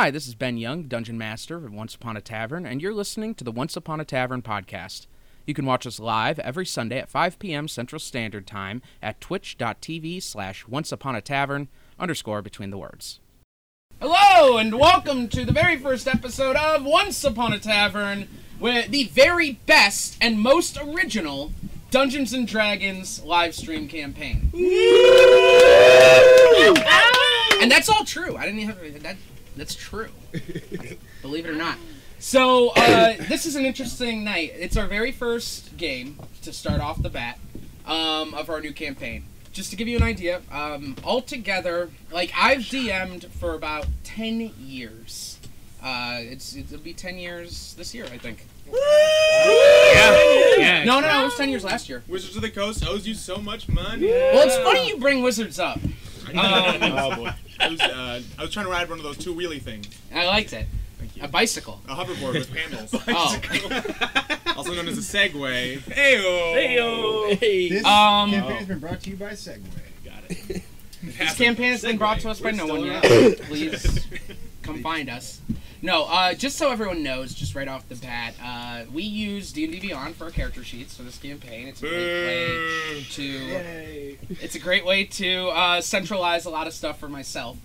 Hi, this is Ben Young, Dungeon Master of Once Upon a Tavern, and you're listening to the Once Upon a Tavern podcast. You can watch us live every Sunday at 5 p.m. Central Standard Time at twitch.tv slash once upon a tavern underscore between the words. Hello, and welcome to the very first episode of Once Upon a Tavern, with the very best and most original Dungeons and Dragons live stream campaign. and that's all true. I didn't even that. That's true. Believe it or not. So uh, this is an interesting night. It's our very first game to start off the bat um, of our new campaign. Just to give you an idea, um, altogether, like I've DM'd for about ten years. Uh, it's it'll be ten years this year, I think. Yeah. yeah. No, no, no, it was ten years last year. Wizards of the Coast owes you so much money. Well, it's funny you bring wizards up. Um, oh boy. I was, uh, I was trying to ride one of those two wheelie things. I liked it. Thank you. A bicycle. A hoverboard with handles. Oh. also known as a Segway. Heyo. Hey. This Um, campaign has been brought to you by Segway. Got it. This campaign has been brought to us by We're no one yet. Please come find us. No, uh, just so everyone knows, just right off the bat, uh, we use D and D Beyond for our character sheets for this campaign. It's a great way Boo. to it's a great way to uh, centralize a lot of stuff for myself.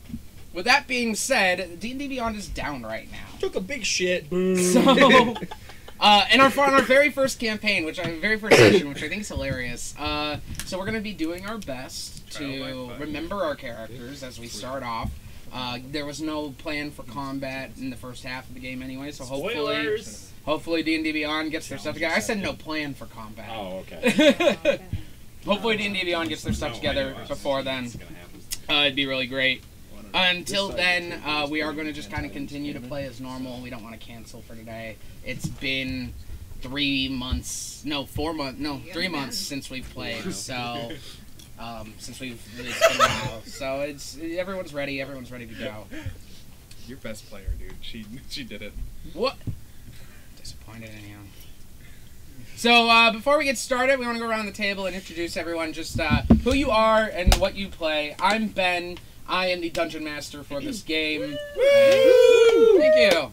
With that being said, D and D Beyond is down right now. Took a big shit. So, uh, in our on our very first campaign, which I very first session, which I think is hilarious. Uh, so we're gonna be doing our best to remember our characters as we start off. Uh, there was no plan for combat in the first half of the game anyway, so hopefully, Spoilers. hopefully D and D Beyond gets their stuff together. I said no plan for combat. Oh, okay. hopefully D and D Beyond gets their stuff together before then. Uh, it'd be really great. Until then, uh, we are going to just kind of continue to play as normal. We don't want to cancel for today. It's been three months, no, four months, no, three months since we've played. So, um, since we've released it now, so it's everyone's ready. Everyone's ready to go. Your best player, dude. She she did it. What? Disappointed in you. So uh, before we get started, we want to go around the table and introduce everyone. Just uh, who you are and what you play. I'm Ben. I am the dungeon master for this game. Thank you.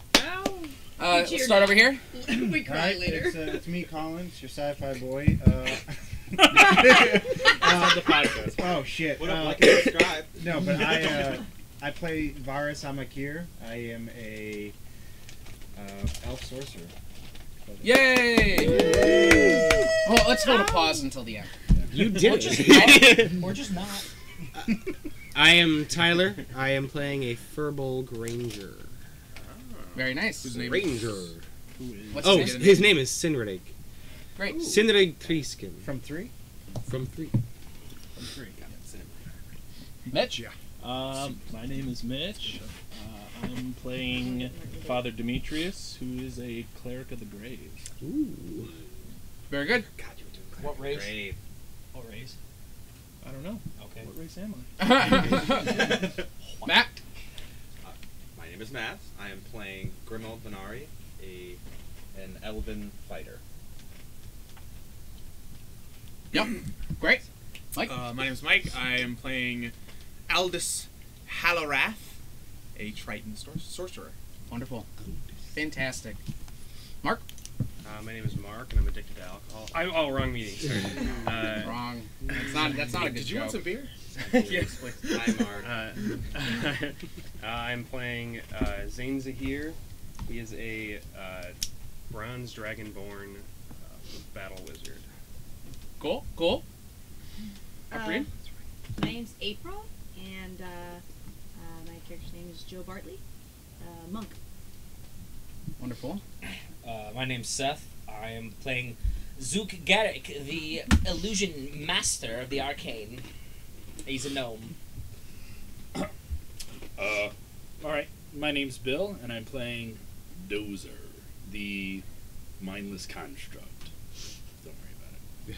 Uh, let's start over here. we cry Alright, later. It's, uh, it's me, Collins, your sci-fi boy. Uh, That's the podcast. oh shit. What up? Uh, Like and subscribe. no, but I uh, I play Varus Amakir. I am a uh, elf sorcerer. Yay! Well, let's hold a pause until the end. You did Or just not. or just not. I am Tyler. I am playing a Firbolg Ranger. Very nice. Whose name Ranger. What's Oh, his name? his name is Sinrig. Great. Sinrig Triskin From three. from three. From three. Mitch. Um, my name is Mitch. Uh, I'm playing Father Demetrius, who is a cleric of the grave. Ooh. Very good. God, you What race? What race? I don't know. Okay. What race am I? Matt. My name is Matt. I am playing Grimald Venari, a an elven fighter. Yep. Great. Mike. Uh, my name is Mike. I am playing Aldous Halorath, a Triton sor- sorcerer. Wonderful. Fantastic. Mark. Uh, my name is Mark, and I'm addicted to alcohol. I, oh, wrong meeting. Sorry. Uh, Wrong. That's not. That's not a good Did you joke. want some beer? yes, please. Hi, Mark. Uh, uh, I'm playing uh, Zane Zahir. He is a uh, bronze dragonborn uh, battle wizard. Cool. Cool. Uh, April. my name's April, and uh, uh, my character's name is Joe Bartley, uh, monk. Wonderful. Uh, my name's Seth. I am playing Zook Garrick, the illusion master of the arcane. He's a gnome. Uh, all right. My name's Bill, and I'm playing Dozer, the mindless construct. Don't worry about it.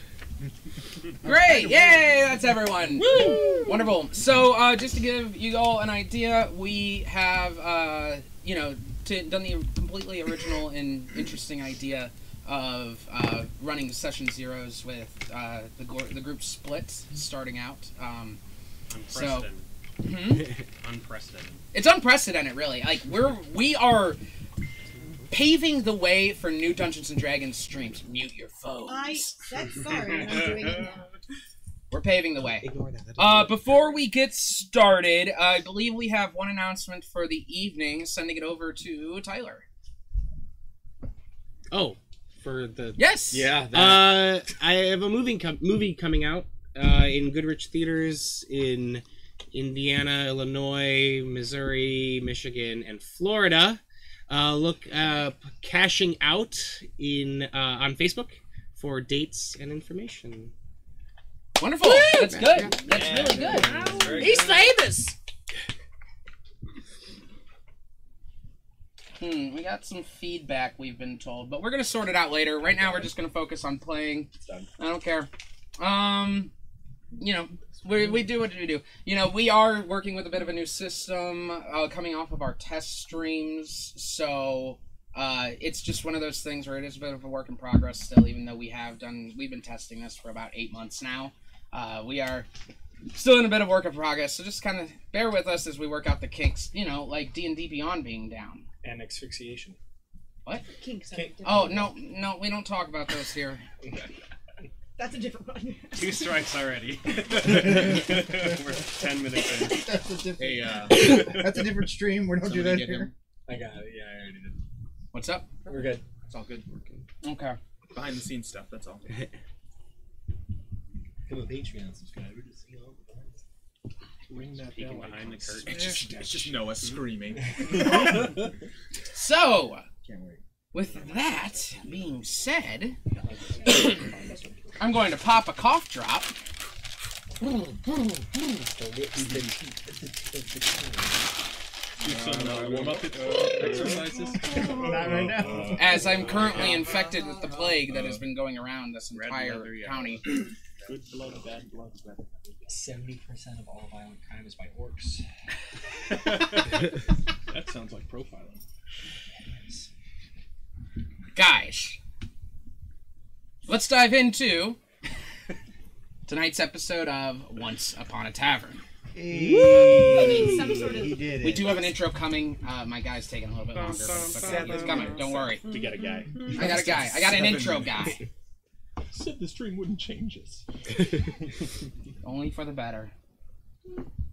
Great! Yay! That's everyone. Woo! Wonderful. So, uh, just to give you all an idea, we have, uh, you know, to, done the completely original and interesting idea of uh, running session zeros with uh, the, the group split starting out. Um, So- Preston. Unprecedented. It's unprecedented, really. Like we're we are paving the way for new Dungeons and Dragons streams. Mute your phones. I said sorry, I'm doing it now. We're paving the way. Ignore that. that Uh, before we get started, I believe we have one announcement for the evening. Sending it over to Tyler. oh, for the Yes. Yeah. That, Uh, I have a movie com- movie coming out uh, in Goodrich theaters in Indiana, Illinois, Missouri, Michigan, and Florida. Uh, look up "Cashing Out" in uh, on Facebook for dates and information. Wonderful. That's good. That's Yeah. really good. Very He good. saved us. Hmm, we got some feedback we've been told, but we're gonna sort it out later. Right now, we're just gonna focus on playing. done. I don't care. Um, you know, we, we do what we do. You know, we are working with a bit of a new system uh, coming off of our test streams, so uh, it's just one of those things where it is a bit of a work in progress still. Even though we have done, we've been testing this for about eight months now. Uh, we are still in a bit of work in progress, so just kind of bear with us as we work out the kinks. You know, like D and D Beyond being down. And asphyxiation. What kinks. Kink. Oh no, no, we don't talk about those here. That's a different one. Two strikes already. We're ten minutes in. That's a different. Hey, uh, That's a different stream. We don't do that get here. him. I got it. Yeah, I already did. What's up? We're good. it's all good. Okay. Behind the scenes stuff. That's all. Become a Patreon subscriber to see all the bonus. Ring that bell behind the curtain. It's just, it's just Noah screaming. So, Can't wait. with that being said, I'm going to pop a cough drop. Some uh, warm up exercises. Not right. As I'm currently infected with the plague that has been going around this Red entire leather, yeah. county. Good blood, bad blood. Seventy percent of all violent crime is by orcs. That sounds like profiling. Guys, let's dive into tonight's episode of Once Upon a Tavern. Hey, Some sort of- He did it. We do have an intro coming. Uh, my guy's taking a little bit longer, but it's, okay. it's coming. Don't worry. We got a guy. I got a guy. I got an intro guy. Said the stream wouldn't change us. Only for the better.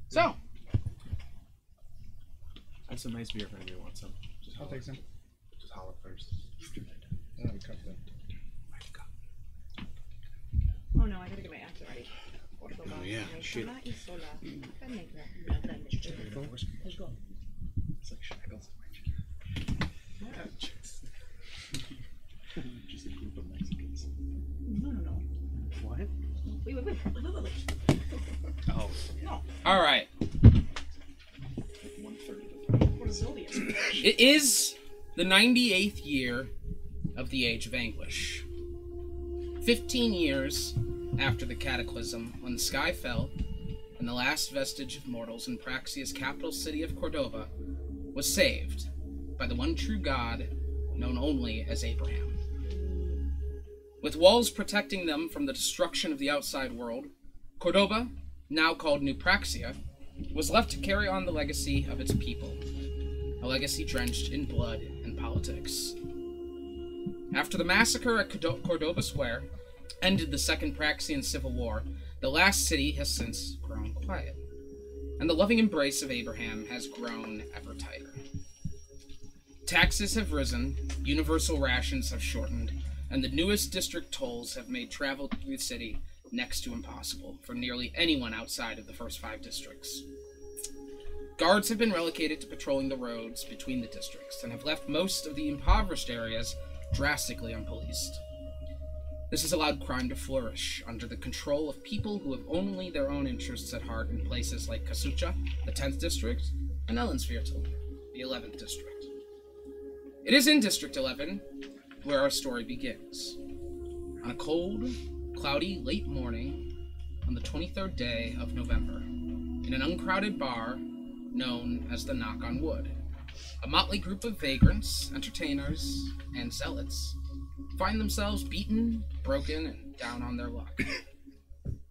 So, That's have some nice beer if anybody wants some. Just I'll take some. just holler first. Oh, we cut that. Oh no, I gotta get my accent ready. Oh, yeah, shit. Mm. Let's go. It's like shackles. Just a group of Mexicans. No, no, no. What? Wait, wait, wait. Oh. all right. One third of the What is Sylvia? It is the 98th year of the Age of Anguish. 15 years after the cataclysm, when the sky fell and the last vestige of mortals in Praxia's capital city of Cordova was saved by the one true God known only as Abraham. With walls protecting them from the destruction of the outside world, Cordova, now called New Praxia, was left to carry on the legacy of its people a legacy drenched in blood and politics. After the massacre at Cordo- Cordova Square ended the Second Praxian Civil War, the last city has since grown quiet, and the loving embrace of Abraham has grown ever tighter. Taxes have risen, universal rations have shortened, and the newest district tolls have made travel through the city next to impossible for nearly anyone outside of the first five districts. Guards have been relocated to patrolling the roads between the districts and have left most of the impoverished areas drastically unpoliced. This has allowed crime to flourish under the control of people who have only their own interests at heart in places like Kasucha, the 10th district, and Ellensviertel, the 11th district. It is in District 11 where our story begins. On a cold, cloudy late morning on the 23rd day of November, in an uncrowded bar known as the Knock on Wood. A motley group of vagrants, entertainers, and zealots find themselves beaten, broken, and down on their luck.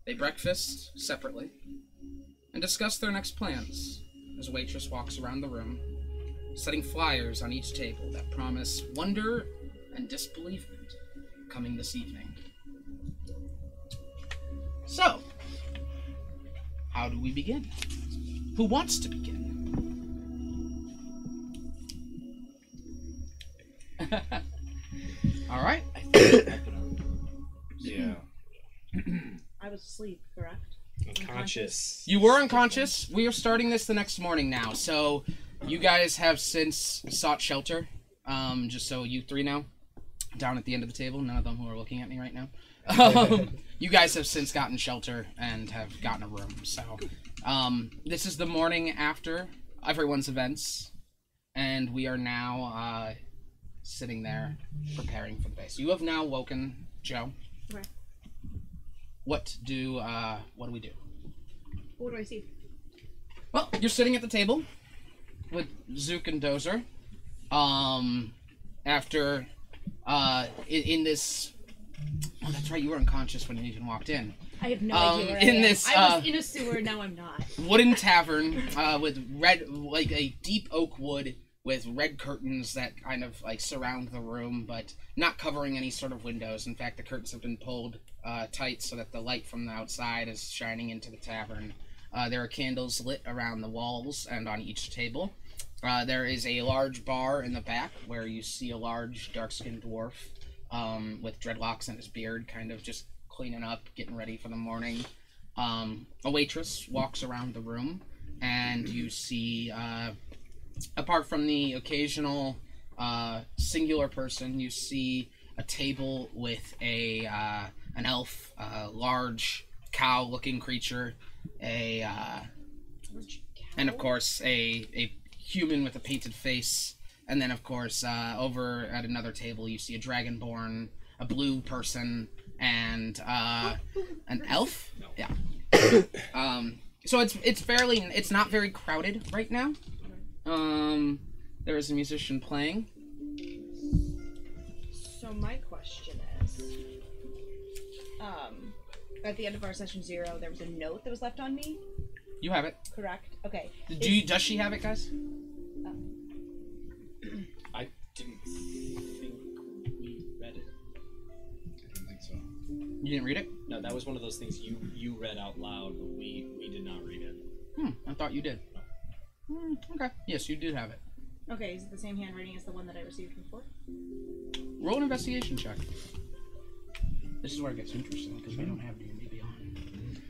They breakfast separately and discuss their next plans as a waitress walks around the room, setting flyers on each table that promise wonder and disbelievement coming this evening. So, how do we begin? Who wants to begin? All right. Yeah. I was asleep, correct? Unconscious. You were unconscious. We are starting this the next morning now. So, you guys have since sought shelter. Um, just so you three know, down at the end of the table, none of them who are looking at me right now. Um, you guys have since gotten shelter and have gotten a room. So, um, this is the morning after everyone's events, and we are now uh, sitting there preparing for the day. So, you have now woken Joe. Okay. What do uh, what do we do? What do I see? Well, you're sitting at the table with Zook and Dozer. Um, after uh, in, in this. Oh, that's right. You were unconscious when you even walked in. I have no Um, idea. In I this, I uh, was in a sewer. Now I'm not. Wooden tavern uh, with red, like a deep oak wood with red curtains that kind of like surround the room, but not covering any sort of windows. In fact, the curtains have been pulled uh, tight so that the light from the outside is shining into the tavern. Uh, there are candles lit around the walls and on each table. Uh, there is a large bar in the back where you see a large dark-skinned dwarf um, with dreadlocks and his beard, kind of just cleaning up, getting ready for the morning. Um, a waitress walks around the room, and you see, uh, apart from the occasional uh, singular person, you see a table with a uh, an elf, a large cow-looking creature, a uh, and of course a a human with a painted face, and then of course uh, over at another table you see a dragonborn, a blue person, and uh, an elf. Yeah. um, so it's it's fairly it's not very crowded right now. Um, there is a musician playing. So my question is, um, at the end of our session zero, there was a note that was left on me. You have it. Correct. Okay. Do you, does she have it, guys? I didn't think we read it. I don't think so. You didn't read it? No, that was one of those things you you read out loud, but we we did not read it. Hmm. I thought you did. Hmm, okay. Yes, you did have it. Okay, is it the same handwriting as the one that I received before? Roll an investigation check. This is where it gets interesting because we don't have D&D Beyond.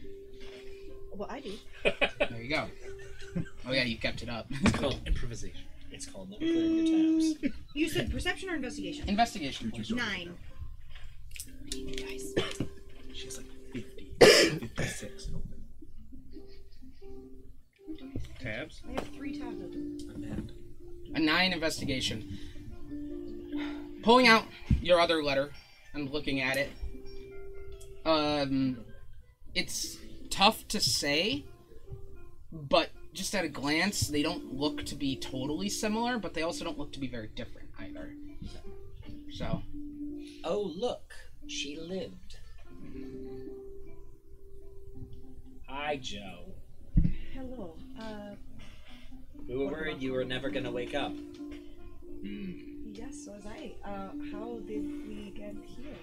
Well, I do. There you go. Oh yeah, you kept it up. It's called improvisation. It's called never clearing your tabs. You said perception or investigation? Investigation. please. Nine. I have three tabs open. A nine investigation. Pulling out your other letter and looking at it. Um, it's tough to say, but just at a glance, they don't look to be totally similar, but they also don't look to be very different either. So, Oh, look. She lived. Hi, Joe. Hello. Uh, We were worried you were never gonna wake up. yes, so was I. Uh, how did we get here?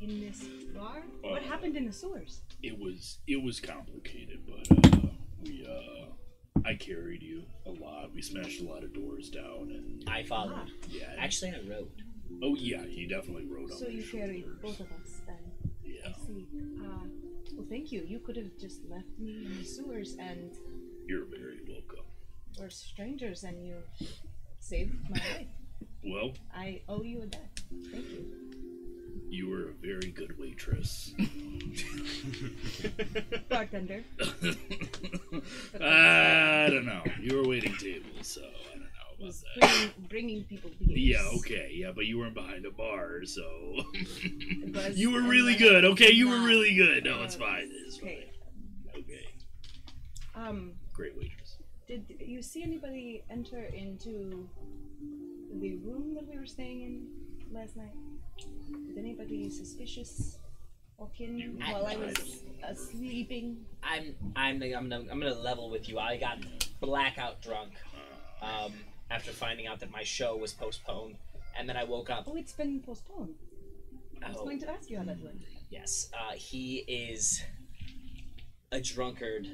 In this bar? what Uh, happened in the sewers? It was it was complicated, but uh, we uh, I carried you a lot. We smashed a lot of doors down, and I followed. yeah. Actually, I rode. oh yeah, you definitely rode on. So my you carried shoulders. both of us then. Yeah, I see. Uh, well, thank you. You could have just left me in the sewers and you're very welcome. We're strangers and you saved my life. Well, I owe you a debt. Thank you. you were a very good waitress. Bartender. I don't know. You were waiting tables, so I don't know about that. bringing, bringing people beers. Yeah, okay, yeah, but you weren't behind a bar, so you were really good. Okay, you were really good. No, it's fine. It's fine. Okay. Okay, Um, great waitress. Did you see anybody enter into the room that we were staying in last night? Did anybody suspicious walking while I was uh, sleeping. I'm I'm I'm gonna I'm gonna level with you. I got blackout drunk um, after finding out that my show was postponed, and then I woke up. Oh, it's been postponed. I was Oh. going to ask you how that went. Yes, uh, he is a drunkard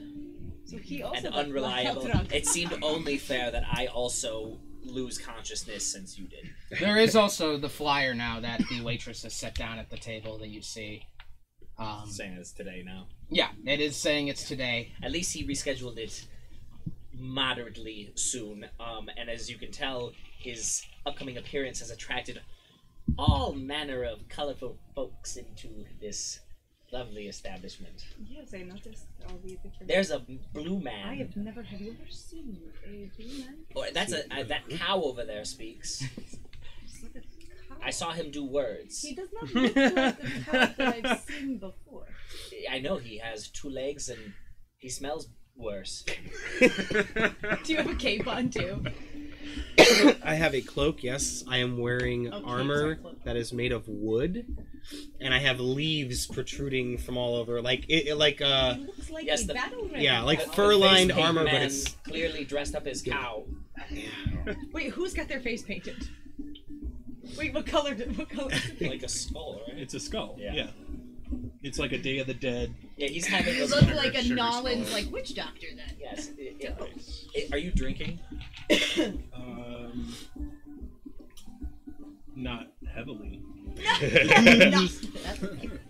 So he also and got unreliable. drunk. It seemed only fair that I also lose consciousness since you did. There is also the flyer now that the waitress has set down at the table that you see. Um, saying it's today now. Yeah, it is saying it's today. At least he rescheduled it moderately soon. Um, and as you can tell, his upcoming appearance has attracted all manner of colorful folks into this lovely establishment. Yes, I noticed all the different. There's a blue man. I have never. Have you ever seen a blue man? Oh, that's a uh, that cow over there speaks. Just look at the cow. I saw him do words. He does not look like the cow that I've seen before. I know he has two legs and he smells worse. Do you have a cape on too? I have a cloak. Yes, I am wearing Oh, armor cloaks are cloak. that is made of wood, and I have leaves protruding from all over, like it, it- like uh, He looks like Yes, a the- battle red. yeah, like The- the fur-lined armor, but it's clearly dressed up as cow. Wait, who's got their face painted? Wait, what color? Did, what color? Is the paint? like a skull, right? It's a skull. Yeah. Yeah. It's like a Day of the Dead. Yeah, he's having You a look like a sugar Nolan's like witch doctor then. Yes. it- it- it- are you drinking? Um, not heavily. No.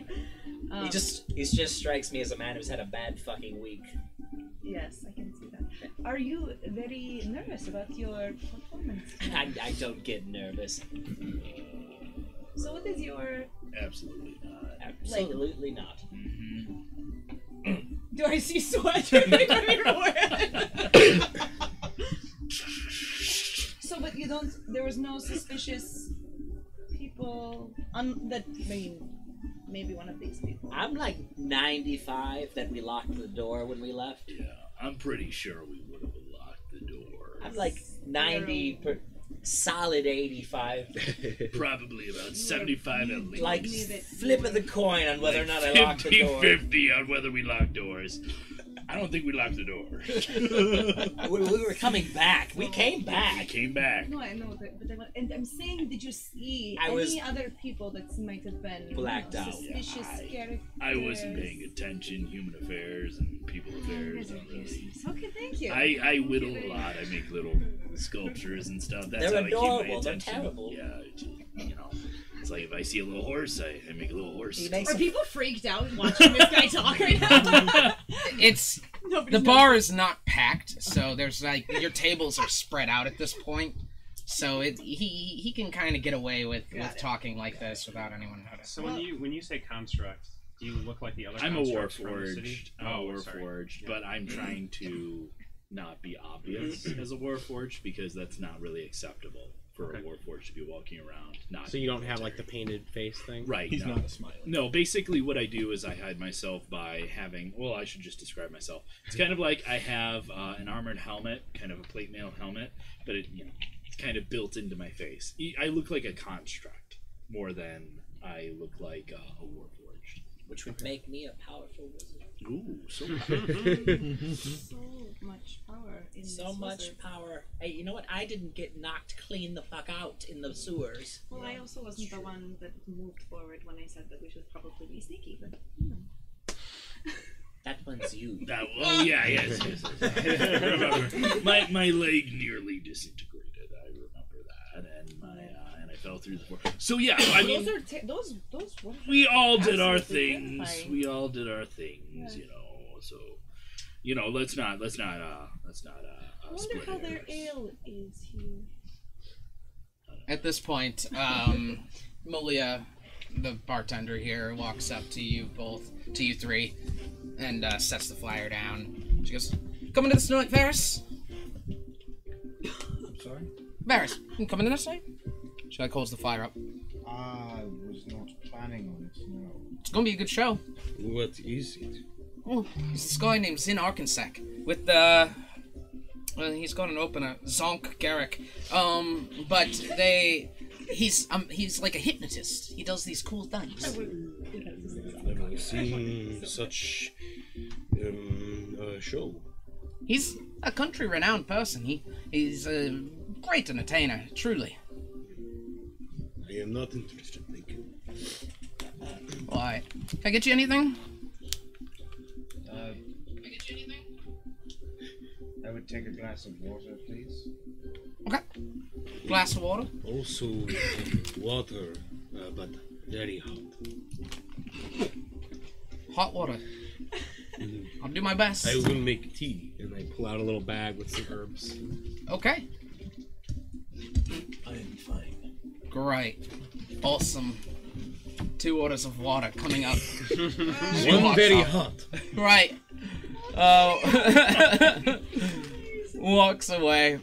Um, he just he just strikes me as a man who's had a bad fucking week. Yes, I can see that. Are you very nervous about your performance? I, I don't get nervous. So what is your? Absolutely not. Absolutely not. Do I see sweat dripping from your forehead? so, but you don't. There was no suspicious people on that. I mean, maybe one of these people. I'm like 95 that we locked the door when we left. Yeah, I'm pretty sure we would have locked the door. I'm like 90 per, solid 85. Probably about 75 at least. Like Leave it. flip of the coin on whether or not I locked the 50 door. 50 on whether we locked doors. I don't think we locked the door. we, we were coming back. We came back. I came back. No, I know, that, but I, and I'm saying, did you see I any was other people that might have been blacked you know, out. suspicious Yeah, I- characters? I wasn't paying attention. Human affairs and people affairs. don't really- Okay, thank you. I, I whittle a lot. I make little sculptures and stuff. That's They're how I keep adorable. my They're attention. terrible. Yeah, it's, you know, it's like if I see a little horse, I, I make a little horse. He skull. Are people freaked out watching this guy talk right now? It's Nobody the knows. bar is not packed, so there's like your tables are spread out at this point. So it he he can kind of get away with Got with it. talking like this without anyone noticing. So when you when you say construct, do you look like the other? I'm a constructs from the city? warforged. I'm a Oh, sorry. warforged, but I'm trying to not be obvious as a warforged because that's not really acceptable for Okay. a warforged to be walking around. Not so you don't have like the painted face thing. right. He's no. not a smiley. No, basically what I do is I hide myself by having. Well, I should just describe myself. It's kind of like I have uh, an armored helmet, kind of a plate mail helmet, but it you know it's kind of built into my face. I look like a construct more than I look like uh, a warforged. Which would make me a powerful wizard. Ooh, so so much power in So this much wizard. power. Hey, you know what? I didn't get knocked clean the fuck out in the sewers. Well, I also wasn't the one that moved forward when I said that we should probably be sneaky, but you know. That one's you. That, oh yeah, yes, yes. yes. My my leg nearly disintegrated. I remember that, and my uh, and I fell through the floor. So yeah, I mean, those are te- those those were we all did our things. terrifying. We all did our things, you know. So, you know, let's not let's not uh let's not uh, I uh wonder how their ale is here. At this point, um, Malia, the bartender here, walks up to you both, to you three, and uh, sets the flyer down. She goes, "Coming to this night, Varus? I'm sorry? Varus, you coming to this night?" She like holds the fire up. I was not planning on it, no. It's gonna be a good show. What is it? Oh, it's this guy named Zin Arkansas with uh well, he's got an opener, Zonk Garrick. Um, but they he's um he's like a hypnotist. He does these cool things. I've never seen such um, a show. He's a country renowned person. He he's a great entertainer, truly. I am not interested, thank you. Why? Can I get you anything? Uh, Can I get you anything? I would take a glass of water, please. Okay. Glass of water. Also, water, uh, but very hot. Hot water. I'll do my best. I will make tea. And I pull out a little bag with some herbs. Okay. I am fine. Great. Awesome. Two orders of water coming up. One very off. hot. Right. Uh, walks away.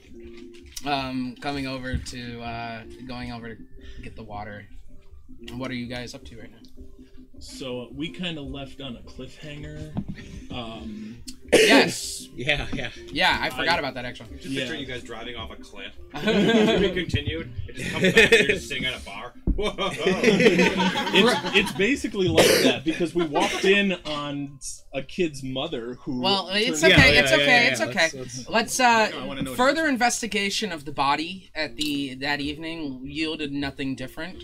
Um, coming over to uh, going over to get the water. What are you guys up to right now? So we kind of left on a cliffhanger. Um, Yes. Yeah, yeah. Yeah, I forgot about that actually. Just Yeah. picture you guys driving off a cliff. we continued. It just comes back. You're just sitting at a bar. Whoa. it's, it's basically like that because we walked in on a kid's mother who. Well, it's okay. Yeah, it's yeah, okay. yeah, it's yeah. okay. Let's- let's- Let's uh No, I wanna know what further investigation of the body at the that evening yielded nothing different.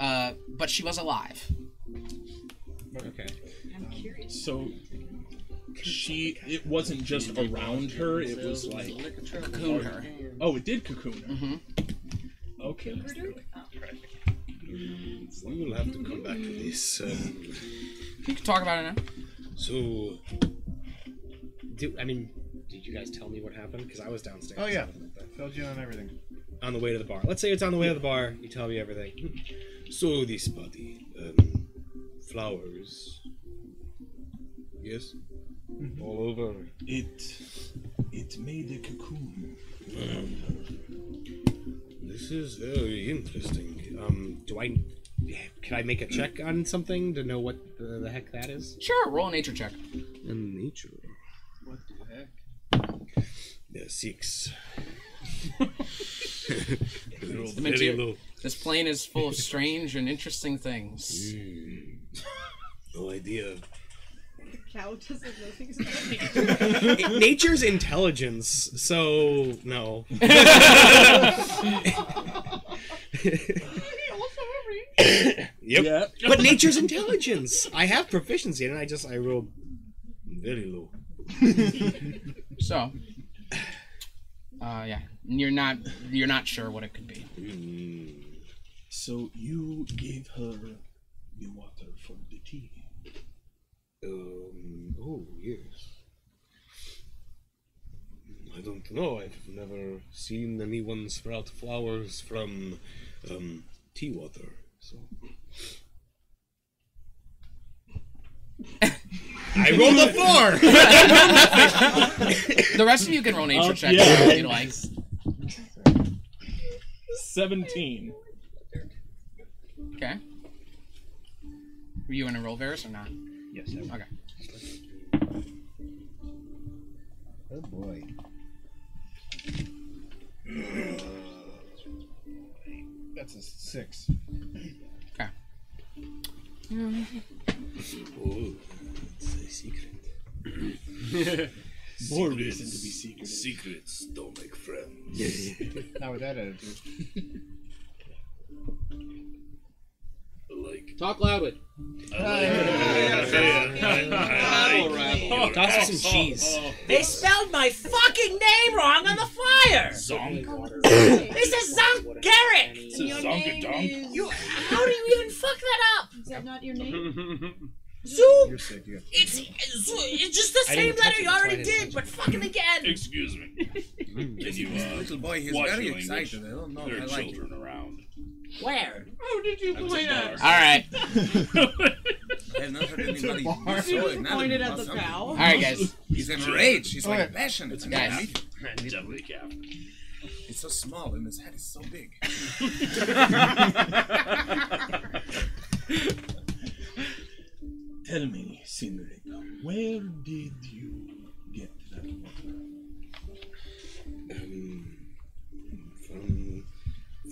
Uh, but she was alive. Okay. I'm curious. So she, it wasn't just around her; it was like Cocoon her. Oh, it did cocoon her. Mm-hmm. Okay. We will have to come back to this. Um, You can talk about it now. so, do I mean? Did you guys tell me what happened? Because I was downstairs. Oh yeah, filled you in on everything. On the way to the bar. Let's say it's on the way to the bar. You tell me everything. So this body, um, flowers. Yes. All over. It it made a cocoon. This is very interesting. Um, do I? Can I make a check on something to know what the, the heck that is? Sure, roll a nature check. In nature. What the heck? Yeah, six. The Very material- low. This plane is full of strange and interesting things. Hmm. No idea. The cow doesn't know things about nature. Nature's intelligence, so no. yep. Yeah. But nature's intelligence. I have proficiency in it. I just I rolled very low. So, uh, yeah, you're not you're not sure what it could be. Hmm. So you gave her the water for the tea. Um. Oh yes. I don't know. I've never seen anyone sprout flowers from um, tea water. So. I rolled a four. The rest of you can roll nature Oh, checks yeah. if you'd like. Seventeen. Okay. Were you gonna roll Varus or not? Yes. I Okay. Oh boy. That's a six. Okay. Oh, it's a secret. More reason to be secretive. Secrets don't make friends. Not with that attitude. like Talk loudly. I Toss me some cheese. They spelled my fucking name wrong on the flyer. Zonk. This is Zonk Garrick. And your name is. You, how do you even fuck that up? Is that not your name? Zoom. Sick. You It's it's, it's just the same letter you that's why I already didn't did, touch but fucking again. Excuse me. Can you uh, little boy, he's very excited. I don't know There if are I like it. children around. Where? How did you That's a bar. All right. I have not anybody bar. be so You ignorant pointed at the cow. All right, guys. He's enraged. He's like Okay. passionate. It's Guys. Definitely a calf. He's so small and his head is so big. Tell me, Senorita, where did you get that water? Um, from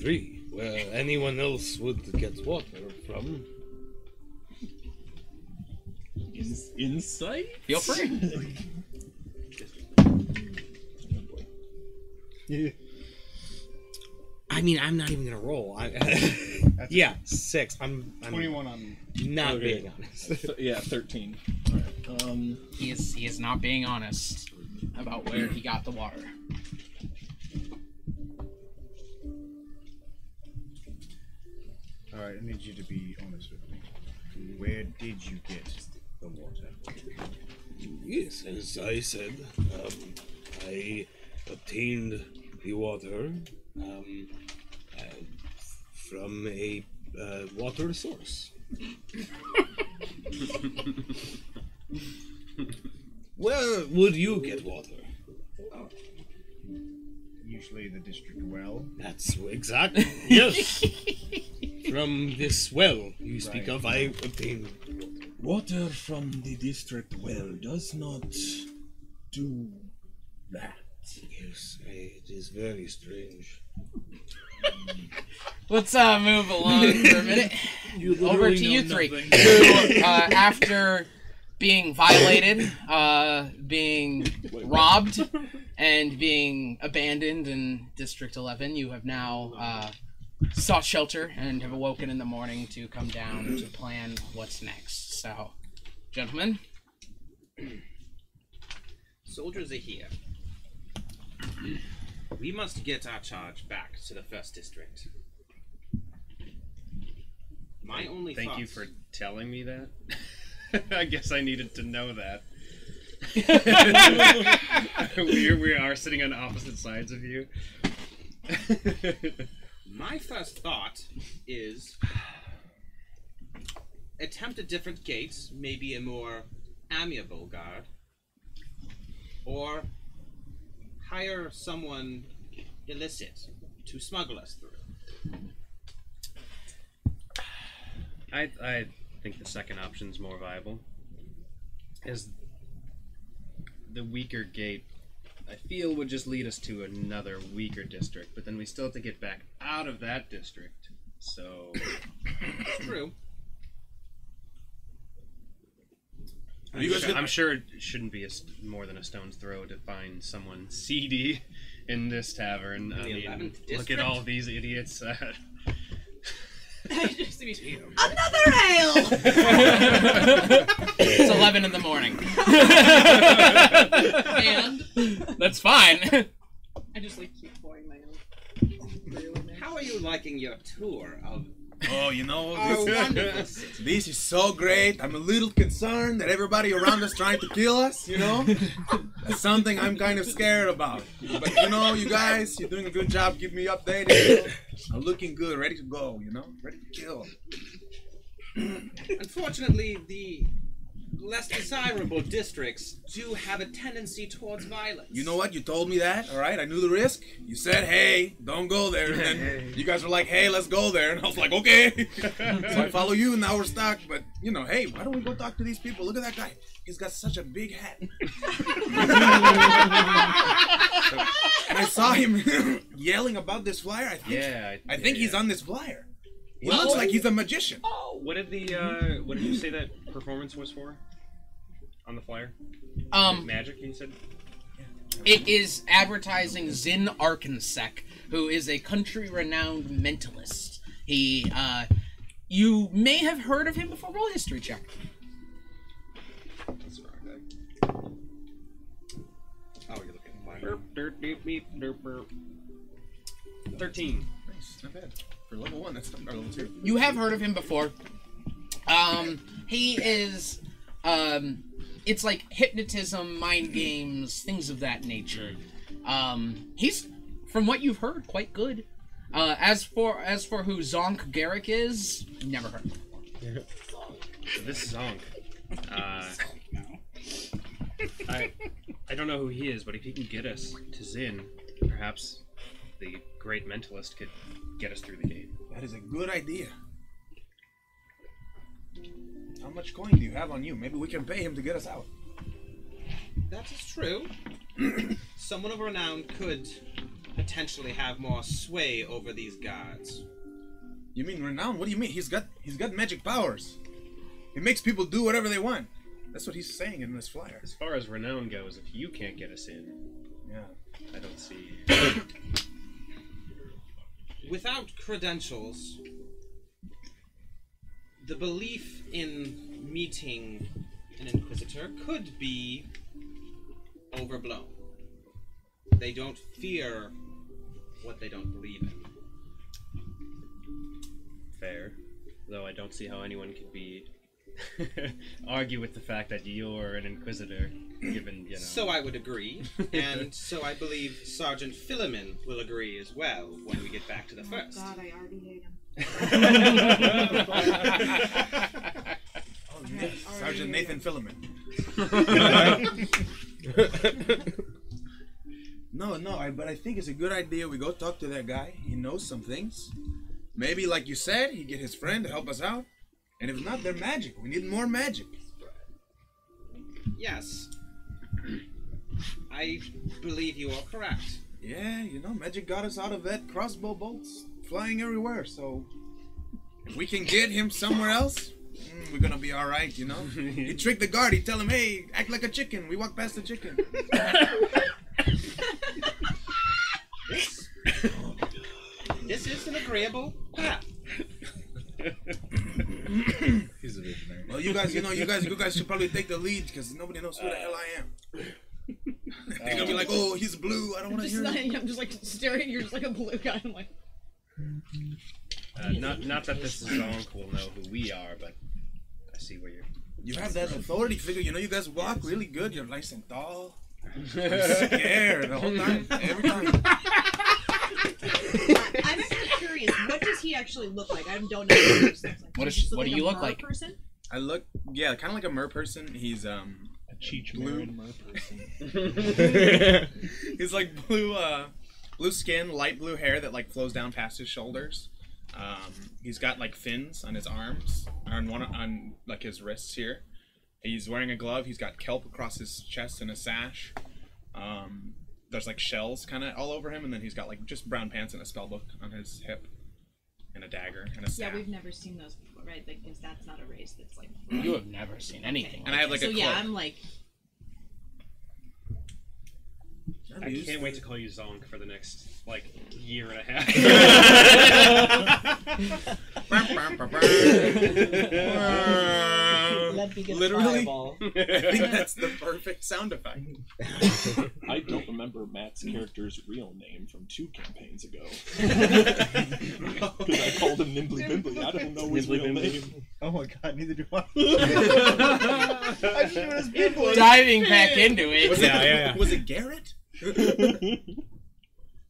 three, where anyone else would get water from. Ins- insight. Feel free. I mean, I'm not even gonna roll. I, yeah, six. I'm, I'm 21 on. not Okay. being honest. Th- yeah, thirteen. Alright. Um. He is he is not being honest about where he got the water. All right, I need you to be honest with me. Where did you get the water? Yes, as I said, um, I obtained the water um, uh, from a uh, water source. Where would you get water? Usually the district well. That's exactly yes. From this well you speak Right. of, I obtain Water from the district well does not do that. Yes, I- it is very strange. Let's uh move along for a minute. You Over to you three, who uh, after being violated, uh, being robbed, and being abandoned in District 11, you have now uh, sought shelter and have awoken in the morning to come down to plan what's next. So, gentlemen, Soldiers are here. We must get our charge back to the first district. My only Thank you for telling me that. I guess I needed to know that. we, we are sitting on opposite sides of you. My first thought is attempt a different gate, maybe a more amiable guard, or hire someone illicit to smuggle us through. I I think the second option is more viable. As the weaker gate, I feel would just lead us to another weaker district, but then we still have to get back out of that district. So It's true. I'm, You guys sure, get- I'm sure it shouldn't be a st- more than a stone's throw to find someone seedy in this tavern. I mean, look at all these idiots. Uh, Another ale! it's 11 in the morning. and That's fine. I just like keep pouring my own. How are you liking your tour of Oh, you know, oh, this, this is so great. I'm a little concerned that everybody around us trying to kill us, you know? That's something I'm kind of scared about. But you know, you guys, you're doing a good job keeping me updated. You know? I'm looking good, ready to go, you know? Ready to kill. Unfortunately, the less desirable districts do have a tendency towards violence. You know what? You told me that, all right? I knew the risk. You said, hey, don't go there. And then you guys were like, hey, let's go there. And I was like, okay. so I follow you, and now we're stuck. But, you know, hey, why don't we go talk to these people? Look at that guy. He's got such a big hat. and I saw him yelling about this flyer. I think, yeah, I think yeah. he's on this flyer. He Well, looks like he's a magician. Oh, What did the uh, what did you say that performance was for? On the flyer? Um, Magic, you said. It is advertising Zin Arkansek, who is a country-renowned mentalist. He, uh, you may have heard of him before. Roll a history check. That's the wrong guy. Oh, you're looking at mine. Derp, derp, derp, derp. Thirteen. Nice, not bad. For level one, that's not or level two. You have heard of him before. Um, he is, um, it's like hypnotism, mind games, things of that nature. Um, he's, from what you've heard, quite good. Uh, as for as for who Zonk Garrick is, never heard. of him. So this is Zonk. Uh, I I don't know who he is, but if he can get us to Zin, perhaps the great mentalist could get us through the gate. That is a good idea. How much coin do you have on you? Maybe we can pay him to get us out. That is true. Someone of renown could potentially have more sway over these guards. You mean renown? What do you mean? He's got he's got magic powers. He makes people do whatever they want. That's what he's saying in this flyer. As far as renown goes, if you can't get us in, Yeah. I don't see. Without credentials, the belief in meeting an Inquisitor could be overblown. They don't fear what they don't believe in. Fair. Though I don't see how anyone could be argue with the fact that you're an inquisitor, given you know. So I would agree, and so I believe Sergeant Philemon will agree as well when we get back to the oh first. God, I already hate him. Oh, Sergeant Nathan Philemon. no, no, I, but I think it's a good idea. We go talk to that guy. He knows some things. Maybe, like you said, he get his friend to help us out. And if not, they're magic. We need more magic. Yes. I believe you are correct. Yeah, you know, magic got us out of that crossbow bolts flying everywhere. So if we can get him somewhere else, mm, we're gonna be all right. You know. he tricked the guard. He tell him, "Hey, act like a chicken." We walk past the chicken. This is an agreeable path. He's a visionary. Well, you guys, you know, you guys, you guys should probably take the lead because nobody knows who the hell I am. They're gonna be like, "Oh, he's blue. I don't want to hear not. I'm just like staring. You're just like a blue guy. I'm like, Uh, not not that this Zonk will know who we are, but I see where you're. You have that authority figure. You know, you guys walk really good. You're nice and tall. I'm scared the whole time. Every time. I'm actually curious. What does he actually look like? I don't know. What, looks like. What Does is- he just what do you a look like? Person? I look, yeah, kind of like a mer person. He's um A Cheech Blue. Mer person. He's like blue, uh, blue skin, light blue hair that like flows down past his shoulders. Um, he's got like fins on his arms, on one on like his wrists here. He's wearing a glove. He's got kelp across his chest and a sash. Um, there's like shells kind of all over him, and then he's got like just brown pants and a spell book on his hip, and a dagger and a Yeah, we've never seen those before, right? Like, because that's not a race that's like. You have never seen anything. And I have like so a yeah, cloak. I'm like, I can't wait to call you Zonk for the next like year and a half. Let me get a Literally. I think that's the perfect sound effect. I don't remember Matt's character's real name from two campaigns ago. Because I called him Nimbly Bimbly. I don't know his Nimbly real Bimbly. name. Oh my god, neither do I. I'm doing his big voice. Diving back into it. Was it, was it Garrett?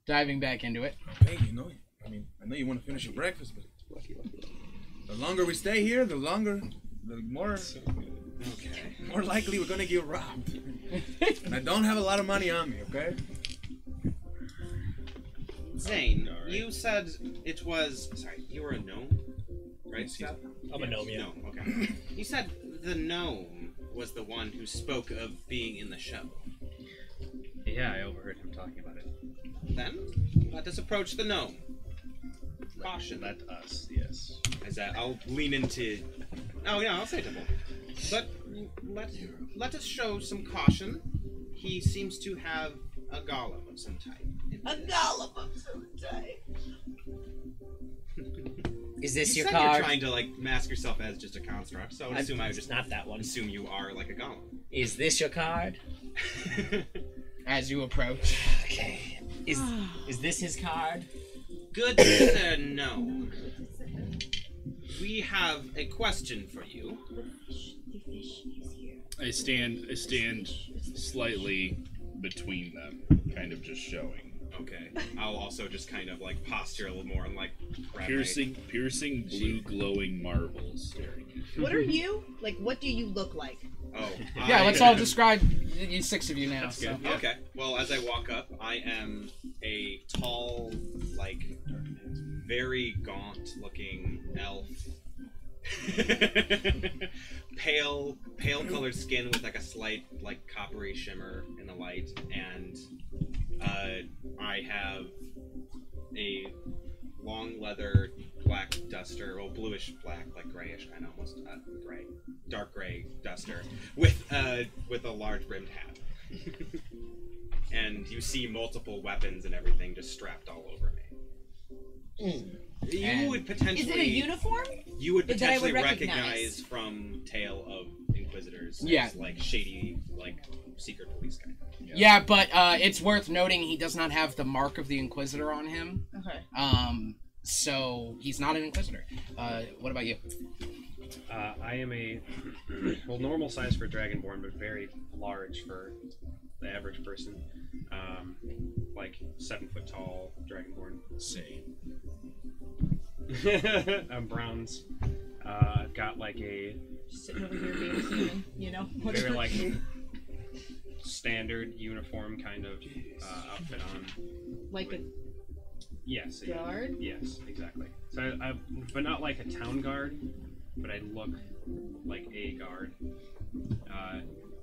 Diving back into it. Hey, you know, I mean, I know you want to finish your breakfast, but the longer we stay here, the longer, the more, Okay. more likely we're gonna get robbed. and I don't have a lot of money on me, okay? Zane, you said it was. Sorry, you were a gnome, right? Yes, he's- I'm a gnome, yeah. Gnome, okay. you said the gnome was the one who spoke of being in the show. Yeah, I overheard him talking about it. Then let us approach the gnome. Caution. Let us, yes. As that, I'll lean into. Oh yeah, I'll say double. But let let us show some caution. He seems to have a golem of some type. a golem of some type. Is this you your said card? You're trying to like mask yourself as just a construct, so I would I'm- assume I would just not that one. assume you are like a golem. Is this your card? As you approach. Okay. Is is this his card? Good sir, no. We have a question for you. I stand. I stand slightly between them, kind of just showing. Okay. I'll also just kind of like posture a little more and like grab my- Piercing, piercing blue glowing marbles staring at What are you? Like, what do you look like? Oh. Yeah, I let's all describe you six of you now. That's so. good. Okay. Well, as I walk up, I am a tall, like, very gaunt-looking elf. pale, pale colored skin with like a slight, like, coppery shimmer in the light, and uh, I have a long leather black duster, well, bluish black, like grayish, kind of almost uh, gray, dark gray duster, with uh, with a large brimmed hat. and you see multiple weapons and everything just strapped all over me. You And- would potentially. Is it a uniform? You would that I would potentially recognize? recognize from Tale of Inquisitors. Yeah. As, like shady, like secret police guy. Yeah, but uh, it's worth noting he does not have the mark of the Inquisitor on him. Okay. Um, so he's not an Inquisitor. Uh, what about you? Uh, I am a well normal size for Dragonborn, but very large for the average person. Um, like seven foot tall Dragonborn. Same. I'm bronze. Uh, I've got like a Sitting over here being human, you know? very like standard uniform kind of uh, outfit on. like a Yes. yeah. Guard? Yes, exactly. So I, I, but not like a town guard, but I look like a guard. Uh,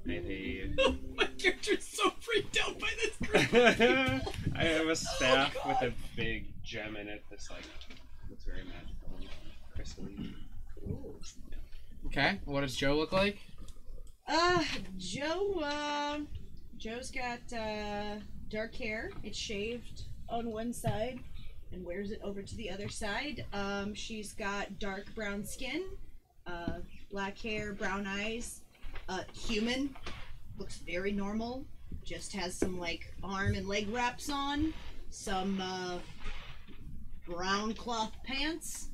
I have a. My character's so freaked out by this I have a staff with a big gem in it that's like looks very magical and crystalline. Okay, what does Joe look like? Uh, Joe, uh, Joe's got, uh, dark hair. It's shaved on one side and wears it over to the other side. Um, she's got dark brown skin, uh, black hair, brown eyes, uh, human. Looks very normal. Just has some, like, arm and leg wraps on, some, uh, brown cloth pants,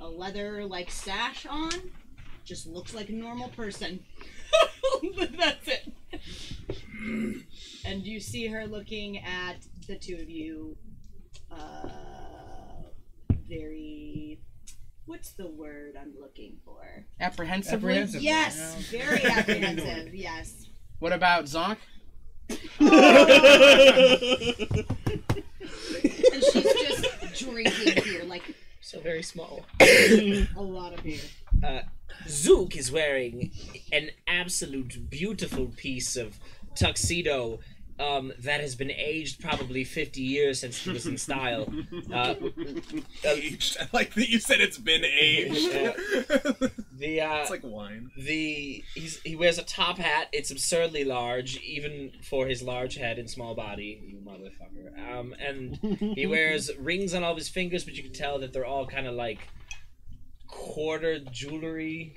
a leather, like, sash on. Just looks like a normal person. That's it. and you see her looking at the two of you, uh, very. What's the word I'm looking for? Apprehensive. Apprehensively. Yes, very apprehensive. Yes. What about Zonk? And she's just drinking beer, like So very small. a lot of beer. Uh, Zook is wearing an absolute beautiful piece of tuxedo um, that has been aged probably 50 years since it was in style. Uh, aged. I like that you said it's been aged. the uh, it's like wine. the he's, he wears a top hat. It's absurdly large, even for his large head and small body. You motherfucker. Um, and he wears rings on all of his fingers, but you can tell that they're all kind of like quarter jewelry.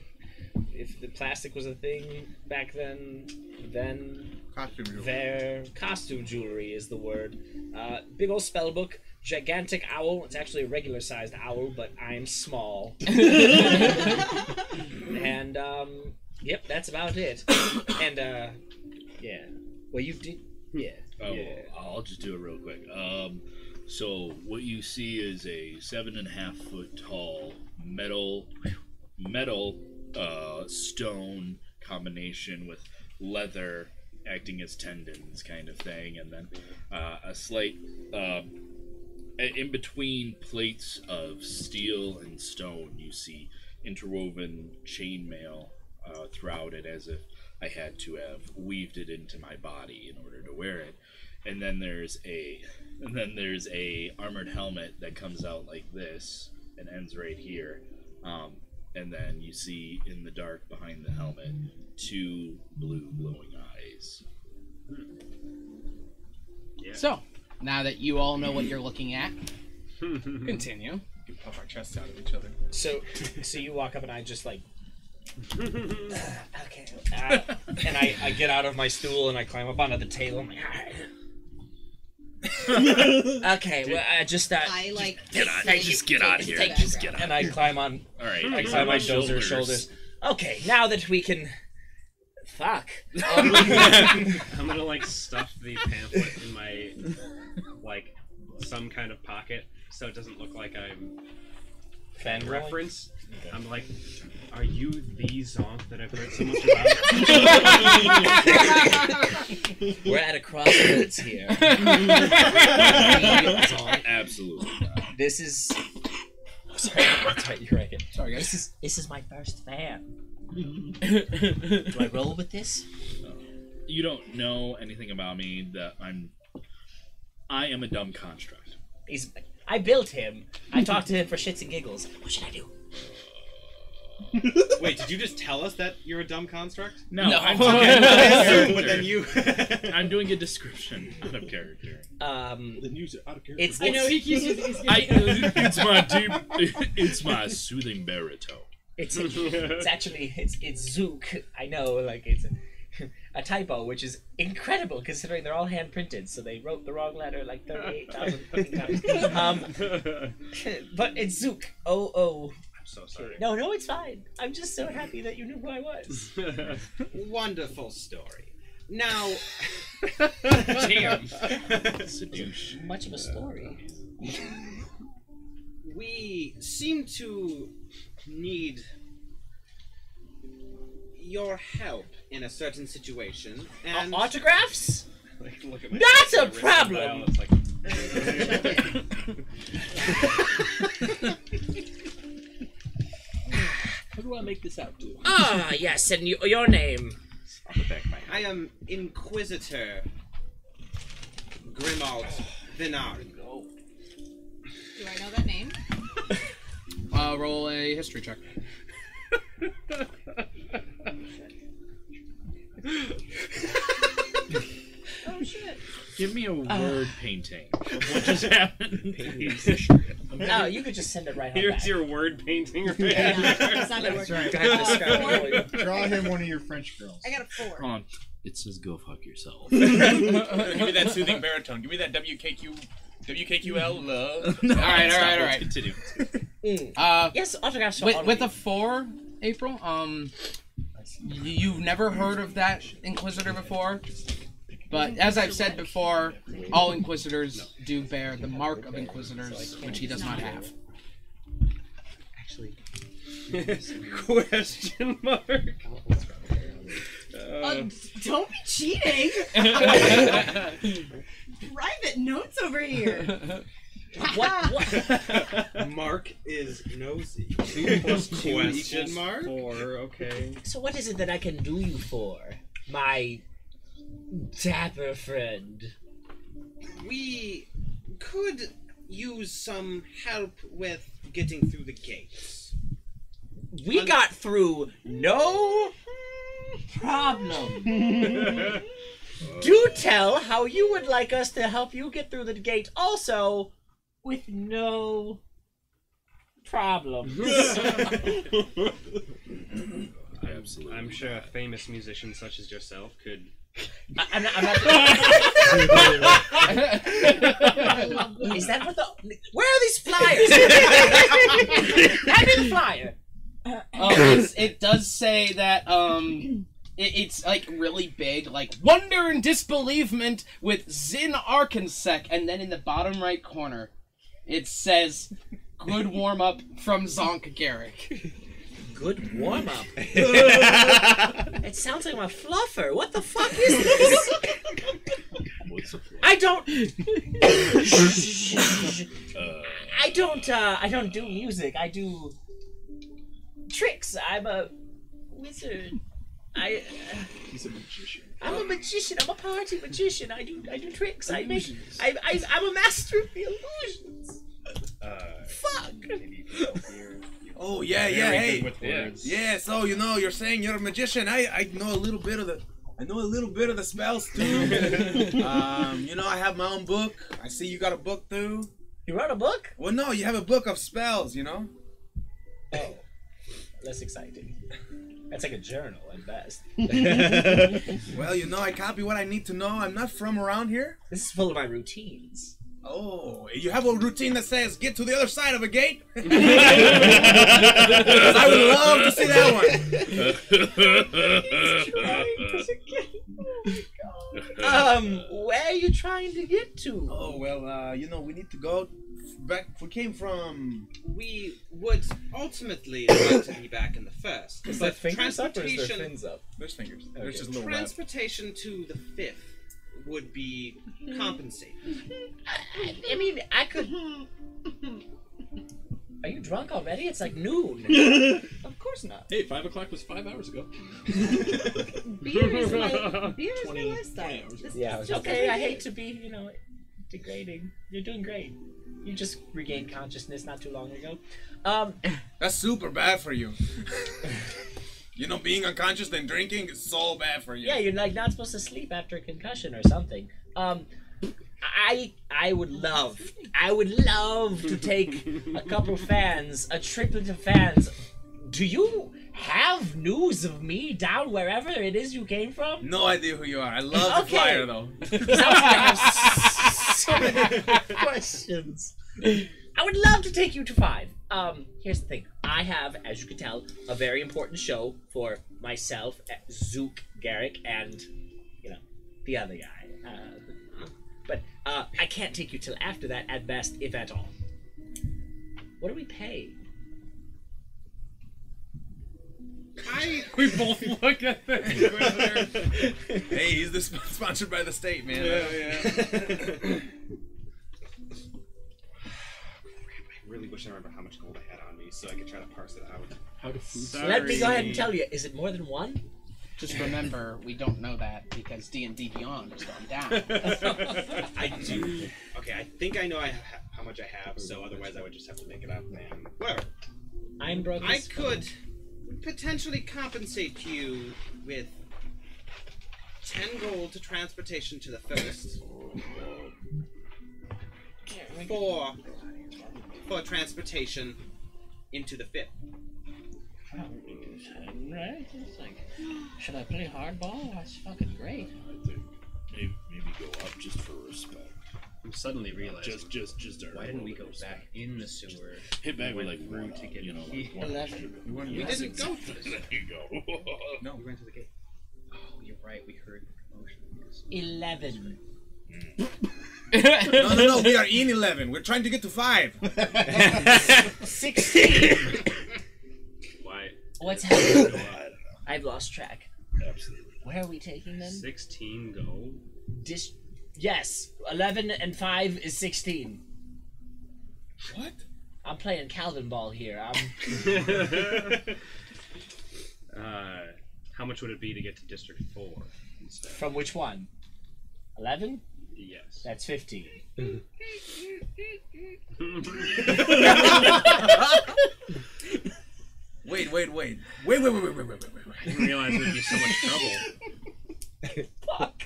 If the plastic was a thing back then, then Costume jewelry. their costume jewelry is the word. Uh, big old spell book, gigantic owl. It's actually a regular sized owl, but I'm small. and um, yep, that's about it. and uh, yeah, well, you did, yeah. Oh, yeah. I'll just do it real quick. Um, so what you see is a seven and a half foot tall metal, metal, uh, stone combination with leather acting as tendons, kind of thing, and then uh, a slight. Um, in between plates of steel and stone, you see interwoven chainmail uh, throughout it, as if I had to have weaved it into my body in order to wear it. And then there's a, and then there's a armored helmet that comes out like this and ends right here. Um, and then you see in the dark behind the helmet two blue glowing eyes. So, now that you all know what you're looking at, continue. We can puff our chests out of each other. So, so you walk up and I just like. okay. Uh, and I, I get out of my stool and I climb up onto the table. I'm like, "Alright." okay, well, I just uh, I like. Get on, take- just get out of here. take Just get out. and I climb on. All right, I climb are my on Dozer's shoulders. Okay, now that we can. Fuck. Um, I'm gonna like stuff the pamphlet in my like some kind of pocket so it doesn't look like I'm Fangirling? reference. Okay. I'm like, are you the Zonk that I've heard so much about? We're at a crossroads here. Absolutely not. This is. Sorry, sorry, you're right. Sorry, This is this is my first fan. Do I roll with this? You don't know anything about me that I'm. I am a dumb construct. He's. I built him. I talked to him for shits and giggles. What should I do? Wait, did you just tell us that you're a dumb construct? No, No. I'm Okay, doing but then you. I'm doing a description out of character. Um, Then use it out of character. it's I know he keeps using. he's I, it's my deep, it's my soothing baritone. It's it's actually it's it's Zook. I know, like it's a, a typo, which is incredible considering they're all hand printed. So they wrote the wrong letter like thirty eight thousand times. Um, but it's Zook. Oh oh. I'm so sorry. No no, it's fine. I'm just so happy that you knew who I was. Wonderful story. Now, Damn. Seduce. Much of a story. we seem to need your help in a certain situation, and Autographs? Like, look at my That's a problem. It's like, Who do I make this out to? Ah yes, and you, your name. on the back of my head. I am Inquisitor Grimald Vinard. Do I know that name? Uh, roll a history check. Oh shit. Give me a word painting of what just happened. No, you could just send it right home. Here's back. your word painting right Yeah, here. it's not gonna work. Go ahead describe it. Draw him one of your French girls. I got a four. Hold on. It says go fuck yourself. Give me that soothing baritone. Give me that WKQ, WKQL love. all right, all right, all right. Continue. Mm. Uh, Yes, autographs. with, are with a on four, April. Um, y- you've never heard of that Inquisitor before, but as I've said before, all Inquisitors do bear the mark of Inquisitors, which he does not have. Actually, Question mark. Uh, don't be cheating. Private notes over here. what? what? Mark is nosy. Two plus two Question equals mark. Four. Okay. So what is it that I can do you for, my dapper friend? We could use some help with getting through the gates. We got through no problem. do tell how you would like us to help you get through the gate, also with no problem. Absolutely. I'm sure a famous musician such as yourself could. I, I'm not. I'm not Is that what the? Where are these flyers? Hand me the flyer. Oh, it's, it does say that um, it, it's like really big, like wonder and disbelievement with Zin Arkansec, and then in the bottom right corner, it says good warm up from Zonk Garrick. Good warm up. it sounds like my fluffer. What the fuck is this? I don't. uh, I don't. Uh, I don't do music. I do tricks. I'm a wizard. I. He's a magician. I'm a magician. I'm a party magician. I do. I do tricks. I make. I, I. I'm a master of the illusions. Uh, Fuck. maybe you could go here. Oh yeah, yeah, hey, Yeah. yeah. So you know, you're saying you're a magician. I I know a little bit of the. I know a little bit of the spells too. um, you know, I have my own book. I see you got a book too. You wrote a book? Well, no, you have a book of spells. You know. Oh, that's exciting. That's like a journal at best. Well, you know, I copy what I need to know. I'm not from around here. This is full of my routines. Oh, you have a routine that says get to the other side of a gate." I would love to see that one. Um, where are you trying to get to? Oh, well, uh, you know, we need to go back. We came from. We would ultimately like to be back in the first. Is but their fingers up or is their transportation, fins up? There's fingers. Okay. There's just a little web. transportation to the fifth would be compensated. I, I mean, I could. Are you drunk already? It's like noon. Of course not. Hey, five o'clock was five hours ago. Beer is my beer is my 20 lifestyle. hours. This yeah. is just Okay. I hate to be, you know, degrading. You're doing great. You just regained consciousness not too long ago. Um, That's super bad for you. you know, being unconscious and drinking is so bad for you. yeah, you're like not supposed to sleep after a concussion or something. Um, I I would love, I would love to take a couple fans, a triplet of fans. Do you have news of me down wherever it is you came from? No idea who you are. I love the Okay. flyer though. So many questions. I would love to take you to five. Um, here's the thing. I have, as you can tell, a very important show for myself, uh, Zook Garrick, and you know the other guy. Uh, but uh, I can't take you till after that, at best, if at all. What do we pay? I we both look at the Hey, he's the sp- sponsored by the state, man. Yeah, yeah. I really wish I remember how much gold I had on me so I could try to parse it out. How to food Let me go ahead and tell you. Is it more than one? Just remember, we don't know that because D and D Beyond is going down. I do. Okay, I think I know I ha- how much I have, so otherwise I would just have to make it up. And well, I'm broke. I as fuck. could potentially compensate you with ten gold to transportation to the first, four for transportation into the fifth. Right? It's like, should I play hardball? That's fucking great. I think maybe, maybe go up just for respect. I'm suddenly realizing. Just, just, just. Why didn't we go little back in the sewer? Hit back with like through one to get you know, like one Eleven. We, We didn't go through this. There you go. No. We went to the gate. Oh, you're right. We heard the commotion. Eleven. Mm. No, no, no. We are in eleven. We're trying to get to five. Sixteen. Why? What's happening? I've lost track. Absolutely. Where are we taking them? 16 gold. Dis- yes, eleven and five is sixteen. What? I'm playing Calvin ball here. I'm uh, how much would it be to get to District 4 instead? from which one? Eleven. Yes. That's fifteen. Wait, wait, wait. Wait, wait, wait, wait, wait, wait, wait, wait. I didn't realize there'd be so much trouble. Fuck.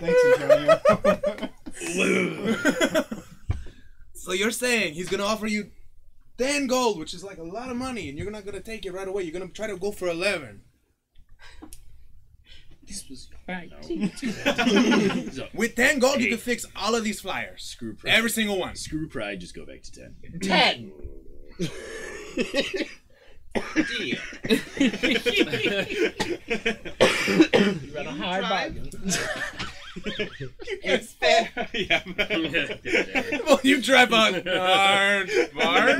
Thanks, Antonio. So you're saying he's gonna offer you ten gold, which is like a lot of money, and you're not gonna take it right away. You're gonna try to go for eleven. This was right. So, With ten gold, you can fix all of these flyers. screw pride. Every single one. Screw pride. Just go back to ten. Ten. Deal. You a hard bargain. it's fair. yeah. well, you drive a hard bar.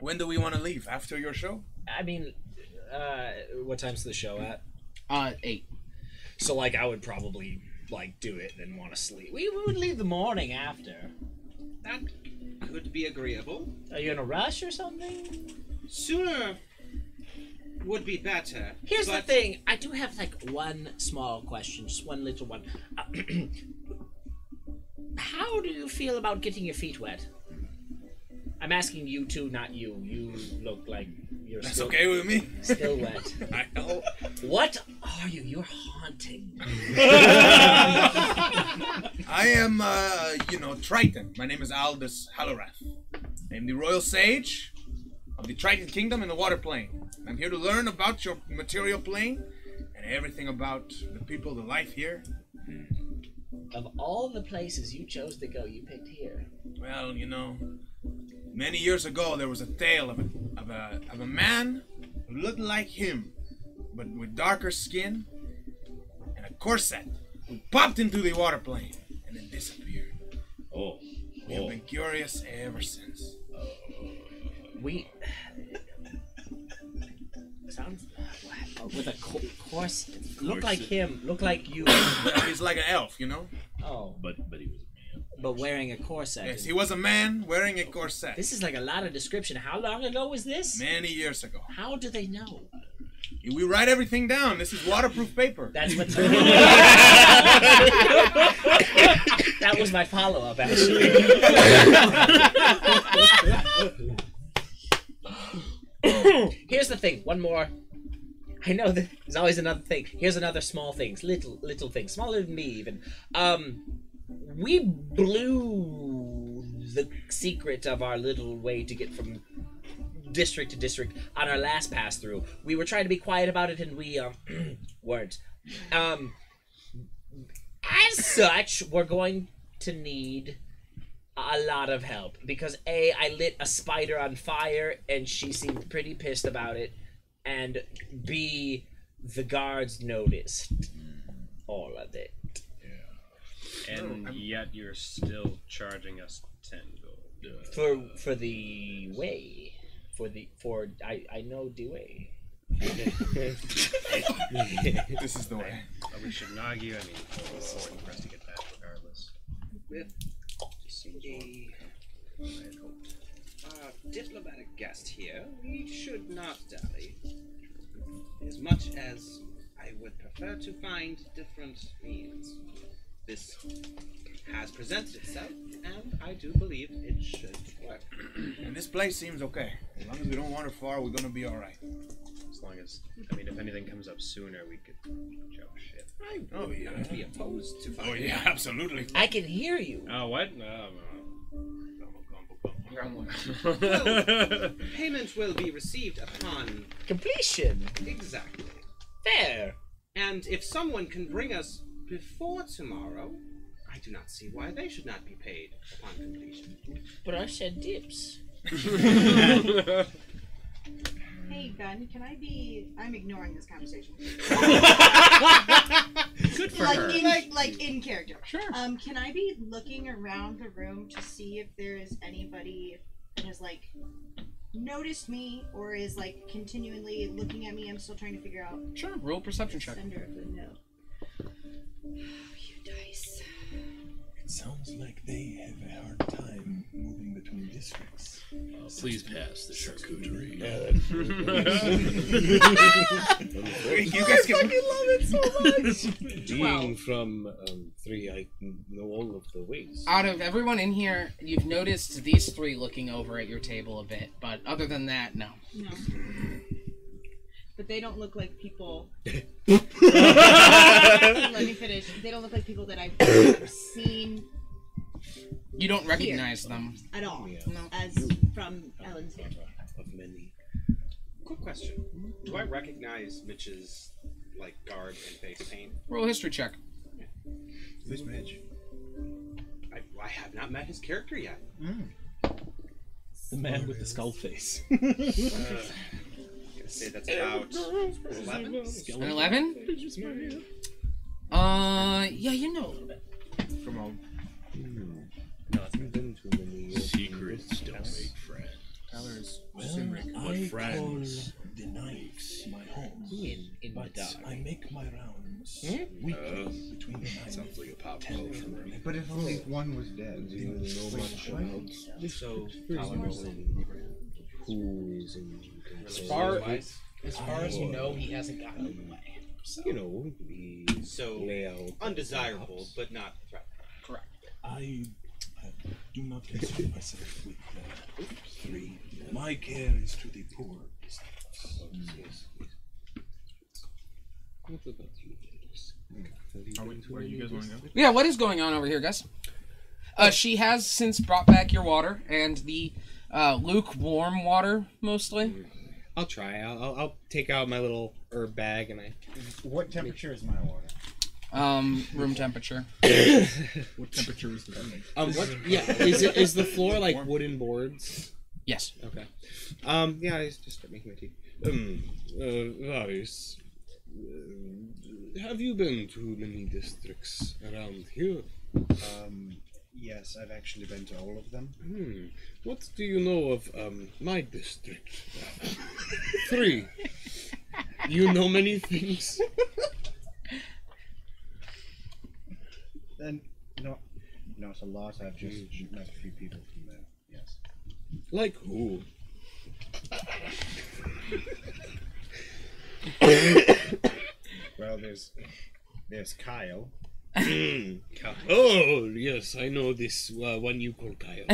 when do we want to leave? After your show? I mean, uh, what time's the show at? uh, eight. So like, I would probably like do it and want to sleep. We would leave the morning after. That could be agreeable. Are you in a rush or something? Sooner would be better. Here's but the thing. I do have like one small question, just one little one. Uh, how do you feel about getting your feet wet? I'm asking you two, not you. You look like you're That's still, okay with me. still wet. I know. What are you? You're haunting. I am, uh, you know, Triton. My name is Aldous Hallorath. I am the royal sage of the Triton Kingdom in the Water Plane. I'm here to learn about your material plane and everything about the people, the life here. Of all the places you chose to go, you picked here. Well, you know, many years ago there was a tale of a of a of a man who looked like him, but with darker skin and a corset, who popped into the water plane and then disappeared. Oh. We have Oh. been curious ever since. We sounds with a co- course. Look like him. Look like you. He's like an elf, you know. Oh, But but he was a man. but wearing a corset. Yes, he was a man wearing a corset. This is like a lot of description. How long ago was this? Many years ago. How do they know? We write everything down. This is waterproof paper. That's what. that was my follow up, actually. Here's the thing. One more. I know that there's always another thing. Here's another small things, little little things, smaller than me even. Um, we blew the secret of our little way to get from district to district on our last pass through. We were trying to be quiet about it, and we um weren't. Um, as such, we're going to need a lot of help because a I lit a spider on fire and she seemed pretty pissed about it, and b the guards noticed all of it. Yeah. And oh, yet you're still charging us ten gold. for for the way for the for I I know the way. this is the way. But we should not argue. I mean, it's important for us to get back regardless. With a uh, diplomatic guest here, we should not dally. As much as I would prefer to find different means, this has presented itself, and I do believe it should work. And this place seems okay. As long as we don't wander far, we're gonna be all right. As long as, I mean, if anything comes up sooner, we could jump ship. I Oh, would yeah. not be opposed to Oh yeah, absolutely. I can hear you. Oh, what? No, Well, payment will be received upon Completion. exactly. Fair. And if someone can bring us before tomorrow, I do not see why they should not be paid upon completion. But I said dips. Hey Ben, can I be? I'm ignoring this conversation. Good for like her. in Thank like in character. Sure. Um, can I be looking around the room to see if there is anybody that has like noticed me or is like continually looking at me? I'm still trying to figure out. Sure. Roll perception check. Sender of the note. You dice. It sounds like they have a hard time moving between districts. Uh, please pass the charcuterie. you guys can. Being from um, three, I know all of the ways. Out of everyone in here, you've noticed these three looking over at your table a bit, but other than that, no. No. But they don't look like people. Let me finish. They don't look like people that I've seen You don't recognize them. at all. No. As from Ellen's hand. Of many. Quick question: Do I recognize Mitch's like guard and face paint? Roll a history check. Who's Mitch? I, I have not met his character yet. The man with the skull face. Uh, I'm gonna say that's about eleven. An eleven? Uh, yeah, you know a little bit. From home. Been too many. Secrets don't make friends. Tyler is Well, Simric. I friends? call the knives my home. In in the But dark. I make my rounds Hmm? weekly Uh, between the nine Sounds like a pop ten culture from. But if only one was dead, Do you know much about So who is in As far as far as you know, he hasn't gotten away. So. You know, the so layout. undesirable, but not threatening. Correct. I, I do not concern myself with the three. My care is to the poor. What about you, ladies? Are we, where you guys want to go? Yeah, what is going on over here, guys? Uh, she has since brought back your water and the uh, lukewarm water, mostly. I'll try. I'll, I'll, I'll take out my little herb bag and I. What temperature is my water? Um, room temperature. what temperature is the room? Um, what? Yeah, is it is the floor like wooden boards? Yes. Okay. Um, yeah, I just start making my tea. Um, uh, Varus, uh, have you been to many districts around here? Um, yes, I've actually been to all of them. Hmm. What do you know of um my district? Three. You know many things. Then, no, not it's a loss. I've just met a few people from there. Yes. Like who? well, there's there's Kyle. oh yes, I know this uh, one you call Kyle.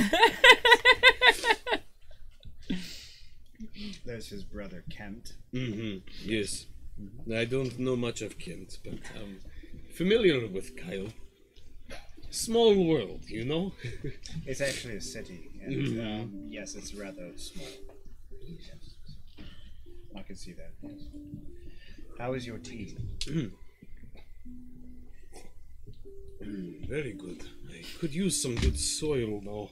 There's his brother Kent. hmm Yes, I don't know much of Kent, but I'm familiar with Kyle. Small world, you know. It's actually a city, and Mhm. um, yes, it's rather small. Yes. I can see that. Yes. How is your tea? Mm, very good. I could use some good soil though.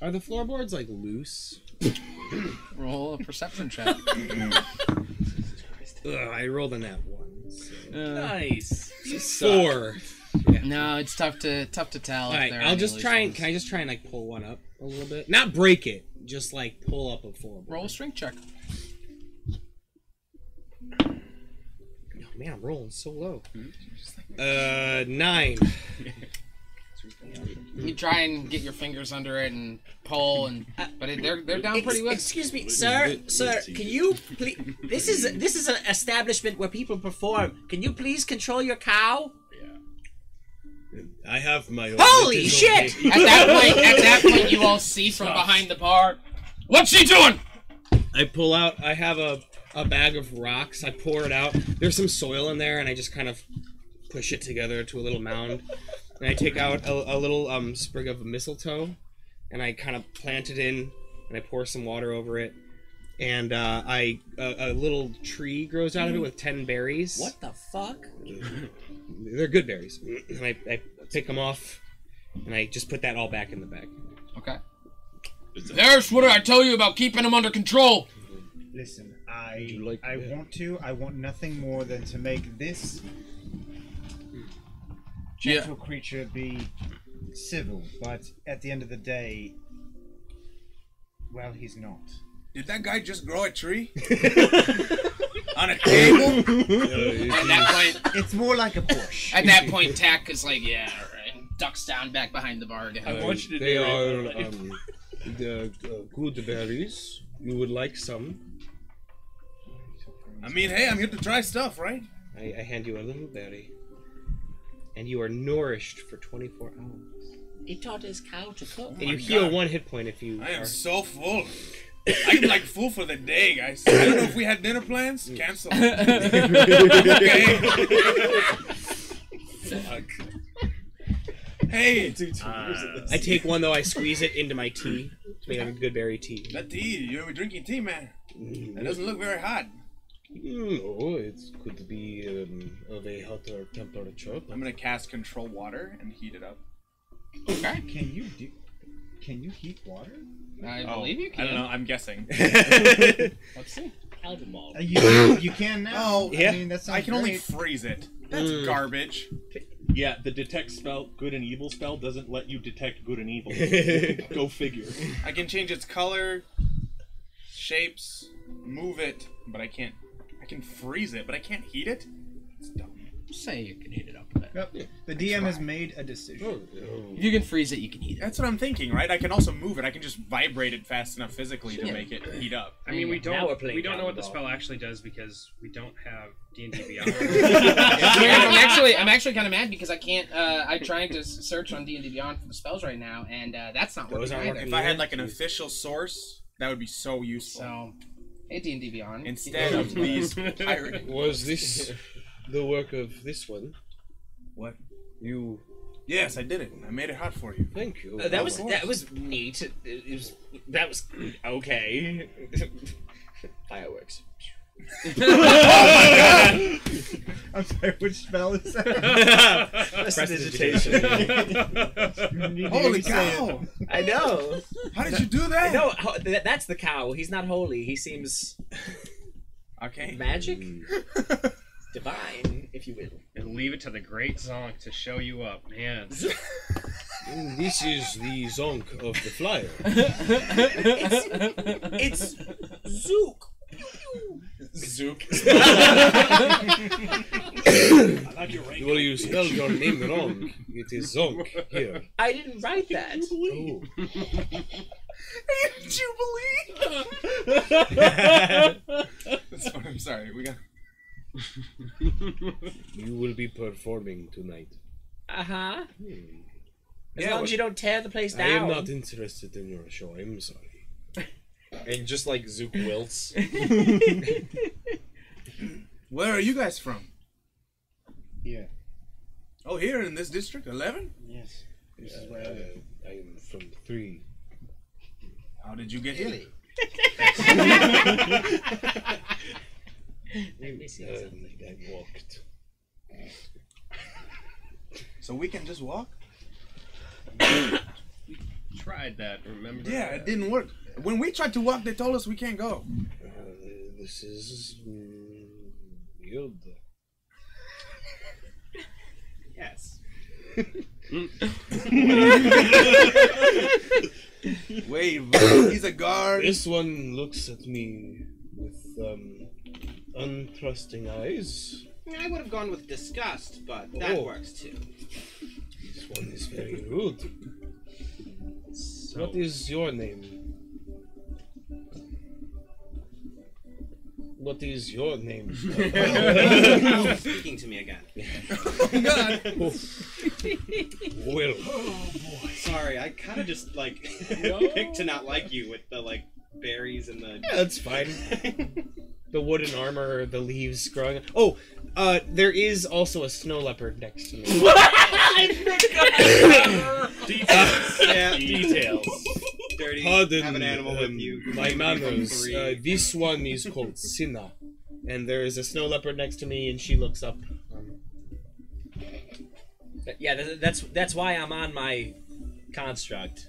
Are the floorboards like loose? Roll a perception check. Ugh, I rolled a nat one. so- Nice. Four. No, it's tough to tough to tell. All if right, there are I'll any just loose try and ones. can I just try and like pull one up a little bit? Not break it, just like pull up a floorboard. roll a strength check. Oh, man, I'm rolling so low. Uh, nine. You try and get your fingers under it and pull, and but it, they're they're down pretty well. Excuse me, sir, sir. Can you please? This is this is an establishment where people perform. Can you please control your cow? Yeah. I have my own. Holy shit! At that point, at that point, you all see from behind the bar. What's she doing? I pull out. I have a a bag of rocks. I pour it out. There's some soil in there, and I just kind of push it together to a little mound. And I take out a, a little um, sprig of mistletoe, and I kind of plant it in, and I pour some water over it. And uh, I a, a little tree grows out of it with ten berries. What the fuck? They're good berries. And I, I pick them off, and I just put that all back in the bag. Okay. There's what did I tell you about keeping them under control? Listen, I you like I that? want to. I want nothing more than to make this Yeah. gentle creature be civil. But at the end of the day, well, he's not. Did that guy just grow a tree? On a table? At that point, It's more like a bush. at that point, Tack is like, yeah, all right, ducks down back behind the bar again. I want you to they do are it. um, the uh, good berries. You would like some? I mean, hey, I'm here to try stuff, right? I, I hand you a little berry, and you are nourished for 24 hours. He taught his cow to cook. And you oh my heal God. one hit point if you I am are. so full. I'm like full for the day, guys. I don't know if we had dinner plans. Mm. Cancel. okay. Fuck. Hey, I take one though. I squeeze it into my tea to make a good berry tea. that tea. You're drinking tea, man. Mm. That doesn't look very hot. Mm, oh, it could be um, of a hotter temperature. I'm gonna cast control water and heat it up. Okay. Can you do? Can you heat water? I believe you can. I don't know. I'm guessing. Let's see. Albemarle. Uh, you, you can now. Oh, Yeah. I mean, that I can only great. freeze it. That's Mm. garbage. Yeah, the detect spell, good and evil spell, doesn't let you detect good and evil. Go figure. I can change its color, shapes, move it, but I can't. I can freeze it, but I can't heat it. It's dumb. Say you can heat it up a bit. Yep. The DM has made a decision. If you can freeze it, you can heat it. That's what I'm thinking, right? I can also move it. I can just vibrate it fast enough physically to Yeah. make it heat up. I mean, we Now we're don't playing we don't know what the spell actually does because we don't have D and D Beyond. I'm actually, I'm actually kind of mad because I can't. Uh, I'm trying to s- search on D and D Beyond for the spells right now, and uh, that's not Those working aren't either. working. If I had like an official source, that would be so useful. So, hey D and D&D Beyond. Instead of these pirate. Was this the work of this one? What? You. Yes, I did it. I made it hot for you. Thank you. Uh, that was that was neat. It, it was that was okay. Fireworks. I'm sorry, which spell is that? Prestidigitation. You Holy say cow! I know. How did you do that? No, That's the cow. He's not holy. He seems Okay. magic, divine, if you will. and leave it to the great Zonk to show you up, man. Mm, this is the zonk of the flyer. It's Zook. Zook. Well, you spelled your name wrong. It is zonk here. I didn't write that. Oh. Jubilee. I'm sorry. We got. you will be performing tonight. Uh huh. Hmm. As Yeah, long as you don't tear the place down. I am not interested in your show. I'm sorry. And just like Zook wilts. Where are you guys from? Here. Oh, here in this district, eleven. Yes. This is where I live. I am from three. How did you get here? Um, I walked. So we can just walk? We tried that, remember? Yeah, it didn't work. When we tried to walk, they told us we can't go. Uh, this is mm, weird. Yes. Wait, he's a guard. This one looks at me with um, untrusting eyes. I would have gone with disgust, but that Oh. works too. This one is very rude. What is your name? What is your name? Speaking to me again. Will. Oh, well, Sorry, I kind of just like picked to not like you with the like berries and the. Yeah, that's fine. the wooden armor, the leaves growing. Oh, uh, there is also a snow leopard next to me. Details. Yeah. Details. Dirty. Pardon Have an animal um, with you. My manners. Uh, this one is called Sinna. and there is a snow leopard next to me, and she looks up. Um, Yeah, that's that's why I'm on my construct.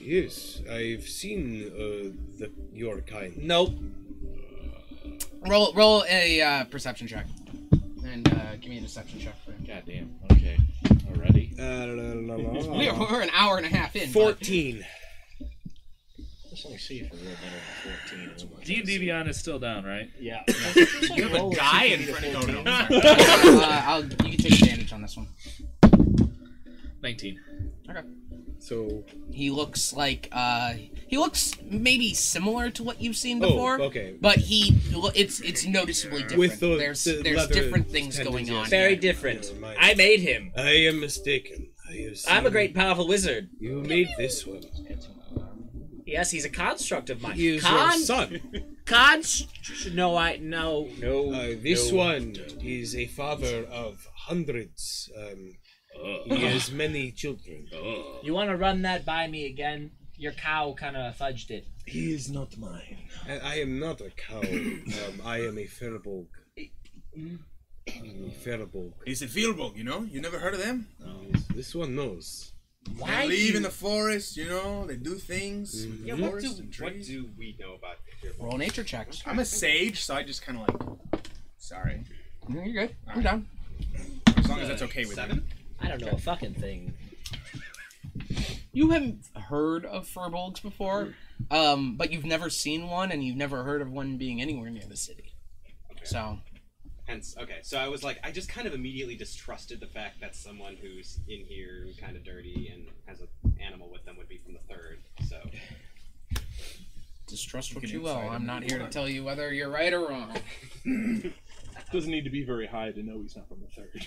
Yes, I've seen uh, the your kind. Nope. Roll roll a uh, perception check, and uh, give me a deception check for him. God damn. Okay. Already. We're, we're an hour and a half in. but- Fourteen. Let's only see if we're real better than 14. D and D Beyond is still down, right? Yeah. You have a guy in front of you. Uh, I'll, you can take advantage on this one. Nineteen. Okay. So He looks like uh he looks maybe similar to what you've seen Oh, before. okay. But he it's it's noticeably different. With the- there's the there's different things going on. Very here. different. I made him. I am mistaken. I have seen I'm a great, powerful wizard. You made this one. Yes, he's a construct of mine. He is Con- your son. Const- no, I no no. Uh, this no. one is a father of hundreds. Um, he has many children. You want to run that by me again? Your cow kind of fudged it. He is not mine. I, I am not a cow. Um, I am a Firbolg. A Firbolg. It's a Firbolg, you know? You never heard of them? This one knows. Why They live do- in the forest, you know? They do things. in the Yeah, what forest do, and what do we know about your Roll nature checks. I'm a sage, so I just kind of like. Sorry. No, You're good. I'm down. As long as that's okay with seven? I don't know a fucking thing. You haven't heard of Firbolgs before, um, but you've never seen one, and you've never heard of one being anywhere near the city. So Hence, okay. So I was like, I just kind of immediately distrusted the fact that someone who's in here, kind of dirty, and has an animal with them would be from the third. So distrust what Looking you will. I'm not here to tell you whether you're right or wrong. Doesn't need to be very high to know he's not from the third.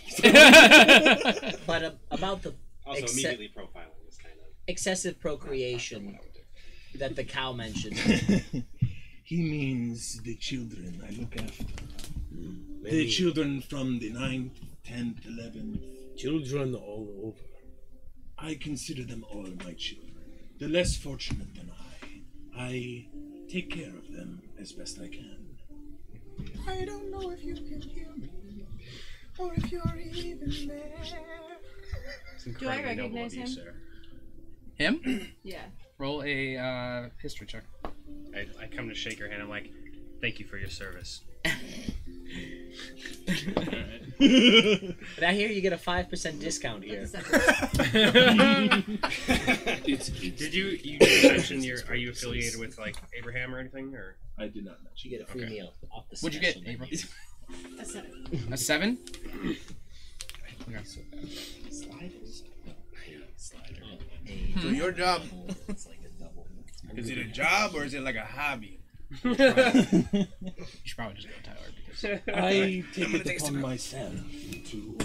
But uh, about the also Except- immediately profiling is kind of excessive procreation that the cow mentioned. he means the children I look after. Many The children from the 9th, 10th, 11th. children all over. I consider them all my children. The less fortunate than I. I take care of them as best I can. I don't know if you can hear me or if you're even there. Do I recognize him? Him? Yeah. Roll a uh, history check. I, I come to shake her hand. I'm like, thank you for your service. But I hear you get a five percent discount here. Did you you didn't mention your are you affiliated with like Abraham or anything or? I did not mention. You get a free Okay. meal off the. What'd you get, special April? menu. A seven. A seven? Hmm. So your job is it a job or is it like a hobby? You should probably just go to Tyler I take it take upon sip. myself to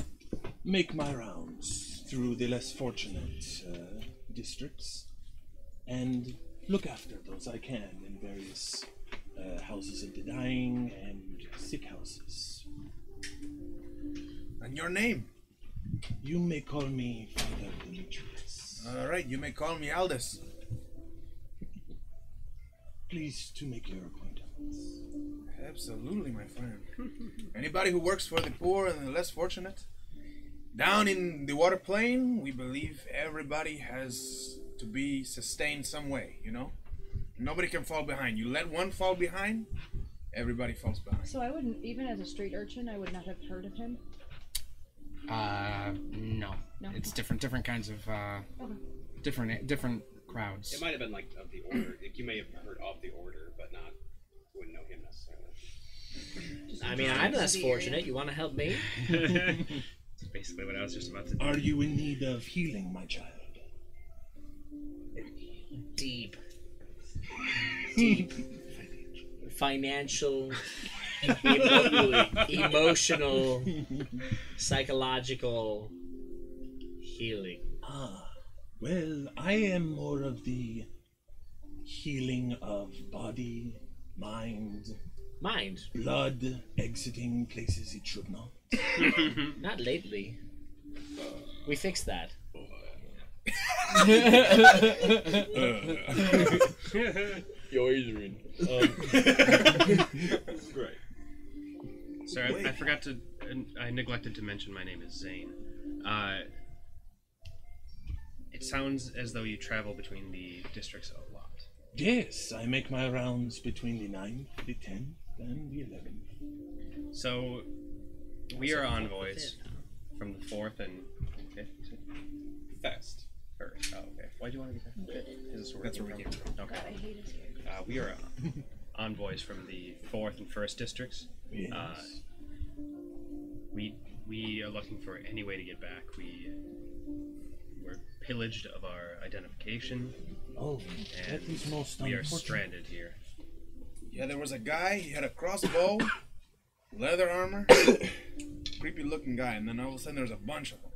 make my rounds through the less fortunate uh, districts and look after those I can in various uh, houses of the dying and sick houses. And your name? You may call me Father Demetrius. All right, you may call me Aldous. Pleased to make your acquaintance. Absolutely, my friend. Anybody who works for the poor and the less fortunate, down in the water plane, we believe everybody has to be sustained some way, you know? Nobody can fall behind. You let one fall behind, everybody falls behind. So I wouldn't, even as a street urchin, I would not have heard of him. Uh, no. No? It's different, different kinds of, uh, Okay. different, different crowds. It might have been like of the order. Like, you may have heard of the order, but not wouldn't know him necessarily. I mean, I'm less fortunate. You want to help me? That's basically what I was just about to do. Are you in need of healing, my child? Deep. Deep. Financial, emo- emotional, psychological healing. Ah, well, I am more of the healing of body, mind, mind, blood exiting places it should not. Not lately. We fixed that. Yo, Adrian. right. Sorry, I, I forgot to. I neglected to mention my name is Zane. Uh, it sounds as though you travel between the districts a lot. Yes, I make my rounds between the 9th, the 10th, and the 11th. So, we are envoys from the fourth and fifth. First. First. Oh, okay. Why do you want to be there? Is this where That's we where we came came from? Okay. Uh, we are uh, envoys from the fourth and first districts. Yes. Uh, we we are looking for any way to get back. We were pillaged of our identification. Oh, and that is most we are stranded here. Yeah, there was a guy, he had a crossbow, leather armor, creepy looking guy, and then all of a sudden there was a bunch of them.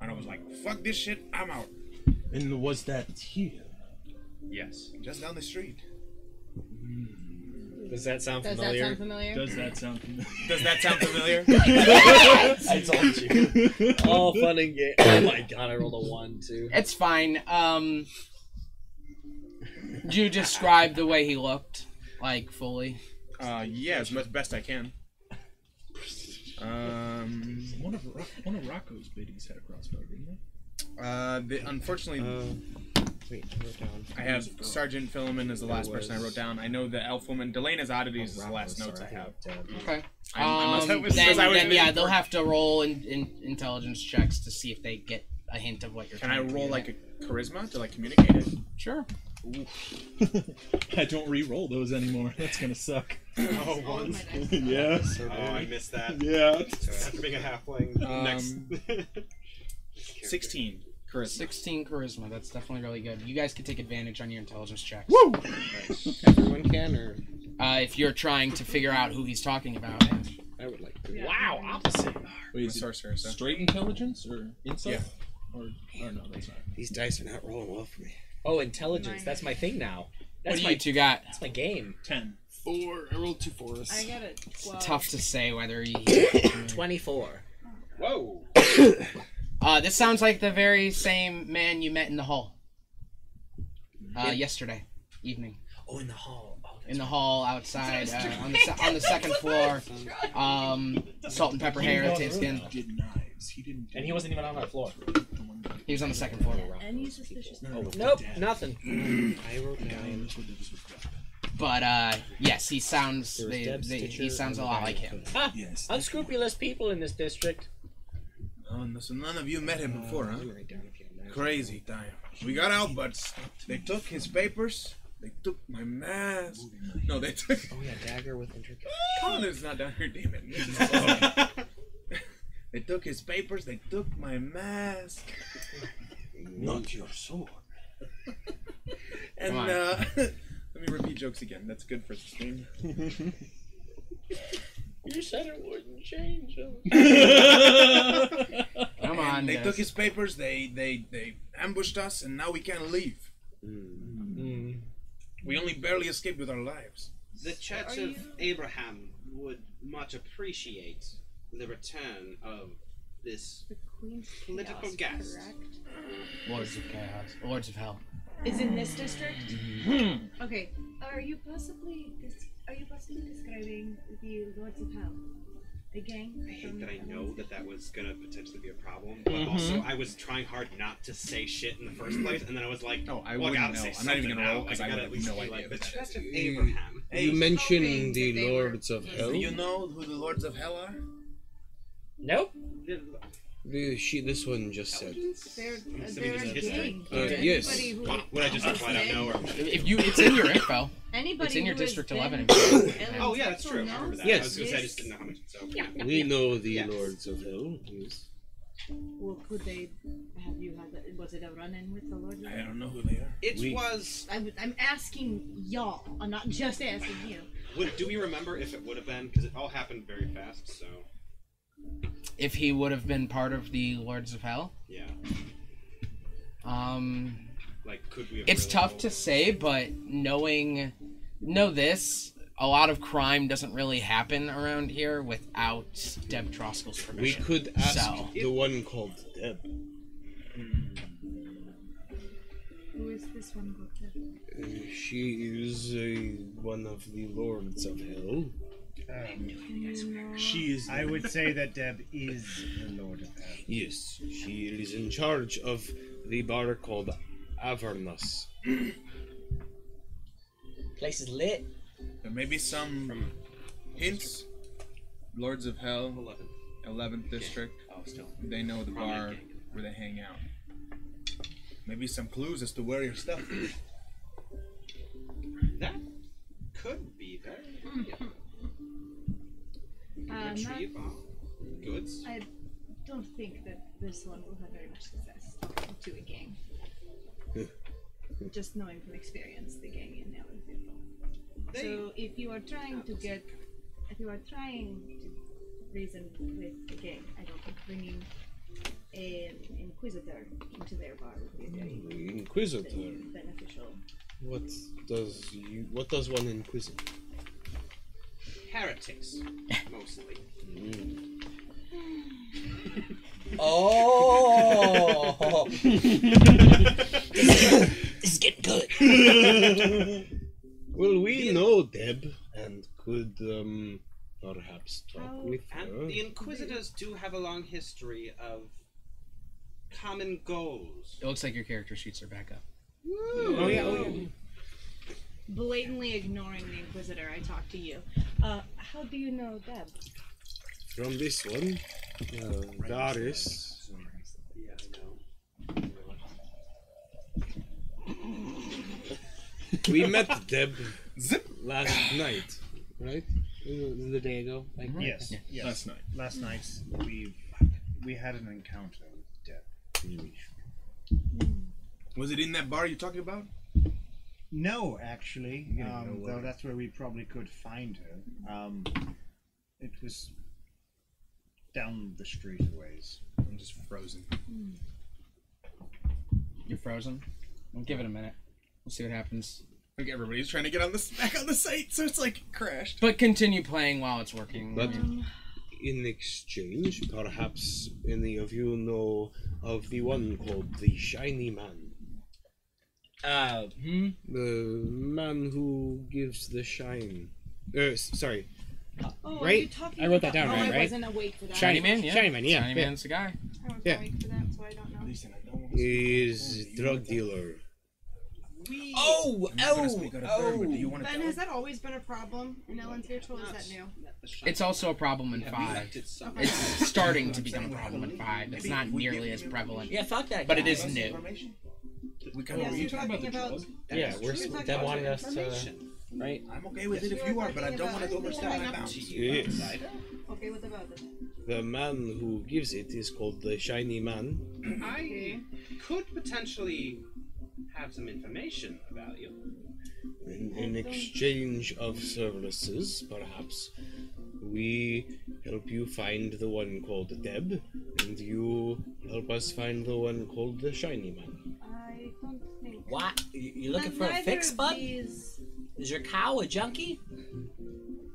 And I was like, fuck this shit, I'm out. And was that here? Yes. Just down the street. Does that sound Does that familiar? sound familiar? Does that sound familiar? Does that sound familiar? I told you. All fun and game. Oh my god, I rolled a one too. It's fine. Um, you describe the way he looked, like fully. Uh, yeah, as much best I can. Um, One of Ro- one of Rocco's biddies had a crossbow, didn't they? uh, the, unfortunately, Wait, I wrote down. I have Sergeant Philemon as the There last person I wrote down. I know the elf woman, Delena's oddities is the last notes I have. Okay. I- I Um, then, I was then yeah, they'll have to roll in, in intelligence checks to see if they get a hint of what you're. Can I roll like a charisma to like communicate it? Sure. I don't re-roll those anymore. That's gonna suck. Oh, once. yeah. Oh, I missed that. Yeah. So after being a halfling, Um, next. Sixteen charisma. 16 charisma. That's definitely really good. You guys can take advantage on your intelligence checks. Woo! Everyone can, or Uh, if you're trying to figure out who he's talking about. I would like to. Wow, opposite. Wait, is it sorcerer, so. straight intelligence or insight? Yeah. Or, or no, that's not. These dice are not rolling well for me. Oh, intelligence. That's my thing now. That's What do my you two got? That's my game. Ten. Four. I rolled two fours. I got a 12. Tough to say whether he. Twenty-four. Whoa. Uh, this sounds like the very same man you met in the hall. Uh, In- yesterday evening. Oh, in the hall. Oh, In the hall outside uh, on the se- on the second floor. Um, salt and pepper hair, tan skin. Did knives. He didn't. And he wasn't even on our floor. He was on the second floor. Any suspicious Nope, nothing. I wrote down. But uh, yes, he sounds they, they, he sounds a lot like him. Ah, Yes. unscrupulous people in this district. Oh, no, so none of you met him before, huh? Let me write down if you have knives. Crazy time. We got out, but they took his papers. They took my mask. No, they took. Oh yeah, dagger with intricate. Colin's not down here, damn it. they took his papers. They took my mask. Not your sword. And Come on. uh, let me repeat jokes again. That's good for the stream. You said it wouldn't change them. Come And on, They Des. took his papers. They they they ambushed us, and now we can't leave. We only barely escaped with our lives. The Church of Abraham would much appreciate the return of this political gas. Lords of Chaos. Lords of Hell. Is in this district? Hmm. Okay. Are you possibly dis- are you possibly describing the Lords of Hell? The gang? I hate from that I know that that was gonna potentially be a problem, but Mhm. also I was trying hard not to say shit in the first place, and then I was like, "Oh, I well, wouldn't gotta know. say I'm not even something gonna roll now. 'cause Like, I gotta would at have least no be idea like, who the that Church of is. Abraham. you mentioned the Lords of Hell. Do you know who the Lords of Hell are? Nope. She, this one just said. They're, uh, they're it's a gang. Uh, yes. anybody who- Wow, would I just who's flat out been- know? Or... If you, it's in your info. Anybody It's in your who has district been 11 to info. Oh yeah, that's true. I remember that. Yes. I was gonna say I just didn't know how much. So Yeah. We know the Yes. Lords of Hell. Yes. Well, could they have you had that? Was it a run-in with the Lords of I don't know who they are. It We- was. I'm, I'm asking y'all. I'm not just asking you. Would, do we remember if it would have been? Because it all happened very fast. So If he would have been part of the Lords of Hell. yeah, Um, like could we? Have it's really tough rolled to say, but knowing know this, a lot of crime doesn't really happen around here without Deb Troskel's We permission. could ask So- the one called Deb. Who is this one? Doctor? Uh, she is uh, one of the Lords of Hell. Um, She is. I would say that Deb is the Lord of Hell. Yes, she is in charge of the bar called Avernus. Place is lit. There may be some hints. Lords of Hell, 11th District. Oh, still. They know the bar where they hang out. Maybe some clues as to where your stuff is. That could be very. Yeah. Uh, Retrieve our goods. I don't think that this one will have very much success talking to a gang. Just knowing from experience, the gang in Ellen's So if you are trying to get, if you are trying to reason with the gang, I don't think bringing an inquisitor into their bar would be very Inquisitor. beneficial. What does you? What does one inquisitor? Heretics, mostly. Oh. This is getting good. well, we know Deb and could um perhaps talk with her. And the Inquisitors do have a long history of common goals. It looks like your character sheets are back up. Oh, yeah, oh, yeah. Blatantly ignoring the Inquisitor, I talk to you. Uh, how do you know Deb? From this one, uh, Darius. we met Deb last night, right? The day ago. Like, Yes, yes. Last night. Last night we we had an encounter with Deb. Was it in that bar you're talking about? No, actually, um, know though that's where we probably could find her. Um, it was down the street a ways. I'm just frozen. You're frozen. We'll give it a minute. We'll see what happens. Like everybody's trying to get on this back on the site, so it's like crashed. But continue playing while it's working. But in exchange, perhaps any of you know of the one called the Shiny Man. Uh, hmm? The man who gives the shine. Uh, sorry. Oh, are Right? you talking I wrote that down, oh, right, I wasn't awake for that. Shiny Man, yeah. Shiny Man, yeah. Shiny yeah. Man's the guy. I was Yeah. awake for that, so I don't know. Listen, I don't He is a drug dealer. We. Oh, I'm not gonna oh, speak out of turn, but oh. Ben, has that always been a problem in Ellensviertel? Is that new? It's also a problem in five. Elected some- It's starting to become a problem in five. It's not nearly as prevalent. Yeah, fuck that. But it guy. is new. We kind Yes, of you're talking about. Yeah, we're You're Deb about wanted us to. Right? I'm okay with it if you are, but I don't want to go overstep my bounds. Yes. Okay, what about it? The man who gives it is called the Shiny Man. I could potentially have some information about you. In, in exchange of services, perhaps, we help you find the one called Deb, and you help us find the one called the Shiny Man. I. What? You you looking for a fix, of bud? these- Is your cow a junkie?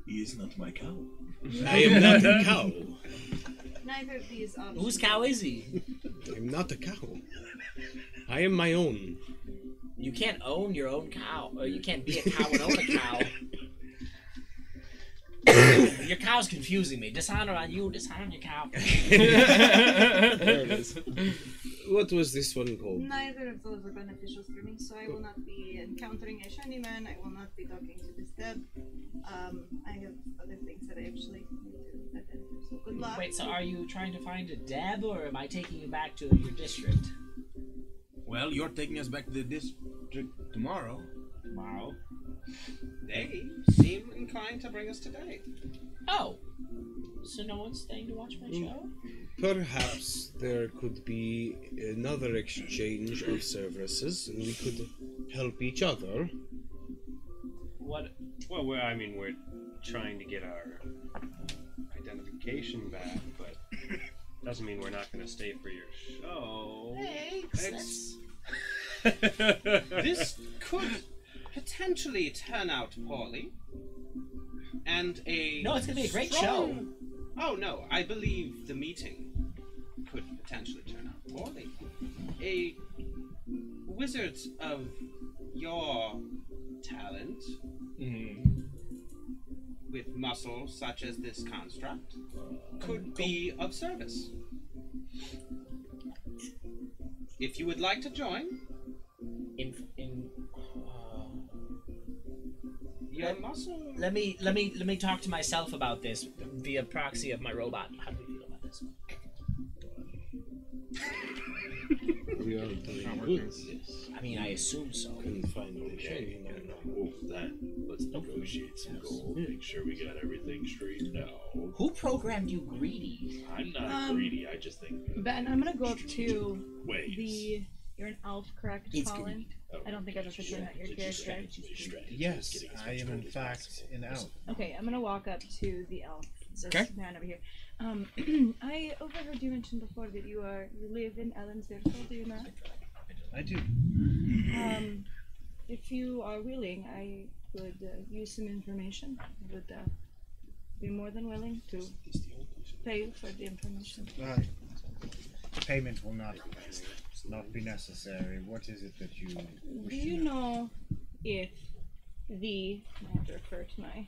He is not my cow. I am not a cow. Neither of these options. Whose cow is he? I'm not a cow. I am my own. You can't own your own cow, or you can't be a cow and own a cow. your cow's confusing me. Dishonor on you, dishonor on your cow. there it is. What was this one called? Neither of those are beneficial for me, so I will not be encountering a shiny man. I will not be talking to this Deb. Um, I have other things that I actually need to attend to. So good luck. Wait, so are you trying to find a Deb, or am I taking you back to your district? Well, you're taking us back to the district tomorrow. Tomorrow? They seem inclined to bring us today. Oh, so no one's staying to watch my show? Perhaps there could be another exchange of services, and we could help each other. What? Well, we're, I mean, we're trying to get our identification back, but doesn't mean we're not going to stay for your show. Thanks. this could potentially turn out poorly. And a No, it's gonna be a great strong- Oh no, I believe the meeting could potentially turn out poorly. A wizard of your talent with muscle such as this construct could be of service. If you would like to join, In in. Uh, your let, muscle. let me let me let me talk to myself about this via proxy of my robot. How do we feel about this? We are doing good. I mean, I assume so. Couldn't find the shiny man. That let's negotiate some gold. Make sure we got everything straightened out. Who programmed you greedy? I'm not Um, greedy. I just think Ben, I'm gonna go up to ways. the. You're an elf, correct, It's Colin? Oh, I don't think I've ever seen that your character. Yes, I am in fact an elf. Okay, I'm gonna walk up to the elf. This Okay. man over here. Um, I overheard you mention before that you are you live in Ellensviertel, do you not? I do. Um, if you are willing, I could uh, use some information. I would uh, be more than willing to pay you for the information. Uh, payment will not not be necessary. What is it that you wish Do to you know? know if the I have to refer to my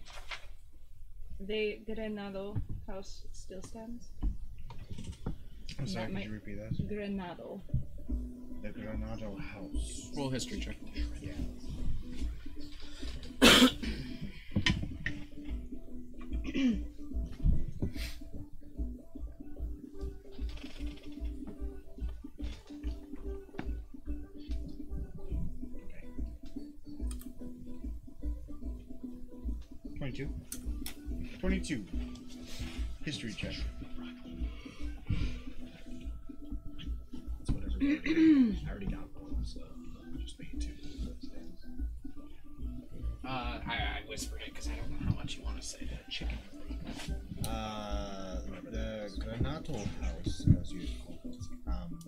the Granado house still stands? I'm That sorry, could might- you repeat that? Granado. The Granado House. Roll history check. Yeah. 22. History check. I already got one, so just made two. Uh, I, I whispered it because I don't know how much you want to say that chicken. Uh, the Granato House, as usual, um,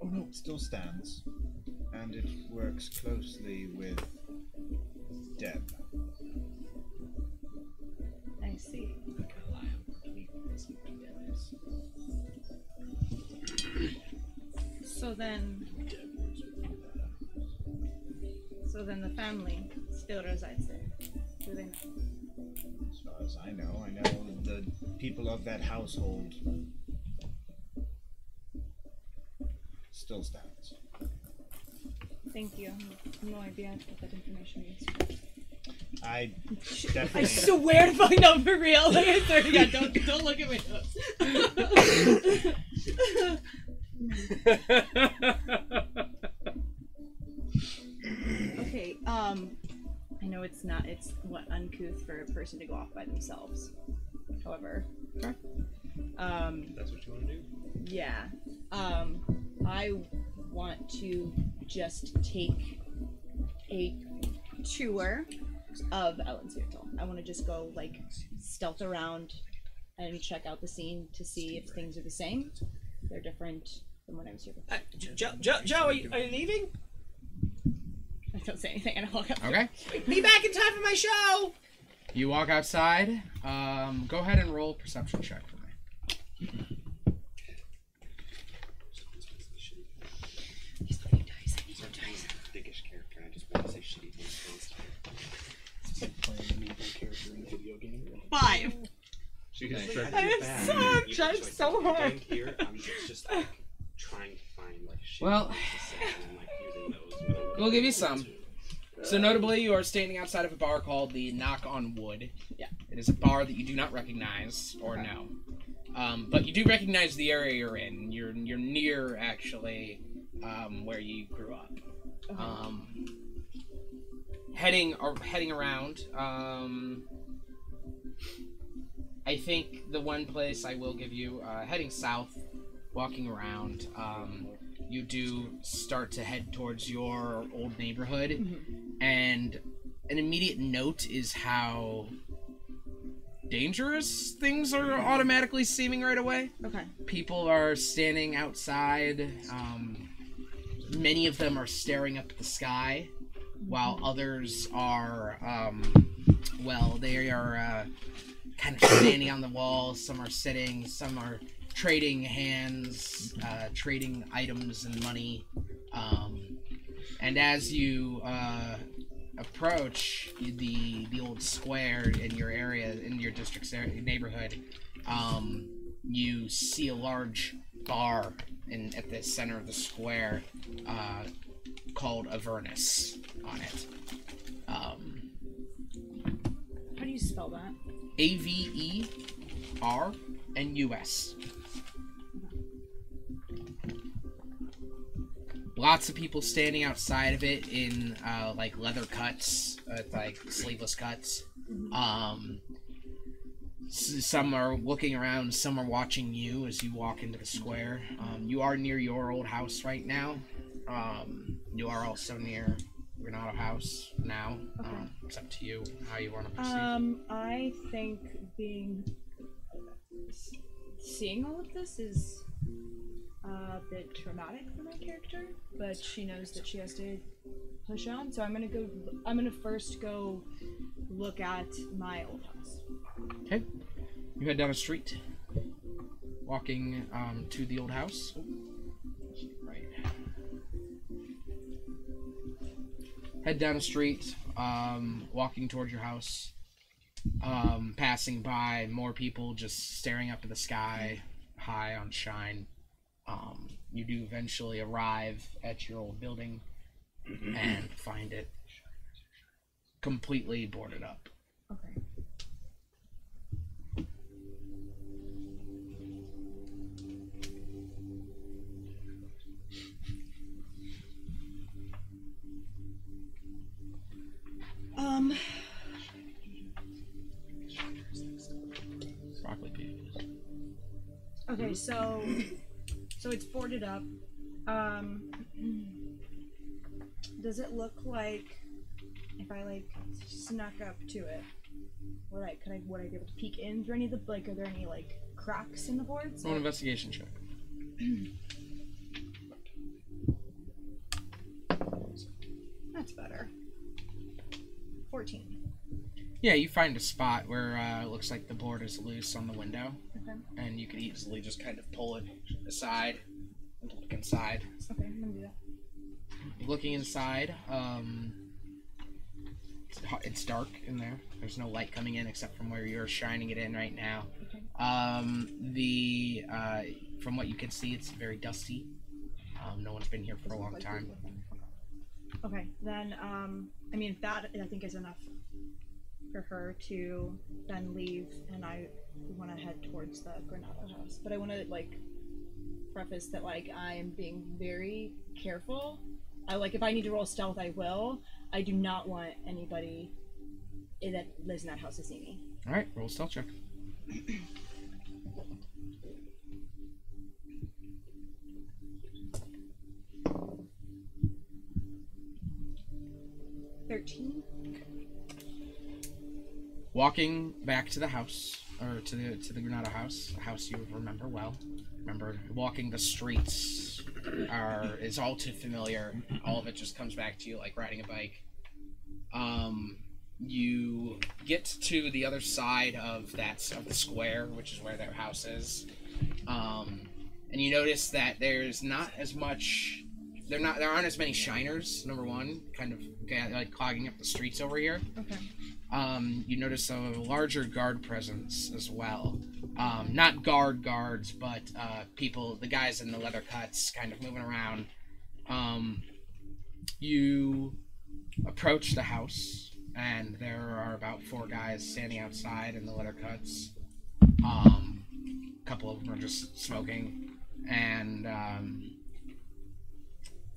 oh no, still stands, and it works closely with Deb. See. So then, so then the family still resides there. Do they not? As far as I know, I know the people of that household still stands. Thank you. I have no idea what that information means. I I swear to find out for real. Like I swear to God, don't don't look at me. okay. Um, I know it's not. It's what uncouth for a person to go off by themselves. However, um, That's what you want to do. yeah. Um, I want to just take a tour of Ellensviertel. I want to just go like stealth around and check out the scene to see if things are the same. They're different than when I was here before. Uh, Joe, Joe, Joe are, you, are you leaving? I don't say anything and I walk up. Okay. Be back in time for my show. You walk outside. Um, go ahead and roll perception check for me. Five. She can Nice. start I to am bad. so- I'm trying like, so hard. going Here, I'm just, just like trying to find like shit. Well- and like using those. We'll give you some. So notably, you are standing outside of a bar called the Knock on Wood. Yeah. It is a bar that you do not recognize or know, um, but you do recognize the area you're in. You're you're near actually um, where you grew up. Um, heading or heading around. Um, I think the one place I will give you, uh, heading south, walking around. Um, you do start to head towards your old neighborhood, and an immediate note is how dangerous things are automatically seeming right away. Okay. People are standing outside. Um, many of them are staring up at the sky, while others are, um, well, they are uh, kind of standing on the walls. Some are sitting. Some are trading hands, uh, trading items and money. Um, and as you uh, approach the the old square in your area, in your district's area, neighborhood, um, you see a large bar in at the center of the square uh, called Avernus on it. Um, How do you spell that? A V E R N U S. Lots of people standing outside of it in uh, like leather cuts, uh, like sleeveless cuts. Um, s- some are looking around, some are watching you as you walk into the square. Um, you are near your old house right now. Um, you are also near Renato House now. Um, it's up to you how you want to proceed. Um, I think being seeing all of this is a bit traumatic for my character, but she knows that she has to push on. So I'm gonna go. I'm gonna first go look at my old house. Okay. You head down a street, walking um, to the old house. Head down a street, um, walking towards your house. Um, passing by more people just staring up at the sky, high on shine. Um, you do eventually arrive at your old building and find it completely boarded up. Okay. Um. Broccoli. Okay, so so it's boarded up. Um, does it look like if I like snuck up to it, would I could I would I be able to peek in through any of the like? Are there any like cracks in the boards? Roll an investigation check. That's better. Fourteen. Yeah, you find a spot where uh, it looks like the board is loose on the window, Okay. and you could easily just kind of pull it aside and look inside. Okay, I'm gonna do that. Looking inside, um, it's, ho- it's dark in there. There's no light coming in except from where you're shining it in right now. Okay. Um, the uh, from what you can see, it's very dusty. Um, no one's been here for a long time. Okay, then um, I mean that I think is enough for her to then leave, and I want to head towards the Granada house. But I want to like preface that like I am being very careful. I like if I need to roll stealth, I will. I do not want anybody that lives in that house to see me. All right, roll stealth check. Thirteen. Walking back to the house, or to the to the Granada house, a house you remember well. Remember walking the streets are is all too familiar. All of it just comes back to you like riding a bike. Um, you get to the other side of that of the square, which is where their house is. Um, and you notice that there's not as much. There not there aren't as many shiners. Number one, kind of like clogging up the streets over here. Okay. Um, you notice a larger guard presence as well. Um, not guard guards, but uh, people, the guys in the leather cuts, kind of moving around. Um, you approach the house, and there are about four guys standing outside in the leather cuts. Um, a couple of them are just smoking, and um,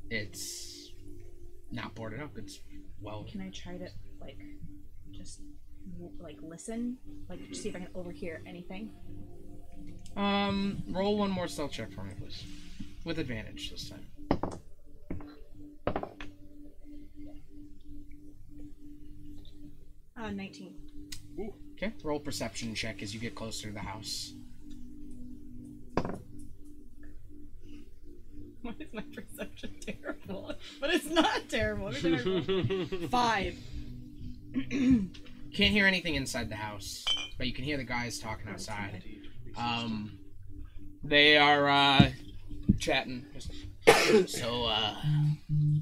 it's not boarded up. It's well. Can I try to like just like listen, like see if I can overhear anything? Um, roll one more stealth check for me, please, with advantage this time. Uh, nineteen. Okay, roll perception check as you get closer to the house. Why is my perception terrible? But it's not terrible. What did Five. Can't hear anything inside the house, but you can hear the guys talking outside. Um, they are uh, chatting. so, uh,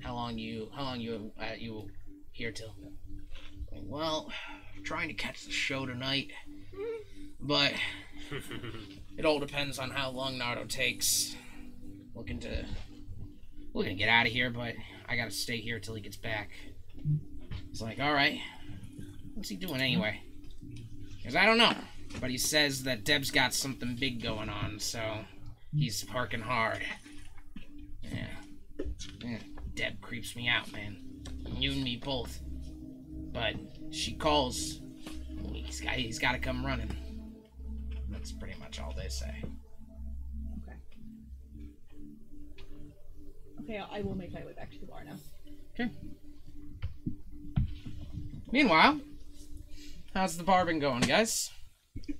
how long you how long you uh, you here till? Well, trying to catch the show tonight, but it all depends on how long Nardo takes. Looking to looking to get out of here, but I gotta stay here till he gets back. He's like, all right, what's he doing anyway? Because I don't know, but he says that Deb's got something big going on, so he's parking hard. Yeah. yeah. Deb creeps me out, man. You and me both. But she calls. He's got, he's got to come running. That's pretty much all they say. Okay, I I will make my way back to the bar now. Okay. Meanwhile, how's the bar been going, guys?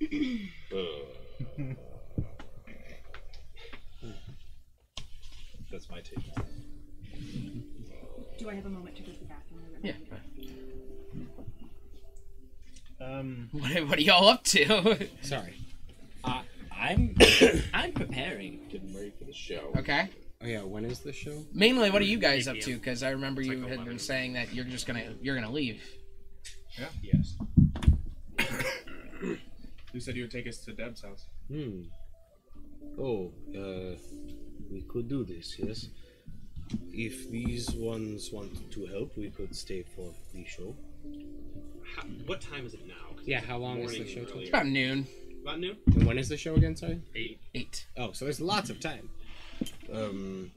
That's my take. Do I have a moment to go to the bathroom? Yeah. Um, what, what are y'all up to? Sorry. Uh, I'm I'm preparing, getting ready for the show. Okay. Oh yeah, when is the show? Mainly, what are you guys up to? Because I remember you had been saying that you're just gonna you're gonna leave. Yeah. Yes. You said you would take us to Deb's house. Hmm. Oh, uh, we could do this, yes? If these ones want to help, we could stay for the show. How, what time is it now? Yeah, how long is the show. It's about noon. About noon? And when is the show again? Sorry. Eight. Eight. Oh, so there's lots of time. Um,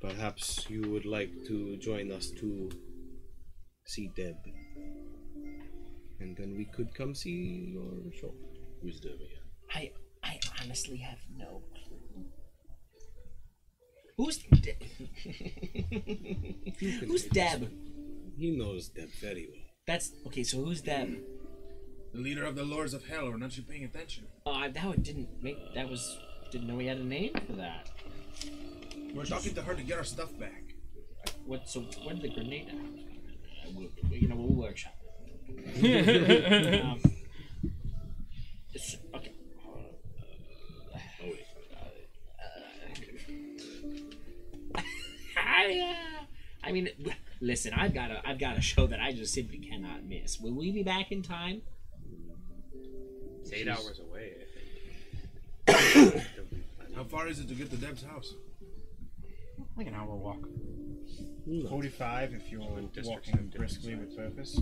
perhaps you would like to join us to see Deb. And then we could come see your show. Who's Deb again? I I honestly have no clue. Who's De- Who's Deb? He knows Deb very well. That's okay. So who's Deb? The leader of the Lords of Hell, or not you paying attention? Uh, that one didn't make. That was didn't know he had a name for that. We're talking to her to get our stuff back. What? So where did the grenade? Uh, we'll, you know, we'll workshop. um, it's, okay. Oh wait. I, uh, I mean, listen, I've got a, I've got a show that I just simply cannot miss. Will we be back in time? It's eight hours away. How far is it to get to Deb's house? Like an hour walk. 45 if you're districts walking have briskly with purpose.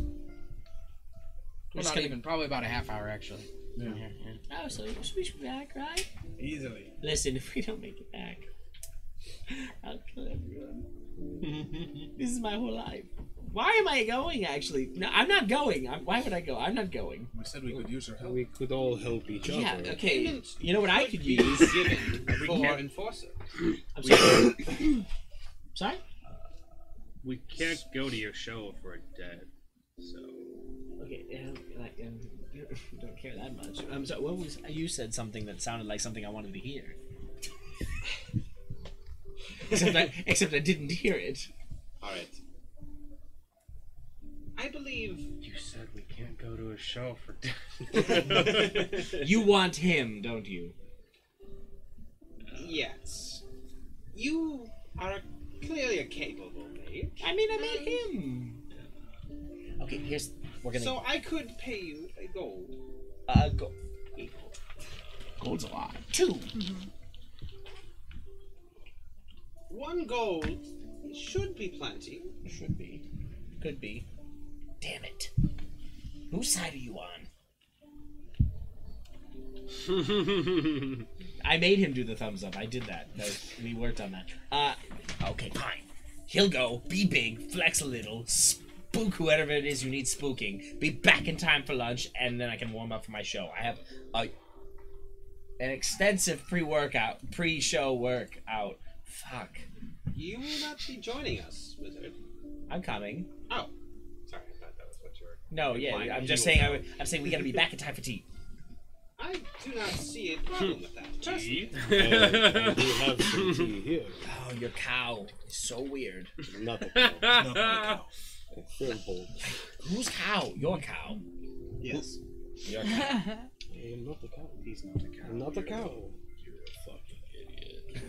Well, not gonna- even. Probably about a half hour, actually. Yeah. Oh, so we should be back, right? Easily. Listen, if we don't make it back, I'll kill everyone. this is my whole life. Why am I going? Actually, no, I'm not going. I'm, why would I go? I'm not going. We said we could use her help. We could all help each Yeah. other. Okay. You know what I could use? Given for can't- enforcer. I'm sorry. sorry. We can't go to your show if we're dead. So Okay, um, like, um, don't care that much. Um, so what was you said something that sounded like something I wanted to hear. except I, except I didn't hear it. All right. I believe you said we can't go to a show for. You want him, don't you? yes. You are clearly a capable mage. I mean, I made him. Okay, here's we're gonna. So I could pay you a gold. uh, go. Gold's a lot. 2 One gold should be plenty. Should be. Could be. Damn it. Whose side are you on? I made him do the thumbs up. I did that. that was- we worked on that. Uh, okay, fine. He'll go, be big, flex a little, spook whoever it is you need spooking, be back in time for lunch, and then I can warm up for my show. I have a an extensive pre-workout, pre-show workout. Fuck. You will not be joining us, wizard. I'm coming. Oh, sorry. I thought that was what you were. No, yeah, implying I'm just saying. I, would- I'm saying we gotta be back in time for tea. I do not see a problem with that. Trust me. Uh, I do have some tea here. Oh, your cow is so weird. Not a cow. Not my cow. A. Whose cow? Your cow. Yes. Your cow. I am not the cow. He's not a cow. I'm not a cow.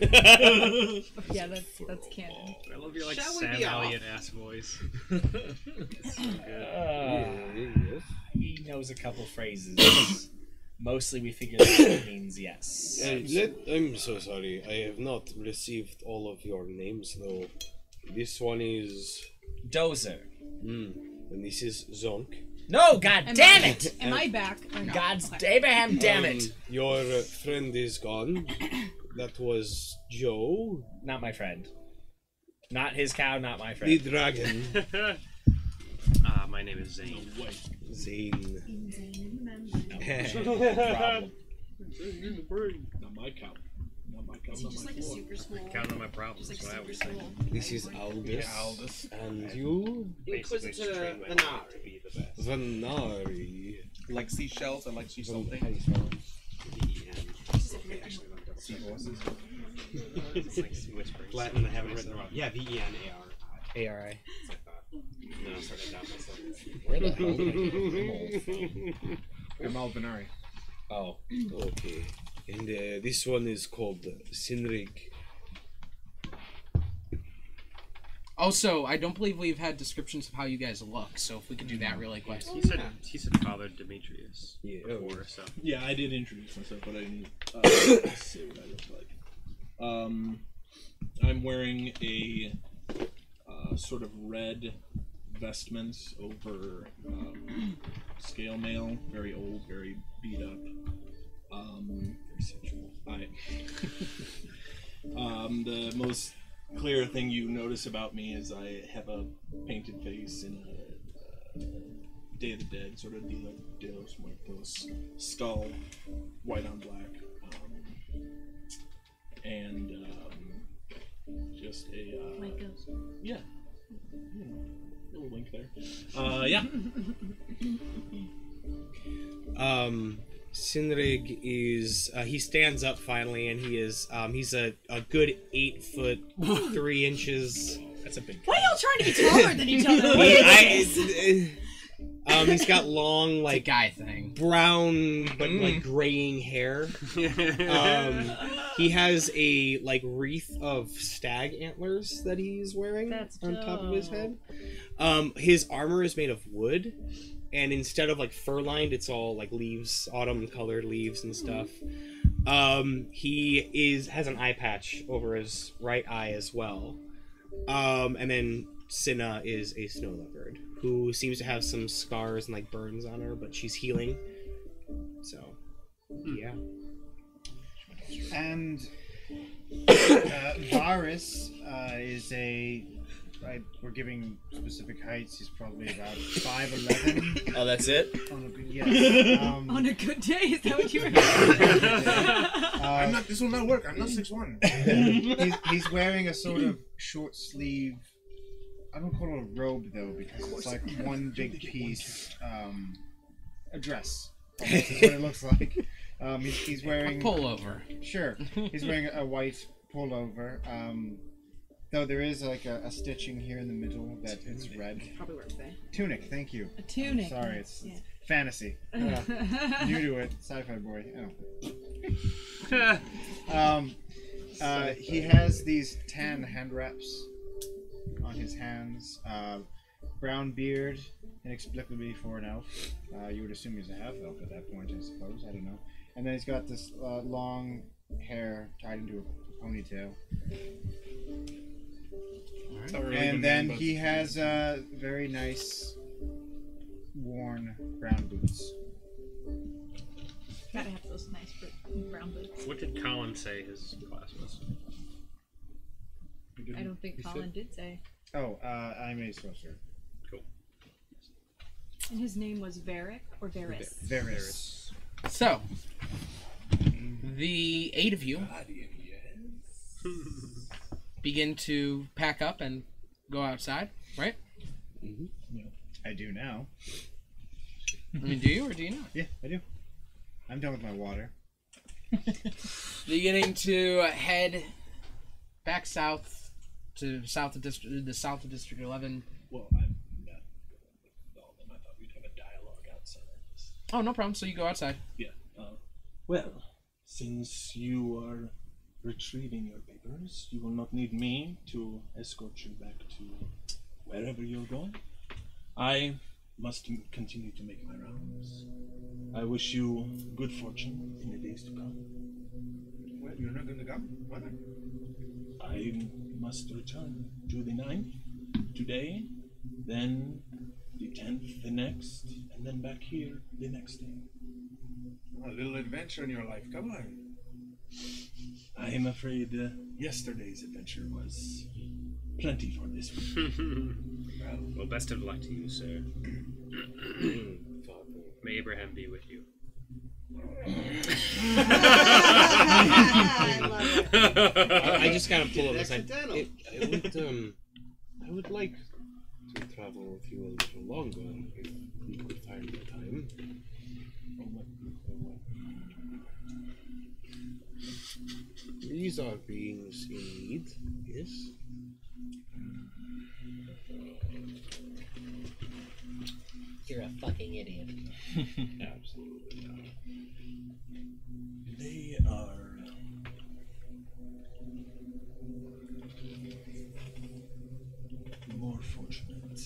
yeah, that's that's canon. I love your like Shall Sam be off? Elliott ass voice. so. Uh, he knows a couple phrases. Mostly we figure that it means yes. And let, I'm so sorry. I have not received all of your names though. This one is Dozer. Mm. And this is Zonk. No, god Am damn I- it! Am I back or not? God's Abraham, damn Um, it! Your uh, friend is gone. that was Joe. Not my friend. Not his cow, not my friend. The dragon. Ah, my name is Zane. Zane. Problem. Not my cow. Not my cow. Is he Not my like a super small? Counting my problems, like what I always say. This is Aldous. Yeah, Aldous. And you? Basically, just Inquisitor train my dog to Venari. be the best. Vanari. Like seashells, I like sea Van- salting. how do you spell it? Seahorses. It's like whispering. Latin, I haven't written wrong. Yeah, V E N A R. A R I. No, I started down myself. Where the hell did I get Emerald I'm Alvinari. from? Oh. Okay. And uh, this one is called Sinrig. Also, I don't believe we've had descriptions of how you guys look, so if we could do that really quick. He said he said Father Demetrius Yeah. before, so Yeah, I did introduce myself, but I didn't uh, say what I look like. Um, I'm wearing a uh, sort of red vestment over um, scale mail, very old, very beat up. Um, I, um, the most clear thing you notice about me is I have a painted face and a uh, Day of the Dead, sort of Dia de los Muertos skull, white on black, um, and um, just a uh, Like ghost. yeah, you little wink there. Uh, yeah, Um, Sinrig is uh, he stands up finally, and he is um, he's a, a good eight foot three inches. That's a big. Why are y'all trying to be taller than each other? What He- is this? I- um, he's got long like guy thing. brown but Mm. like graying hair. Um, he has a like wreath of stag antlers that he's wearing That's on top of his head. Um, his armor is made of wood, and instead of like fur lined, it's all like leaves, autumn colored leaves and stuff. Um, he is has an eye patch over his right eye as well. Um, and then Cinna is a snow leopard who seems to have some scars and like burns on her, but she's healing. So, yeah. And uh, Varus uh, is a. I, we're giving specific heights. He's probably about five eleven. Oh, that's it. On a good yes. Um, On a good day, is that what you were? I'm uh, not. This will not work. I'm not six one. he's, he's wearing a sort of short sleeve I don't call it a robe though because it's like one big piece. Um, a dress. Almost is what it looks like. Um, he's, he's wearing pullover. Sure, he's wearing a white pullover. Um, though there is like a, a stitching here in the middle that it's red. Probably works there. Tunic, thank you. A tunic, Sorry, it's, yeah. it's fantasy. Uh, new to it, sci-fi boy. Oh. um, uh, he has these tan hand wraps on his hands. Uh, brown beard, inexplicably for an elf. Uh, you would assume he's a half elf at that point, I suppose. I don't know. And then he's got this uh, long hair tied into a ponytail. It's really And then man, he has uh, very nice, worn brown boots. Gotta have those nice brown boots. What did Colin say his class was? I don't think Colin did say. Oh, uh, I'm a sorcerer. Cool. And his name was Varric or Varys. Varus. So, the eight of you begin to pack up and go outside, right? I do now. I mean, do you or do you not? Yeah, I do. I'm done with my water. Beginning to head back south to south of district, the south of District Eleven. Well, I'm not with all of them. I thought we'd have a dialogue outside. Oh, no problem. So you go outside. Yeah. Uh, well, since you are retrieving your papers, you will not need me to escort you back to wherever you're going. I must continue to make my rounds. I wish you good fortune in the days to come. Well, you're not gonna come? Why not? I must return to the ninth today, then the tenth the next, and then back here the next day. A little adventure in your life. Come on. I am afraid uh, yesterday's adventure was plenty for this week. well, best of luck to you, sir. May Abraham be with you. I, I just kind of pull up this. I, it, I would um, I would like to travel with you a little longer if we could find the time. These are beings in need, yes. You're a fucking idiot. Absolutely not. They are um, more fortunate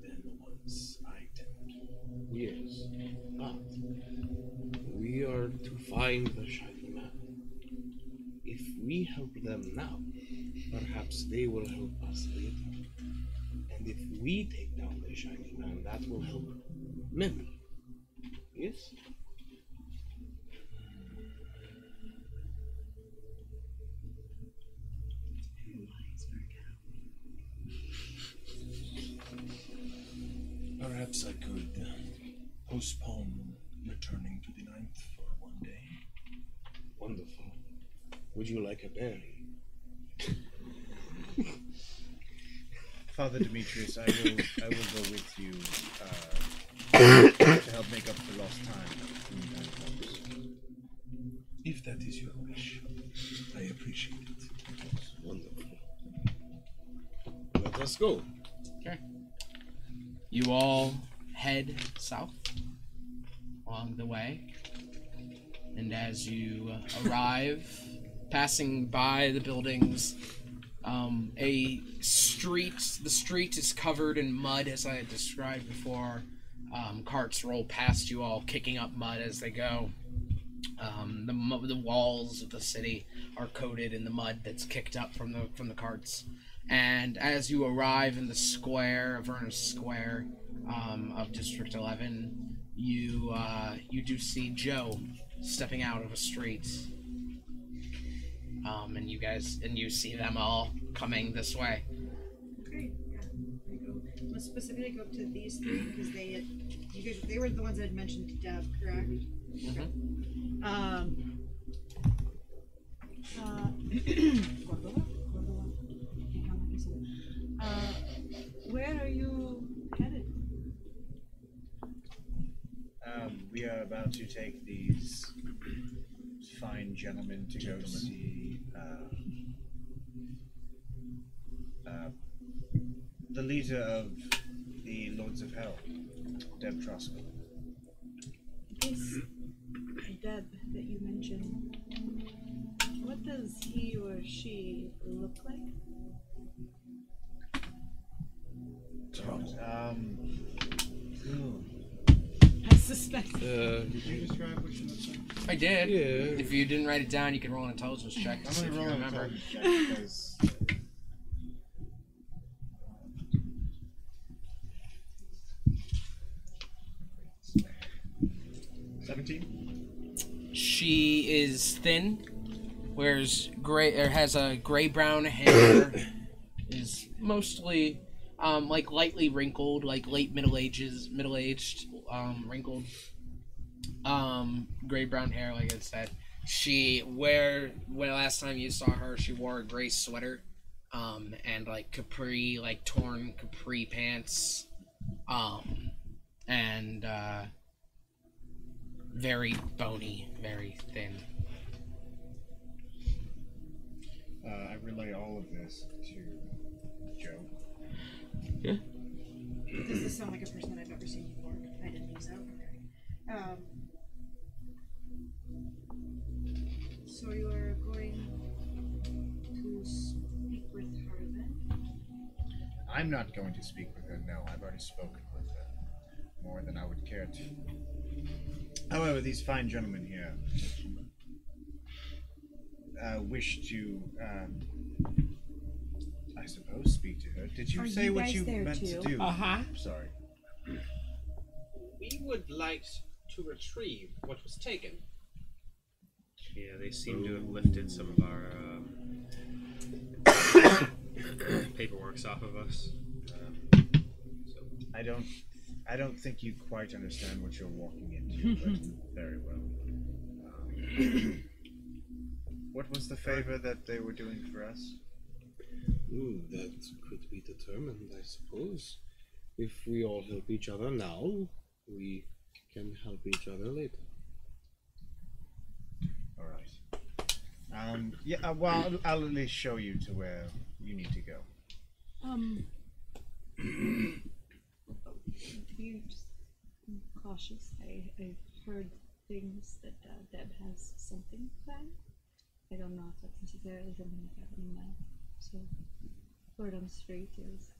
than the ones I tempt. Yes, but we are to find the shiny man. If we help them now, perhaps they will help us later. And if we take down the shiny man, that will help many. Yes? Perhaps I could postpone returning to the ninth for one day. Wonderful. Would you like a berry? Father Demetrius, I will I will go with you uh, to help make up for lost time when the time comes. If that is your wish, I appreciate it. Wonderful. Let us go. Okay. You all head south along the way, and as you uh, arrive, passing by the buildings, um, a street. The street is covered in mud, as I had described before. Um, carts roll past you all, kicking up mud as they go. Um, the the walls of the city are coated in the mud that's kicked up from the from the carts. And as you arrive in the square, Avernus Square um, of District 11, you uh, you do see Joe stepping out of a street um, and you guys and you see them all coming this way. Okay, I go. I'm gonna specifically go up to these three because they, had, you guys, they were the ones I had mentioned to Dev, correct? Mm-hmm. Um. Uh, Uh, where are you headed? Um, we are about to take these fine gentleman to go see uh, uh, the leader of the Lords of Hell, Deb Troskel. This Deb that you mentioned, what does he or she look like? Um, I suspect. did you describe what she looks like? I did. Yeah. If you didn't write it down, you can roll an intelligence check I'm gonna roll an remember. intelligence check because Seventeen. She is thin, wears gray or has a gray brown hair, is mostly um, like lightly wrinkled, like late middle ages, middle aged, um, wrinkled, um, gray brown hair. Like I said, she wear when last time you saw her, she wore a gray sweater, um, and like capri, like torn capri pants, um, and uh, very bony, very thin. uh, I relay all of this to Joe. Yeah. Does this sound like a person I've ever seen before? I didn't use that. Okay. Um, so you are going to speak with her then? I'm not going to speak with her. No, I've already spoken with her more than I would care to. However, these fine gentlemen here uh, wish to, um, I suppose, speak to her. Did you Are say you what you meant too? to do? Uh-huh. Sorry. We would like to retrieve what was taken. Yeah, they seem to have lifted some of our um, paperworks off of us. Um, so I don't. I don't think you quite understand what you're walking into, but very well. Um, what was the favor that they were doing for us? Hmm, that could be determined, I suppose. If we all help each other now, we can help each other later. All right. Um, yeah. Uh, well, I'll, I'll at least show you to where you need to go. Um. to be just cautious, I, I've heard things that uh, Deb has something planned. I don't know if that's necessarily something that's happening now. So, word on the street is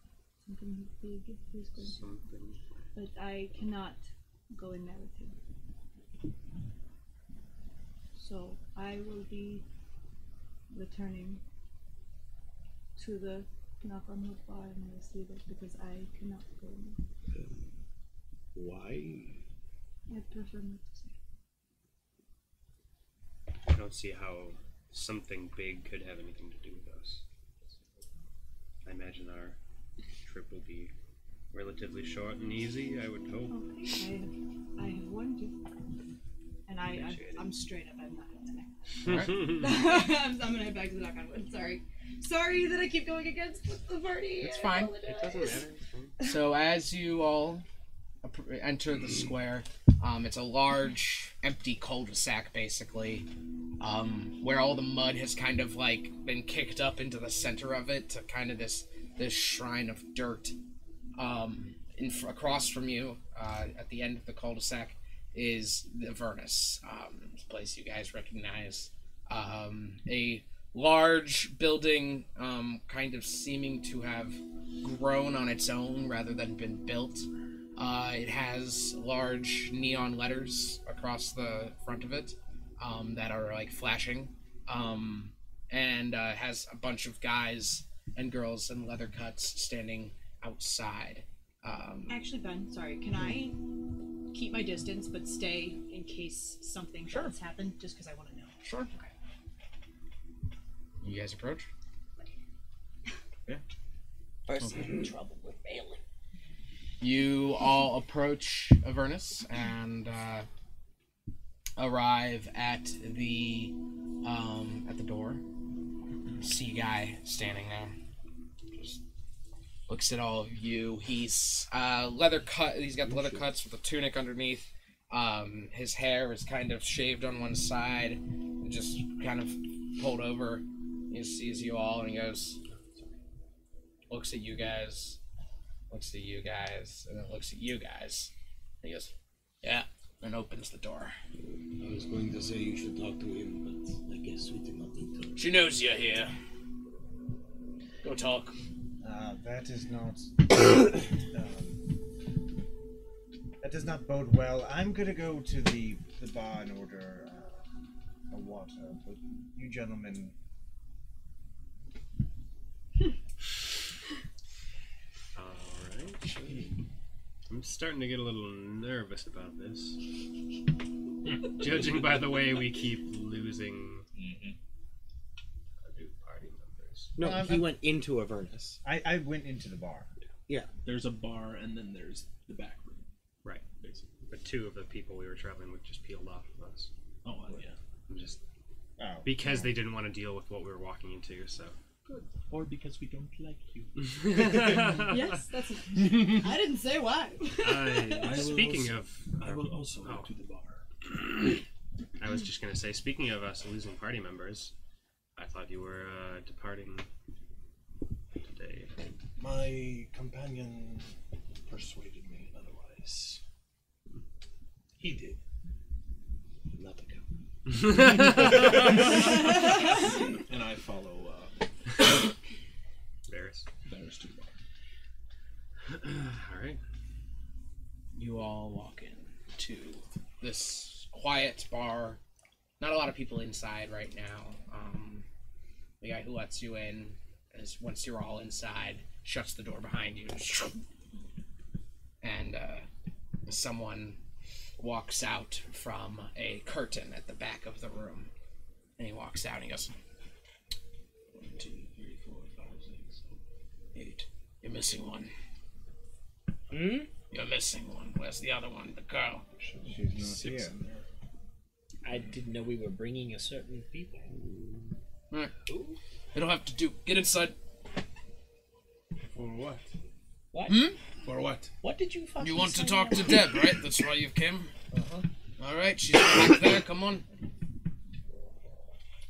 something big is going Something. But I cannot go in there with him. So I will be returning to the knock on wood bar and I will see that because I cannot go in. Why? I prefer not to say. I don't see how something big could have anything to do with us. I imagine our trip will be relatively short and easy. I would hope. Okay, I have, I have warned you. And I, I I'm straight up. I'm not gonna Alright. I'm, I'm gonna head back to the knock on wood. Sorry, sorry that I keep going against the party. It's I fine. It doesn't matter. So as you all enter the square, um, it's a large, empty cul-de-sac, basically, um, where all the mud has kind of like been kicked up into the center of it to kind of this this shrine of dirt. Um, in fr- across from you, uh, at the end of the cul-de-sac, is the Avernus, um, place you guys recognize. Um, a large building, um, kind of seeming to have grown on its own rather than been built. Uh, it has large neon letters across the front of it um, that are like flashing, um, and uh, has a bunch of guys and girls in leather cuts standing outside. Um, Actually, Ben, sorry. Can I keep my distance but stay in case something does happen? Just because I want to know. Sure. Okay. you guys approach. Person in trouble with failing. You all approach Avernus and uh, arrive at the um, at the door. See guy standing there. Looks at all of you. He's uh, leather cut. He's got the leather cuts with a tunic underneath. Um, his hair is kind of shaved on one side, and just kind of pulled over. He sees you all and he goes, looks at you guys, looks at you guys, and then looks at you guys. He goes, yeah, and opens the door. I was going to say you should talk to him, but I guess we do not need to. She knows you're here. Go talk. Uh, that is not. um, that does not bode well. I'm gonna go to the the bar and order uh, a water. But you gentlemen, Alright. I'm starting to get a little nervous about this. Judging by the way we keep losing new party members. No, Well, I'm- he I'm- went into Avernus. I, I went into the bar. Yeah. There's a bar and then there's the back room. Right. Basically. But two of the people we were traveling with just peeled off of us. Oh, yeah. I'm just Oh. because they didn't want to deal with what we were walking into. So. Good. Or because we don't like you. yes, that's. It. I didn't say why. I, I will speaking also- of, I will uh, also go oh. to the bar. I was just gonna say, speaking of us losing party members, I thought you were uh, departing today. My companion persuaded me otherwise. He did. Not the and I follow uh, Varus. Varus to the bar. All right. You all walk in to this quiet bar. Not a lot of people inside right now. Um, the guy who lets you in is once you're all inside, shuts the door behind you, and uh, someone walks out from a curtain at the back of the room. And he walks out and he goes, One, two, three, four, five, six, eight. You're missing one. Hmm? You're missing one. Where's the other one? The girl. She's not here. I didn't know we were bringing a certain people. Alright. It'll have to do. Get inside. For what? What? Hmm? For what? What did you fucking You want to talk now? to Deb, right? That's why you came? Uh-huh. Alright, she's back there. Come on.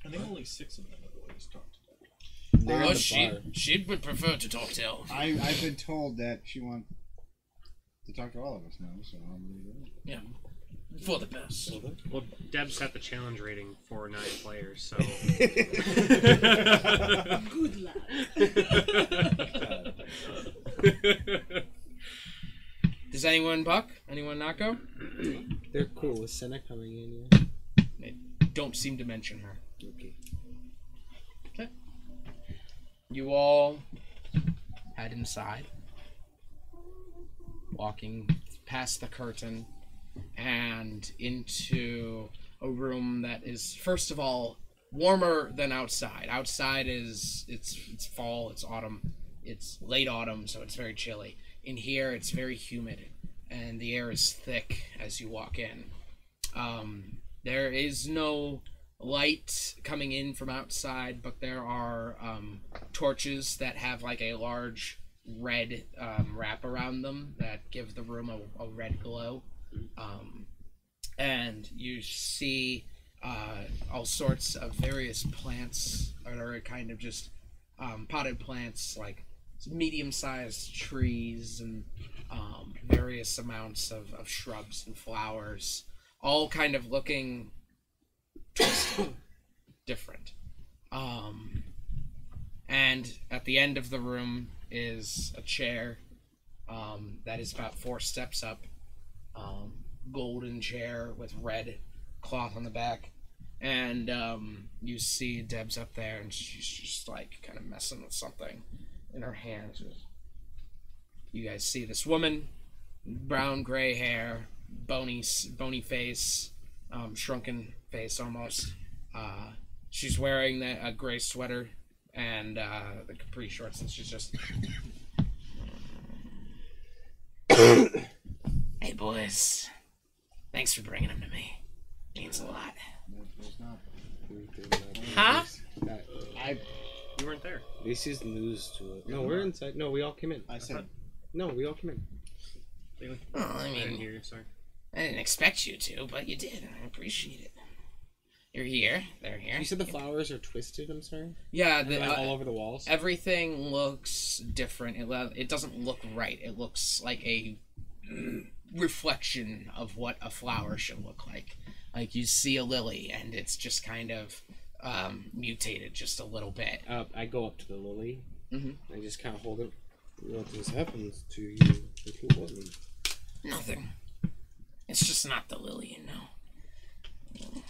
I think only six of them are the ways to talk to They're Well, she, she'd prefer to talk to Elle. I I've been told that she wants to talk to all of us now, so I'm gonna go. Yeah. For the best. Well, Deb set the challenge rating for nine players, so. Good lad. Does anyone buck? Anyone not go? They're cool with Senna coming in. Yeah. They don't seem to mention her. Okay. Okay. You all head inside, walking past the curtain and into a room that is, first of all, warmer than outside. Outside is it's it's fall, it's autumn, it's late autumn, so it's very chilly. In here, it's very humid, and the air is thick as you walk in. Um, there is no light coming in from outside, but there are um, torches that have like a large red um, wrap around them that give the room a, a red glow. Um, and you see uh, all sorts of various plants that are kind of just um, potted plants, like medium sized trees and um, various amounts of, of shrubs and flowers, all kind of looking different. Um, and at the end of the room is a chair um, that is about four steps up. Um, golden chair with red cloth on the back. And um, you see Deb's up there, and she's just like kind of messing with something in her hands. You guys see this woman, brown gray hair, bony, bony face, um, shrunken face almost. Uh, she's wearing the, a gray sweater and uh, the capri shorts, and she's just. hey boys, thanks for bringing him to me. Means a lot. Huh? I. You weren't there. This is news to it. No, we're inside. No, we all came in. I said. No, we all came in. Oh, I I didn't mean, hear you. Sorry. I didn't expect you to, but you did. I appreciate it. You're here. They're here. You said the flowers are twisted. I'm sorry. Yeah, the, Like uh, all over the walls. Everything looks different. It, lo- it doesn't look right. It looks like a reflection of what a flower should look like. Like you see a lily, and it's just kind of um, mutated just a little bit. Uh, I go up to the lily. Mhm. I just kind of hold it. What has happened to you, little woman? Nothing. It's just not the lily, you know.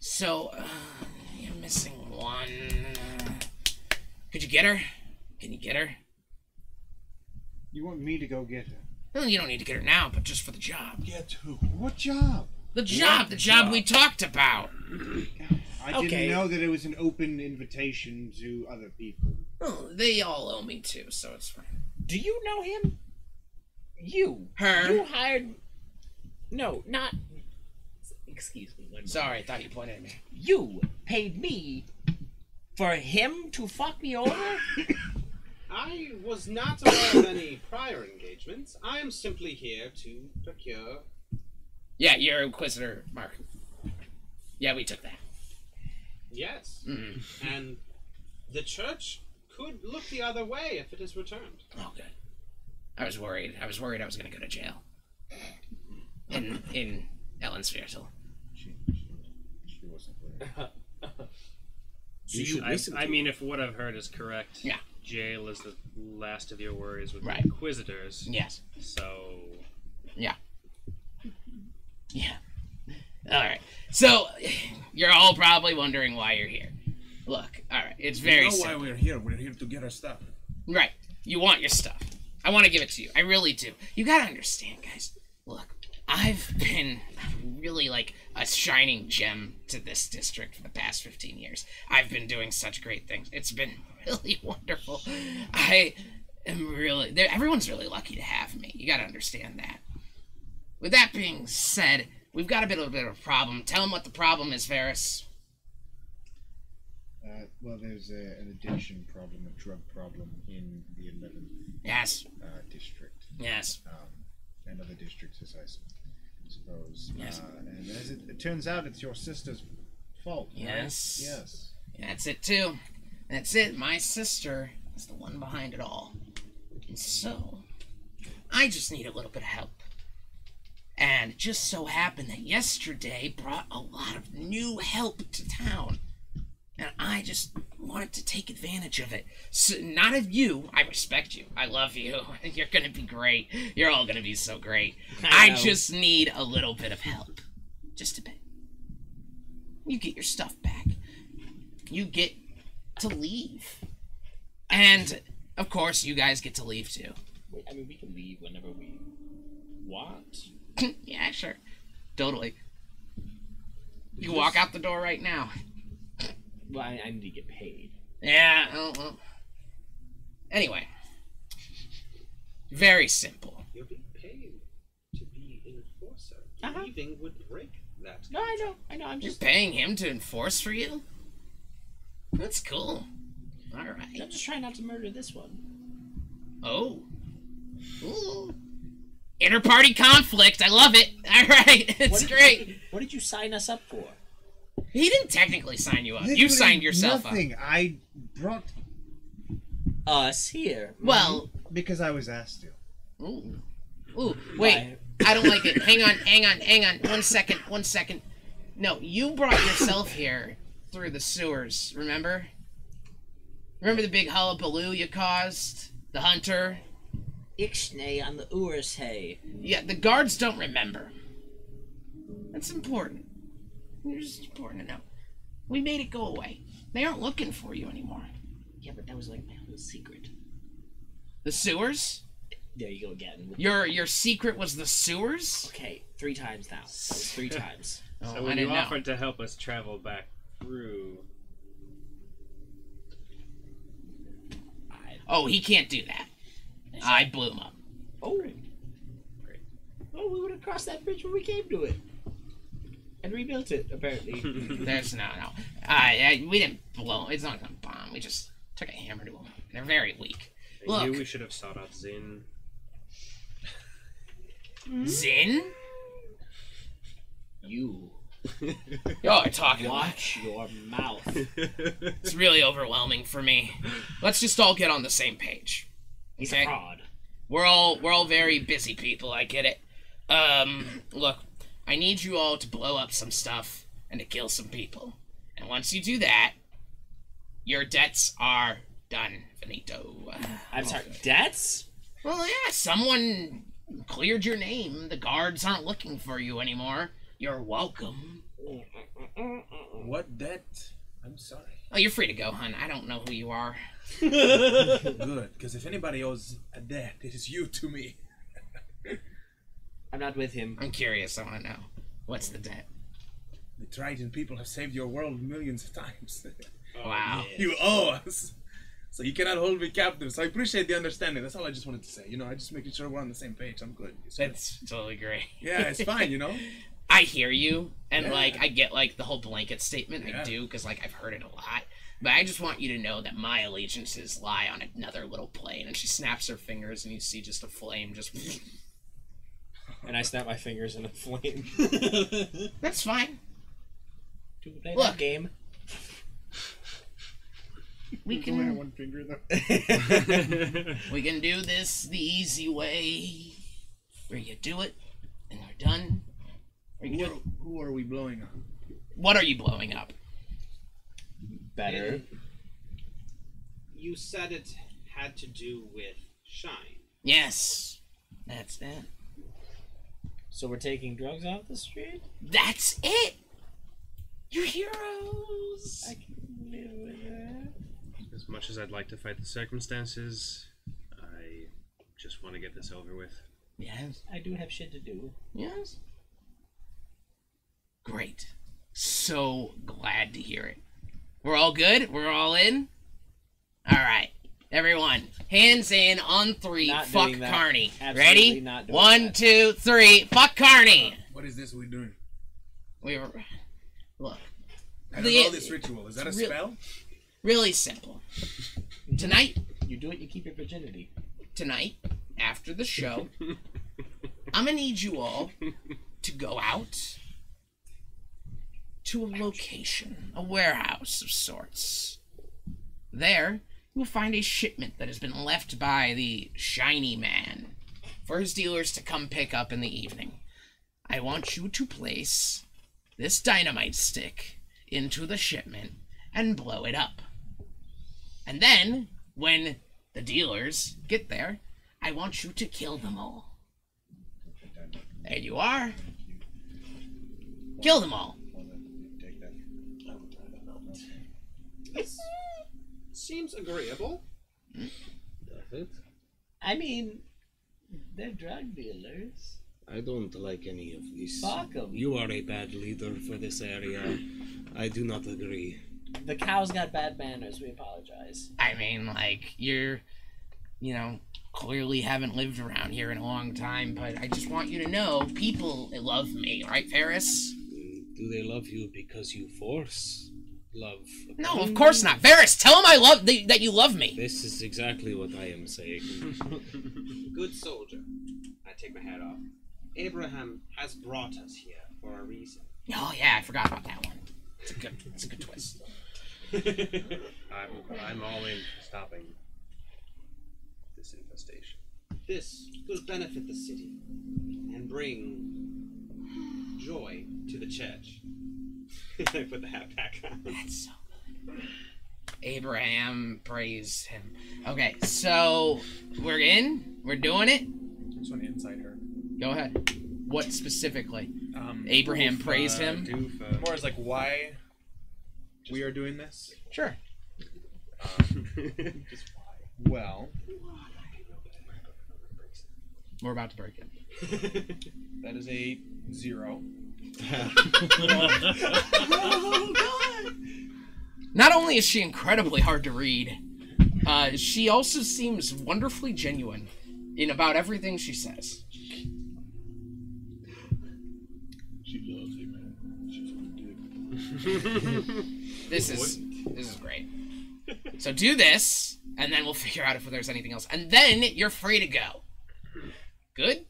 So, uh, you're missing one. Could you get her? Can you get her? You want me to go get her? Well, you don't need to get her now, but just for the job. Get who? What job? The job, the job, we talked about. I Okay. didn't know that it was an open invitation to other people. Oh, they all owe me too, so it's fine. Do you know him? You. Her. You hired. No, not. Excuse me. one Sorry, I thought you pointed at me. You paid me for him to fuck me over? I was not aware of any prior engagements. I am simply here to procure. Yeah, you're Inquisitor Mark. Yeah, we took that. Yes. Mhm. And the church could look the other way if it is returned. Oh, good. I was worried. I was worried I was going to go to jail. In in Ellensviertel. She wasn't there. You should I, listen I mean, if what I've heard is correct, Yeah. Jail is the last of your worries with Right. the Inquisitors. Yes. So, Yeah. Yeah. All right. So you're all probably wondering why you're here. Look, all right. It's very You know why we're here? We're here to get our stuff. Right. You want your stuff. I want to give it to you. I really do. You gotta understand, guys. Look, I've been really like a shining gem to this district for the past 15 years. I've been doing such great things. It's been really wonderful. I am really. Everyone's really lucky to have me. You gotta understand that. With that being said, we've got a bit of a bit of a problem. Tell them what the problem is, Varus. Uh, well, there's a, an addiction problem, a drug problem in the 11th Yes. uh, district. Yes. Um, and other districts, as I suppose. Yes. Uh, and as it, it turns out, it's your sister's fault. right? Yes. Yes. That's it too. That's it. My sister is the one behind it all. And so, I just need a little bit of help. And it just so happened that yesterday brought a lot of new help to town. And I just wanted to take advantage of it. So, not of you. I respect you. I love you. You're gonna be great. You're all gonna be so great. I I just need a little bit of help. Just a bit. You get your stuff back. You get to leave. And, of course, you guys get to leave too. Wait, I mean, we can leave whenever we want. yeah, sure. Totally. You walk out the door right now. Well, I, I need to get paid. Yeah, oh, well. Anyway. Very simple. You're being paid to be an enforcer. Uh-huh. Leaving would break that. No, I know. I know. I'm You're just. paying him to enforce for you? That's cool. All right. I'm just trying not to murder this one. Oh. Ooh. Inter-party conflict. I love it. Alright. It's What great. You, what did you sign us up for? He didn't technically sign you up. You signed yourself up. nothing. I brought Us here. Well, because I was asked to. Ooh. Ooh, wait. I don't like it. Hang on, hang on, hang on. One second, one second. No, you brought yourself here through the sewers, remember? Remember the big hullabaloo you caused? The hunter? Ixnay on the Urushay. Yeah, the guards don't remember. That's important. It's just important to know. We made it go away. They aren't looking for you anymore. Yeah, but that was like my whole secret. The sewers? There you go again. Your your secret was the sewers? Okay, three times now. That was three times. Oh, so I when you didn't know. offered to help us travel back through, Oh, he can't do that. I blew him up. Oh. Oh, we would have crossed that bridge when we came to it. And rebuilt it, apparently. There's no, no. Uh, we didn't blow. It's not gonna bomb. We just took a hammer to them. They're very weak. I Look, knew we should have sought out Zin. Zin. You. Y'all are talking. Watch your mouth. It's really overwhelming for me. Let's just all get on the same page. He's okay? a fraud. We're all we're all very busy people. I get it. Um, look, I need you all to blow up some stuff and to kill some people. And once you do that, your debts are done, finito. I'm sorry, debts? Well, yeah, someone cleared your name. The guards aren't looking for you anymore. You're welcome. What debt? I'm sorry. Oh, you're free to go, hun. I don't know who you are. Good, because if anybody owes a debt, it is you to me. I'm not with him. I'm curious. I want to know. What's the debt? The Triton people have saved your world millions of times. Oh, wow. You owe us. So you cannot hold me captive. So I appreciate the understanding. That's all I just wanted to say. You know, I just making sure we're on the same page. I'm good. It's good. That's totally great. Yeah, it's fine, you know? I hear you, and Yeah. like I get like the whole blanket statement. I do because like I've heard it a lot. But I just want you to know that my allegiances lie on another little plane. And she snaps her fingers, and you see just a flame just. And I snap my fingers in a flame. That's fine. Do we play Look. that game? We Only have can one finger though. we can do this the easy way, where you do it and we're done. Or you can Who do are, it. who are we blowing up? What are you blowing up? Better. You said it had to do with shine. Yes, that's it. So we're taking drugs off the street? That's it. You're heroes. I can live with that. As much as I'd like to fight the circumstances, I just want to get this over with. Yes. I do have shit to do. Yes. Great. So glad to hear it. We're all good? We're all in? Alright. Everyone, hands in on three. Not Fuck doing that. Carney. Absolutely Ready? not doing One, that. two, three. Fuck Carney. What is this we're doing? We were. Look. I don't The- know this ritual. Is that a Real- spell? Really simple. Tonight, You do it, you keep your virginity. tonight, after the show, I'm gonna need you all to go out to a location, a warehouse of sorts. There, you will find a shipment that has been left by the Shiny Man for his dealers to come pick up in the evening. I want you to place this dynamite stick into the shipment and blow it up. And then, when the dealers get there, I want you to kill them all. There you are. Kill them all. Take that. This seems agreeable. Does it? I mean, they're drug dealers. I don't like any of this. Fuck 'em. You are a bad leader for this area. I do not agree. The cow's got bad manners. We apologize. I mean, like, you're, you know, clearly haven't lived around here in a long time, but I just want you to know people love me, right, Ferris? Mm, do they love you because you force love? No, of course not. Ferris, tell him I love th- that you love me. This is exactly what I am saying. Good soldier. I take my hat off. Abraham has brought us here for a reason. Oh yeah, I forgot about that one. It's a good, it's a good twist. I'm, I'm all in for stopping this infestation. This will benefit the city and bring joy to the church. I put the hat back on. That's so good. Abraham praise him. Okay, so we're in. We're doing it. I just want to inside her. Go ahead. What specifically? Um, Abraham Doof, praised uh, him. Doof, uh, More as like why we are doing this. Sure. Just why? Well, We're about to break it. that is a zero. Not only is she incredibly hard to read, uh, she also seems wonderfully genuine in about everything she says. She loves you, man. She's good. This is this is great. So do this, and then we'll figure out if there's anything else, and then you're free to go. Good.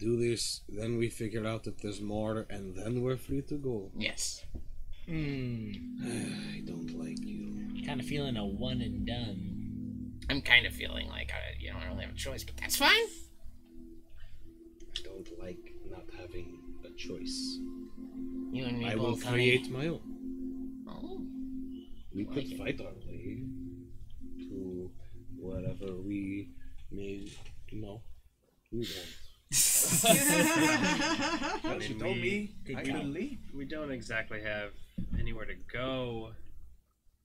Wait, do do this, then we figure out if there's more, and then we're free to go. Yes. Hmm. I don't like you. Kind of feeling a one and done. I'm kind of feeling like I, you know, I don't have a choice, but that's fine. I don't like not having a choice. You and me I will both, honey. create my own. Oh. We Like could it. fight our way to wherever we may, you know, we want. Well, she told me I we, could leave. we don't exactly have anywhere to go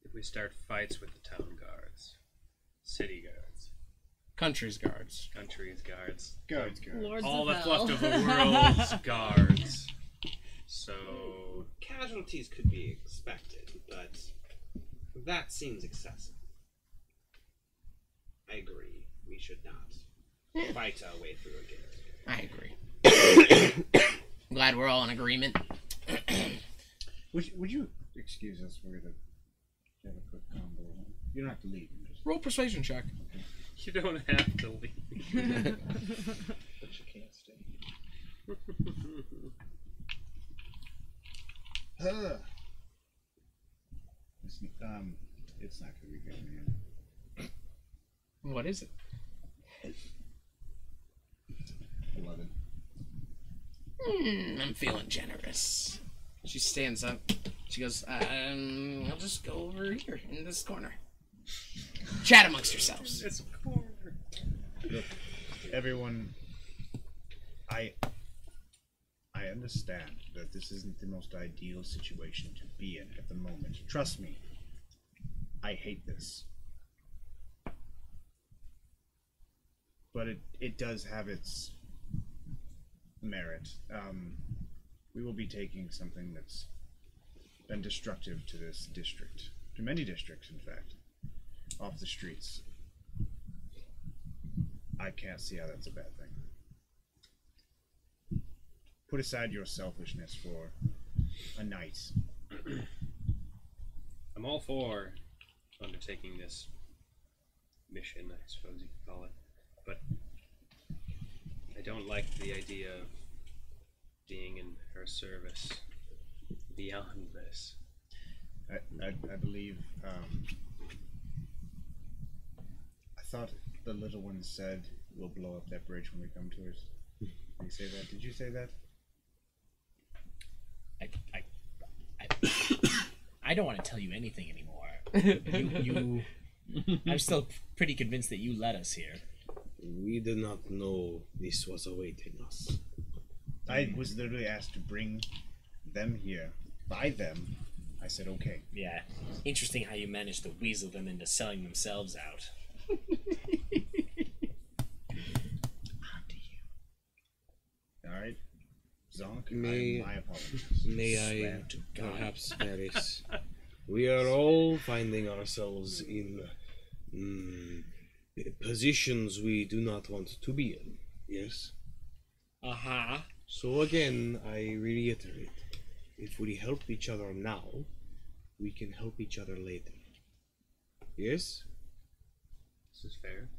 if we start fights with the town guards, city guards, Country's guards. country's guards, Guards, guards. Lords all of that's Hell. left of the world's guards. So Casualties could be expected, but that seems excessive. I agree. We should not fight our way through a gate. I agree. I'm Glad we're all in agreement. Would, would you excuse us? We're gonna have a quick combo. You don't have to leave. you Just... Roll persuasion check. you don't have to leave. but you can't stay. Uh, it's, um, it's not gonna be good, man. What is it? Eleven. Hmm, I'm feeling generous. She stands up. She goes, um, I'll just go over here in this corner. Chat amongst yourselves. It's a corner. Look, everyone, I I understand that this isn't the most ideal situation to be in at the moment. Trust me, I hate this. But it, it does have its merit. Um, we will be taking something that's been destructive to this district, to many districts, in fact, off the streets. I can't see how that's a bad thing. Put aside your selfishness for a night. I'm all for undertaking this mission, I suppose you could call it, but don't like the idea of being in her service beyond this. I, I, I believe. Um, I thought the little one said we'll blow up that bridge when we come to it. Did you say that? Did you say that? I, I, I, I don't want to tell you anything anymore. You, you, I'm still pretty convinced that you led us here. We did not know this was awaiting us. I was literally asked to bring them here by them. I said okay. Yeah. Interesting how you managed to weasel them into selling themselves out. After you. All right, Zonk. May- I, my apologies. May Swear I to God. perhaps, Varus? we are all finding ourselves in mm, positions we do not want to be in. Yes. Uh huh. So again, I reiterate: if we help each other now, we can help each other later. Yes. This is fair.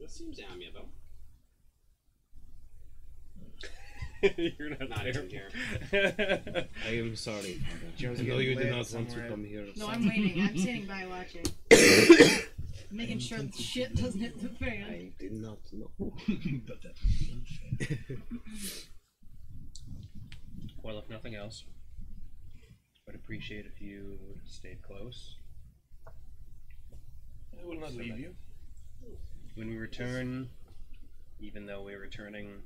That seems amiable. You're not, Not there. here. I am sorry, Father. I know you did lit not want to come here. No, I'm waiting. I'm sitting by watching. Making sure the shit doesn't hit the fan. I did not know. but that Well, if nothing else, I'd appreciate if you stayed close. I will not So leave that you. When we return, even though we're returning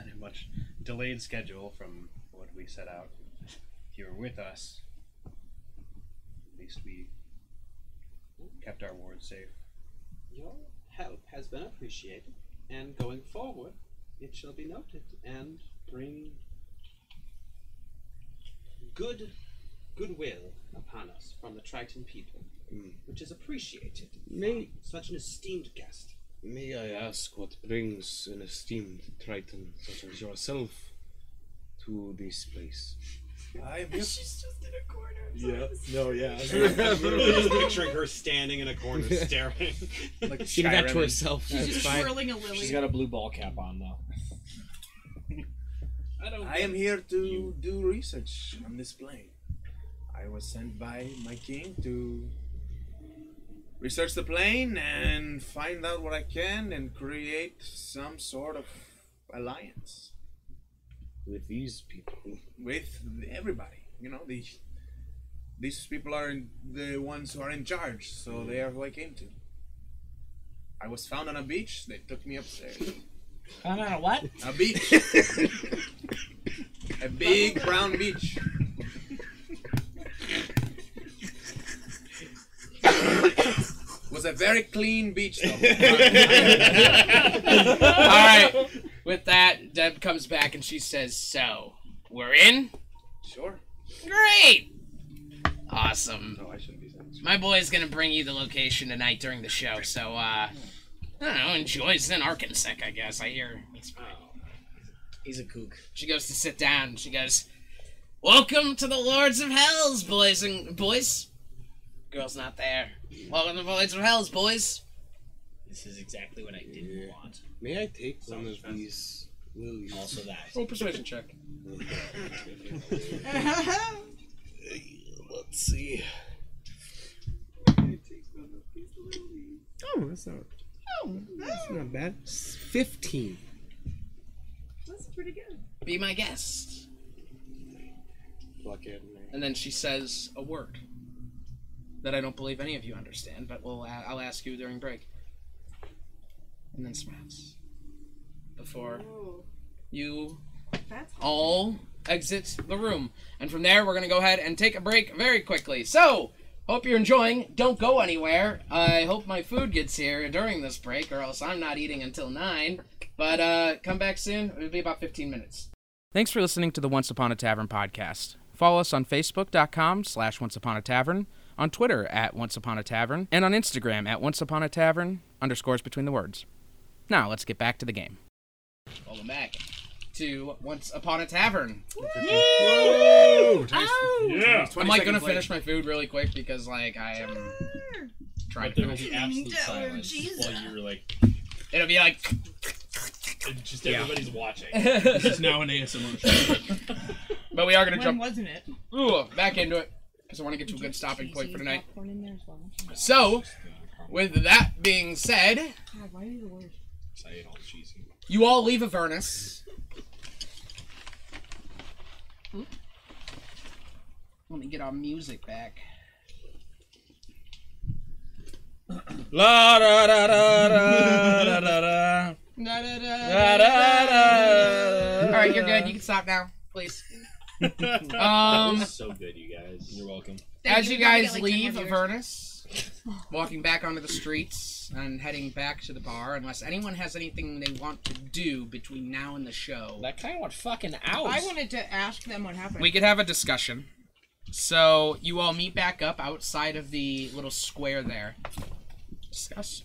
on a much delayed schedule from what we set out, if you were with us, at least we kept our ward safe. Your help has been appreciated, and going forward, it shall be noted and bring good goodwill upon us from the Triton people, Mm. which is appreciated. May- from such an esteemed guest. May I ask what brings an esteemed Triton such as yourself to this place? I'm. She's just in a corner. Yeah. No, yeah. I'm just picturing her standing in a corner staring. Like she did that to Skyrim. herself. She's That's just fine. swirling a lily. She's got a blue ball cap on though. I am here to do research on this plane. I was sent by my king to research the plane and find out what I can and create some sort of alliance With these people. with everybody. You know, these these people are in, the ones who are in charge, so mm. they are who I came to. I was found on a beach. They took me upstairs. Found on a what? A beach. a big brown beach. Was a very clean beach though. All right. With that, Deb comes back and she says, "So, we're in. Sure. Great. Awesome. No, I shouldn't be saying. My boy's gonna bring you the location tonight during the show. So, uh, I don't know. Enjoy Zin Arkansek, I guess. I hear. It's He's a kook. She goes to sit down. She goes, "Welcome to the Lords of Hells, boys and boys." Girl's not there. Welcome to the Lords of Hells, boys. This is exactly what I didn't want. May I take one of these lilies? Also that. Roll persuasion check. Let's see. Oh, that's not. Oh, That's not bad. Fifteen. that's pretty good. Be my guest. Pluck it. And then she says a word that I don't believe any of you understand, but we'll a- I'll ask you during break. And then smiles before Oh, you that's all exit the room. And from there, we're going to go ahead and take a break very quickly. So, hope you're enjoying. Don't go anywhere. I hope my food gets here during this break, or else I'm not eating until 9. But uh, come back soon. It'll be about 15 minutes. Thanks for listening to the Once Upon a Tavern podcast. Follow us on Facebook.com slash Once Upon a Tavern, on Twitter at Once Upon a Tavern, and on Instagram at Once Upon a Tavern, underscores between the words. Now, let's get back to the game. Welcome back to Once Upon a Tavern. Whoa! Yeah. I'm like gonna finish my food really quick because like I am trying But to there will finish. be absolute No, oh, silence Jesus. while you're like, It'll be like and just Yeah. everybody's watching. This is now an ASMR show. but we are gonna when jump wasn't it? ooh, back into it because I want to get to a good stopping point for tonight. Popcorn in there as well. So, with that being said, God, why are you the worst? I ate all the cheesy. you all leave Avernus. Hmm? Let me get our music back. La da da da da da da da. Da, da, da, Da, da, da. All right, you're good. You can stop now, please. That Um, was so good, you guys. You're welcome. as you. you guys get, like, leave more. Avernus, walking back onto the streets and heading back to the bar, unless anyone has anything they want to do between now and the show, That kind of went fucking out. I wanted to ask them what happened. we could have a discussion. So you all meet back up outside of the little square there. Discuss.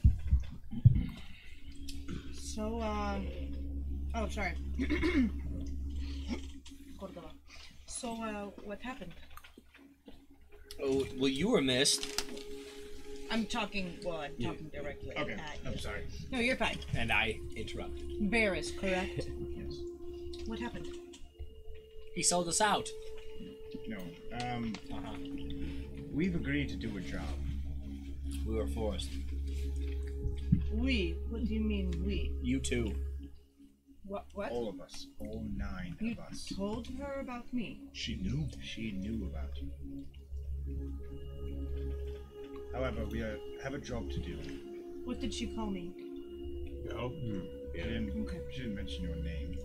So, uh. Oh, sorry. Cordoba. So, uh, what happened? Oh, well, you were missed, I'm talking, well, I'm talking directly Okay, at I'm you. sorry. No, you're fine. and I interrupted. Barris, correct? Yes. What happened? He sold us out. No. Um, Uh-huh. we've agreed to do a job. We were forced. We? What do you mean, we? You too. What? What? All of us. All nine You of us. told her about me. She knew. She knew about you. However, we uh, have a job to do. What did she call me? Go. She, didn't, she didn't mention your name.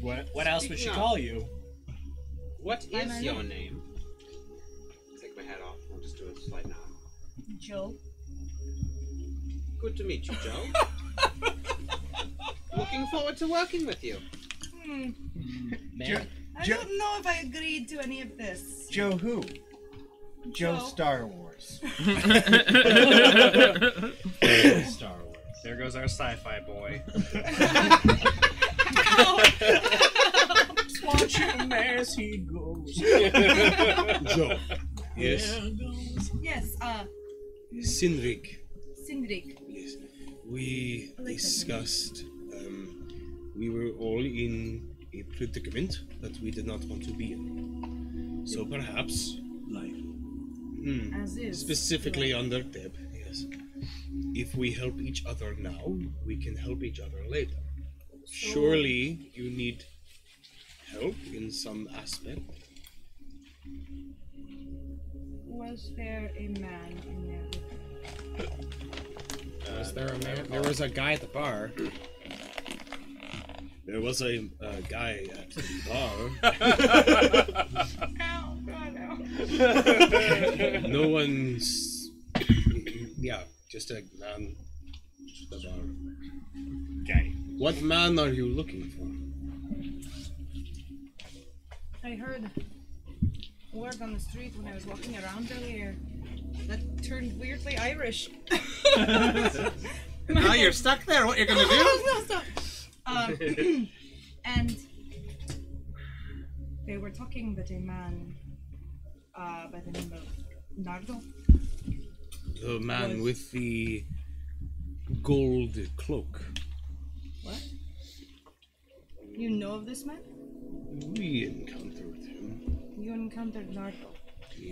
What? What else would she Speaking call you? What By is your name. name? Take my hat off. I'll just do a slight nod. Joe. Good to meet you, Joe. Looking forward to working with you. Hmm. Man, I Jo- don't know if I agreed to any of this. Joe who? Joe Joe. Star Wars. Star Wars. There goes our sci-fi boy. Watch him as he goes. Joe. Yes. Goes. Yes, uh, Sinrig. Sindrik. Yes. We I like that discussed. Um, we were all in a predicament that we did not want to be in. So perhaps. Life. Hmm. As is. Specifically under Deb, yes. If we help each other now, we can help each other later. Surely you need help in some aspect. Was there a man in there with her? Was there a man? There was a guy at the bar. There was a uh, guy at the bar. Ow, God, ow. no one's. Yeah, just a man at the bar. Guy. What man are you looking for? I heard word on the street when I was walking around earlier that turned weirdly Irish. Now you're stuck there. What you're gonna do? no, stop. Um, and they were talking that a man uh, by the name of Nardo. The man Was- with the gold cloak. What? You know of this man? We encountered him. You encountered Nardo.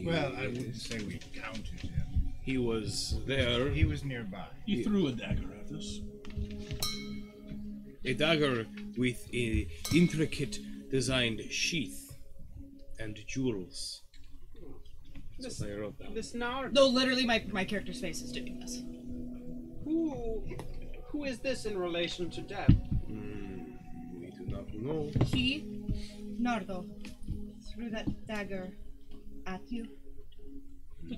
Well, I wouldn't say we encountered him. He was there. He was nearby. He threw a dagger at us. A dagger with a intricate designed sheath and jewels. That's what I wrote down. This Nardo. No, literally, my, my character's face is doing this. Who, who is this in relation to Deb? Hmm, we do not know. He, Nardo, threw that dagger at you,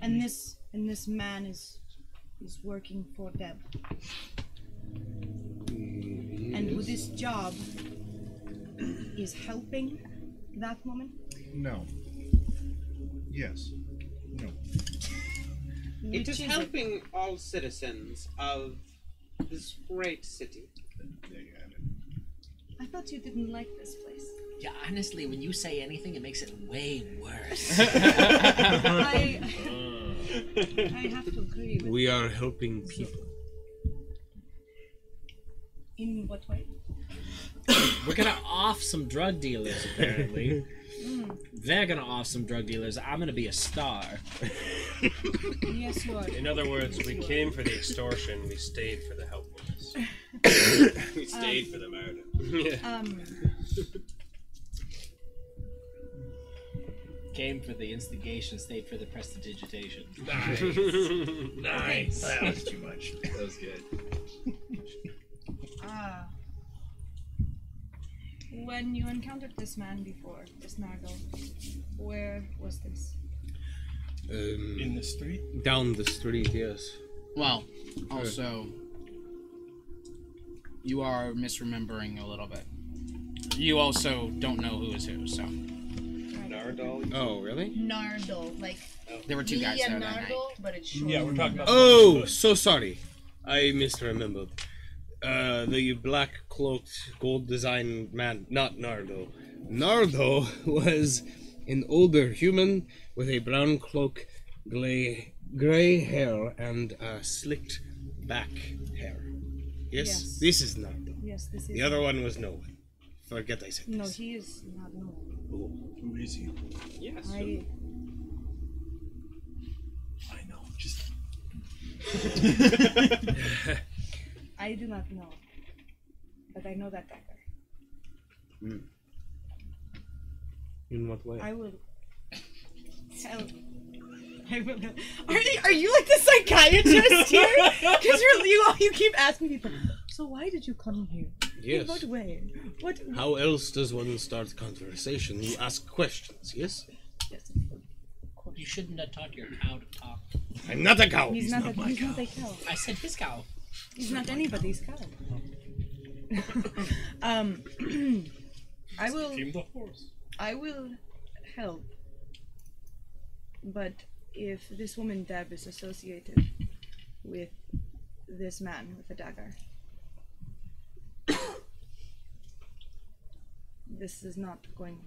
and this and this man is is working for Deb. And with this job is helping that woman. No. Yes. No. It Which is is it? helping all citizens of this great city. I thought you didn't like this place. Yeah, honestly, when you say anything, it makes it way worse. I, I have to agree. With We are helping people. In what way? We're gonna off some drug dealers, apparently. Mm. They're gonna off some drug dealers. I'm gonna be a star. Yes, you are. In other words, we came for the extortion, we stayed for the helpfulness. we stayed for the murder. Um, Came for the instigation, stayed for the prestidigitation. Nice. nice. That was too much. That was good. Ah. When you encountered this man before, this Nardo, where was this? Um, In the street? Down the street, yes. Well, also, you are misremembering a little bit. You also don't know who is who, so. Nardal. Oh, really? Nardo, like There were two guys Via there that night. Nardo, but it's short. Yeah, we're talking about. Oh, so sorry. I misremembered. Uh, the black cloaked, gold designed man, not Nardo. Nardo was an older human with a brown cloak, gray, gray hair, and uh, slicked back hair. Yes? Yes. This is Nardo. Yes, this is. The other one was no one. Forget I said No, this. he is not known. Who is he? Yes. I. I know. Just. I do not know. But I know that dagger. Hmm. In what way? I will tell. I will. Are you, are you like the psychiatrist here? Because you're you you keep asking people. So why did you come here? Yes. In what way? What? How else does one start conversation? You ask questions, yes? Yes. You shouldn't have taught your cow to talk. I'm not a cow. He's, not, a, he's not a cow. I said his cow. He's not anybody's cow. um, I will. The horse. I will help. But if this woman Deb is associated with this man with a dagger, this is not going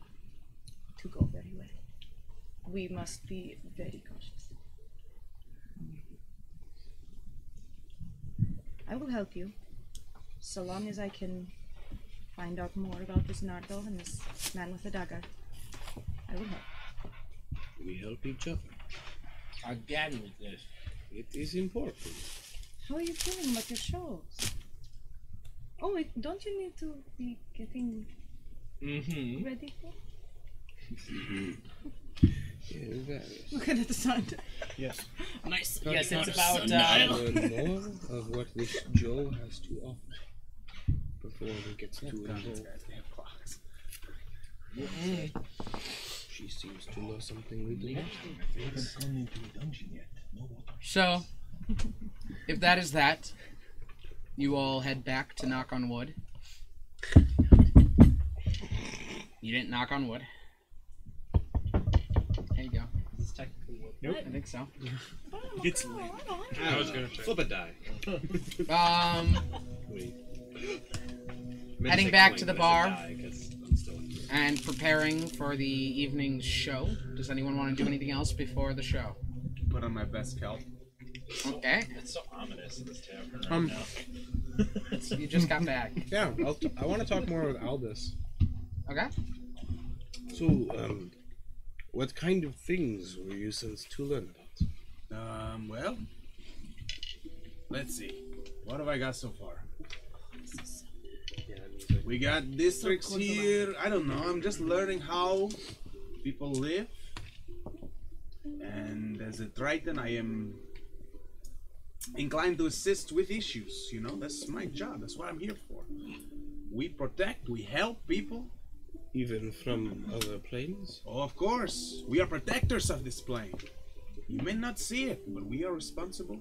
to go very well. We must be very cautious. I will help you, so long as I can find out more about this Nardo and this man with the dagger. I will help. We help each other. Again with this. It is important. How are you feeling about your shows? Oh, wait, don't you need to be getting Mm-hmm. ready for? Yeah. Looking at the sun. Yes. Nice. Not Yes, much it's about to uh, learn more of what this Joe has to offer before he gets too involved. Mm-mm. She seems to know something we do not. We haven't gone into a dungeon yet. No water. So, if that is that, you all head back to knock on wood. You didn't knock on wood. There you go. It's technically what- Nope, I think so. It's late. I was gonna flip a die. Um, Wait. heading back to the bar and preparing for the evening's show. Does anyone want to do anything else before the show? Put on my best kelp. Okay. It's so ominous in this tavern right Um, now. You just got back. Yeah, I'll t- I want to talk more with Aldous. Okay. So, um, what kind of things were you sent to learn about? Um, well, let's see. What have I got so far? We got districts here. I don't know. I'm just learning how people live. And as a Triton, I am inclined to assist with issues. You know, that's my job. That's what I'm here for. We protect, we help people. Even from other planes? Oh, of course. We are protectors of this plane. You may not see it, but we are responsible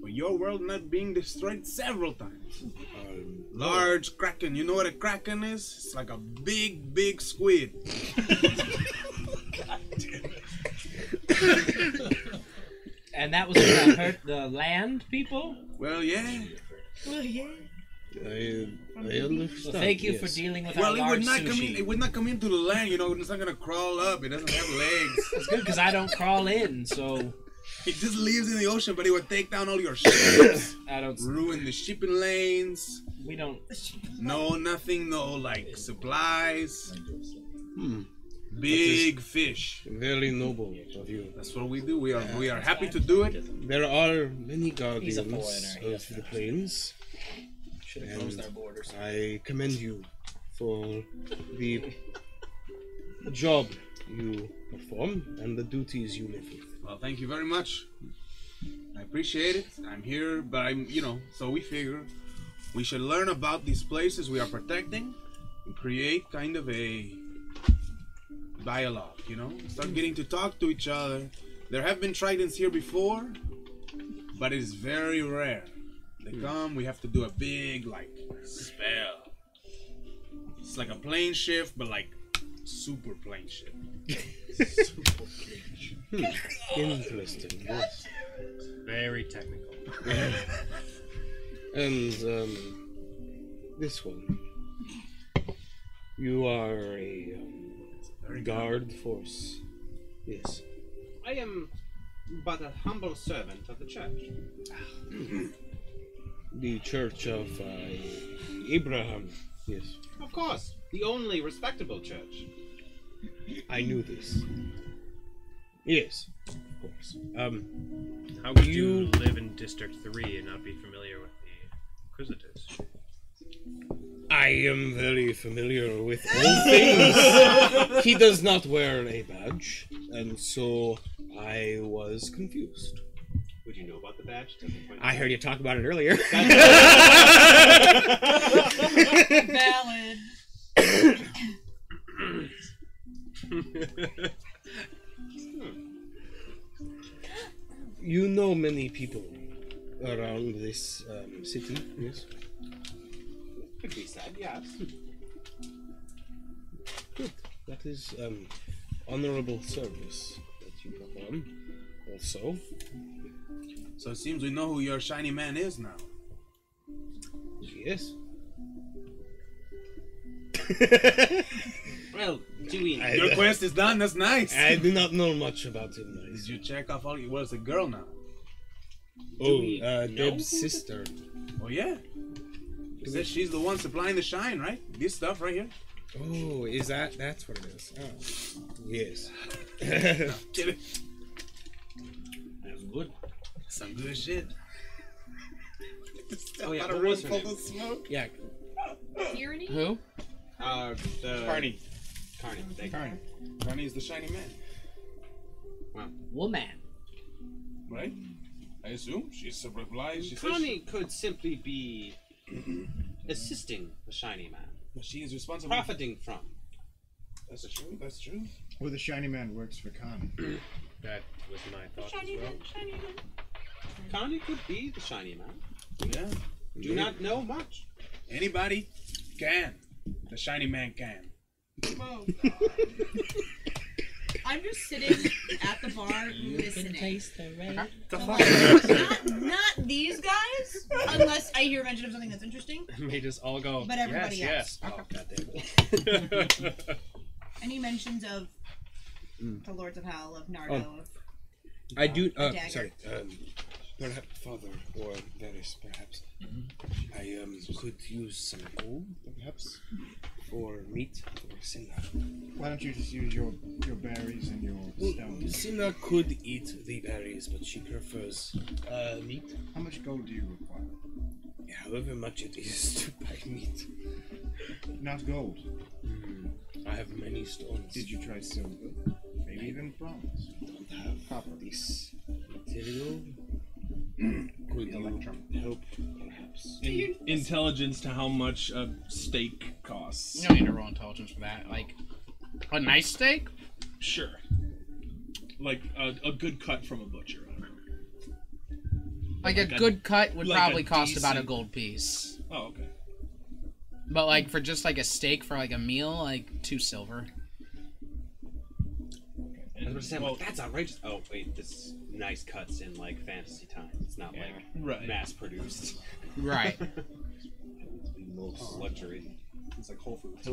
for your world not being destroyed several times. Um, Large kraken. You know what a kraken is? It's like a big, big squid. And that was gonna hurt the land people. Well, yeah. Well, yeah. I, I understand. So thank you for dealing with Well, our it large would not come sushi. in. It would not come into the land. You know, it's not gonna crawl up. It doesn't have legs. It's good because I don't crawl in, so It just lives in the ocean, but it would take down all your ships, I don't. ruin the shipping lanes. We don't. No, nothing. No, like supplies. Hmm. Big fish. Very noble of you. That's what we do. We are we are happy to do it. There are many He's a guardians foreigner, he of the plains. Should have closed our borders. I commend you for the job you perform and the duties you live with. Well, thank you very much. I appreciate it. I'm here, but I'm you know. So we figure we should learn about these places we are protecting and create kind of a dialogue. You know, start getting to talk to each other. There have been tritons here before, but it's very rare. They come, we have to do a big like spell. It's like a plane shift, but like super plane shift. Hmm. Interesting. Yes. Very technical. and um, this one. You are a um, guard force. Yes. I am but a humble servant of the church. The Church of uh, Abraham. Yes. Of course, the only respectable church. I knew this. Yes, of course. Um, How would You- you live in District 3 and not be familiar with the Inquisitors? I am very familiar with all things. he does not wear a badge, and so I was confused. Would you know about the badge? I heard you talk about it earlier. Valid. You know many people around this um, city, yes? Could be said, yes. Good. That is um, honorable service that you perform. Also, So it seems we know who your shiny man is now. yes. Well, do we? Your quest is done. That's nice. I do not know much about him. Did you check off all? Well, it's a girl now. Oh, uh, Deb's sister. Oh yeah. She says she's the one supplying the shine, right? This stuff right here. Oh, is that that's what it is? Oh, yes. Get it? That's good. Some good shit. Oh yeah, Out of what was her full name? of smoke. Yeah. Tyranny? Who? Uh, the Carney. Carney. thank you. Carney. Carney is the shiny man, Wow. Woman. right? I assume she's a reply. She says Carney could simply be assisting the shiny man, But she is responsible. profiting from. That's true. That's true. Or the shiny man works for Khan. That was my thought Shiny as well. man, shiny man. Carney could be the shiny man. Yeah. Do not know much. Anybody can. The shiny man can. Oh, I'm just sitting at the bar listening. the rain. I'm like, not, not these guys, unless I hear mention of something that's interesting. Made just all go. But everybody yes, else. yes. Oh, goddamn. Any mentions of mm. the Lords of Hell, of Nardo, Oh. of I do. Uh, dagger. sorry. Um, perhaps father or Varus, perhaps. I um could use some gold, perhaps, for meat for Cinna. Why don't you just use your your berries and your stones? Cinna could eat the berries, but she prefers uh, meat. How much gold do you require? However much it is to buy meat. Not gold. Hmm, I have many stones. Did you try silver? Maybe even bronze. don't have Copper. this material? Mm. could you help, perhaps? In- intelligence to how much a steak costs. You don't need to roll intelligence for that. Like a nice steak. Sure. Like a, a good cut from a butcher. Like, Like a a- good cut would like probably cost about a gold piece. Oh, okay. But like for just like a steak for like a meal, like two silver. I was about to say, I'm like, that's outrageous. Oh wait, this nice cuts in like fantasy time. It's not like Right. mass produced. Right. Most luxury. It's like Whole Foods.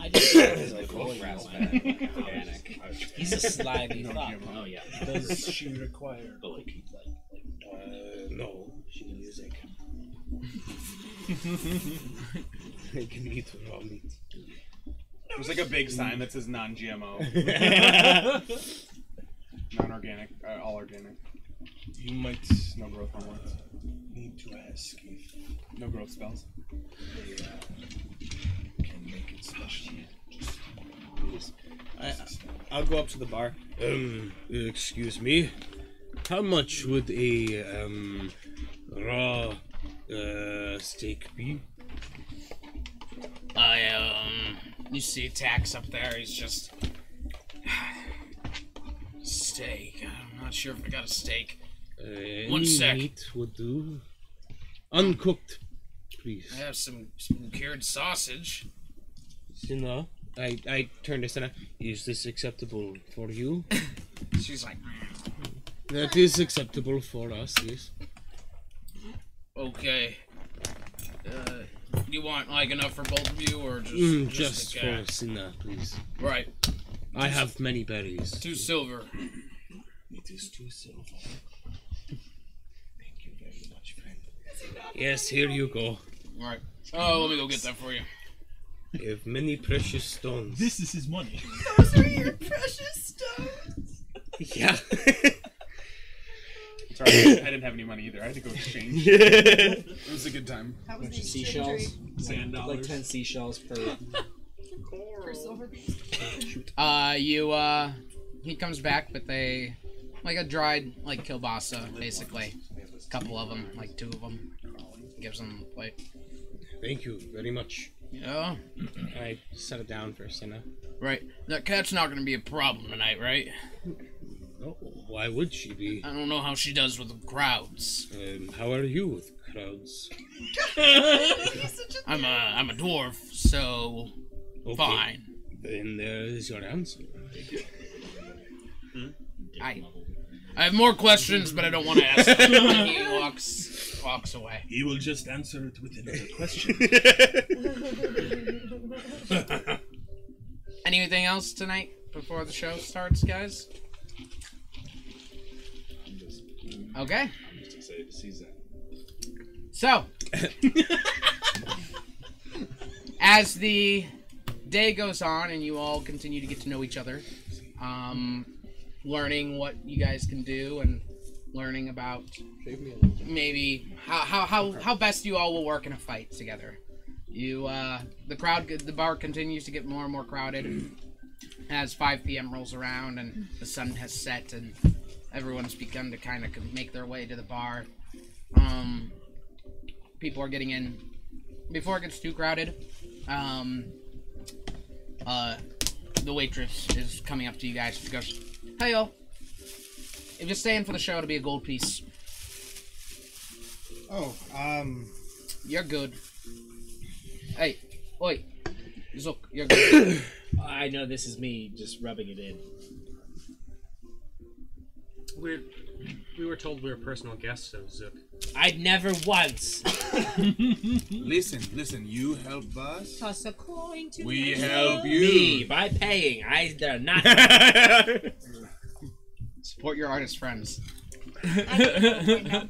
I just It's like full grass organic. He's a slimy No fuck. Oh yeah. Does she require But like, like, like Uh, no, she is a I can eat raw meat. There's like a big sign that says non-GMO, non-organic, uh, all organic. you might No growth hormones. need to ask if No growth spells. they uh, can make it special. Just I, I'll go up to the bar. Um, excuse me. How much would a um raw uh steak be? I um, you see Tax up there. He's just steak. I'm not sure if I got a steak. Uh, One sec. meat would do. Uncooked, please. I have some, some cured sausage. Cinna, I I turn to Cinna. Is this acceptable for you? She's like, that is acceptable for us. Yes. okay. Uh, you want like enough for both of you, or just Mm, just, just for Cinna, please. right? I have many berries. Two silver. It is two silver. Thank you very much, friend. Yes, here you go. All right. Oh, let me go get that for you. You have many precious stones. This is his money. Those are your precious stones. Yeah. Sorry, I didn't have any money either. I had to go exchange. it was a good time. How was the seashells. Sand Like dollars. ten seashells per. For silver Uh, you uh, he comes back with a like a dried like kielbasa, basically. A couple of them, like two of them. Gives them a plate. Thank you very much. Yeah. I set it down for Cinna. Right. That cat's not gonna be a problem tonight, right? Oh, why would she be? I don't know how she does with the crowds. Um, how are you with crowds? I'm a I'm a dwarf, so Okay. fine. Then there is your answer. I I have more questions, but I don't want to ask. them. he walks walks away. He will just answer it with another question. Anything else tonight before the show starts, guys? Okay. I'm just excited to see that. So, as the day goes on and you all continue to get to know each other, um, learning what you guys can do and learning about maybe how, how, how, how best you all will work in a fight together. You, uh, the crowd, the bar continues to get more and more crowded as 5 p.m. rolls around and the sun has set and everyone's begun to kind of make their way to the bar. Um, people are getting in before it gets too crowded. Um, uh, the waitress is coming up to you guys. She goes, "Hey, y'all. If you're staying for the show, it'll be a gold piece. Oh, um, You're good. Hey, oi, Zook, you're good. I know this is me just rubbing it in. We're, we were told we were personal guests of Zook. I'd never once. listen, listen. You help us. Toss a coin to We the help you. Me by paying. I they're not. Support your artist friends.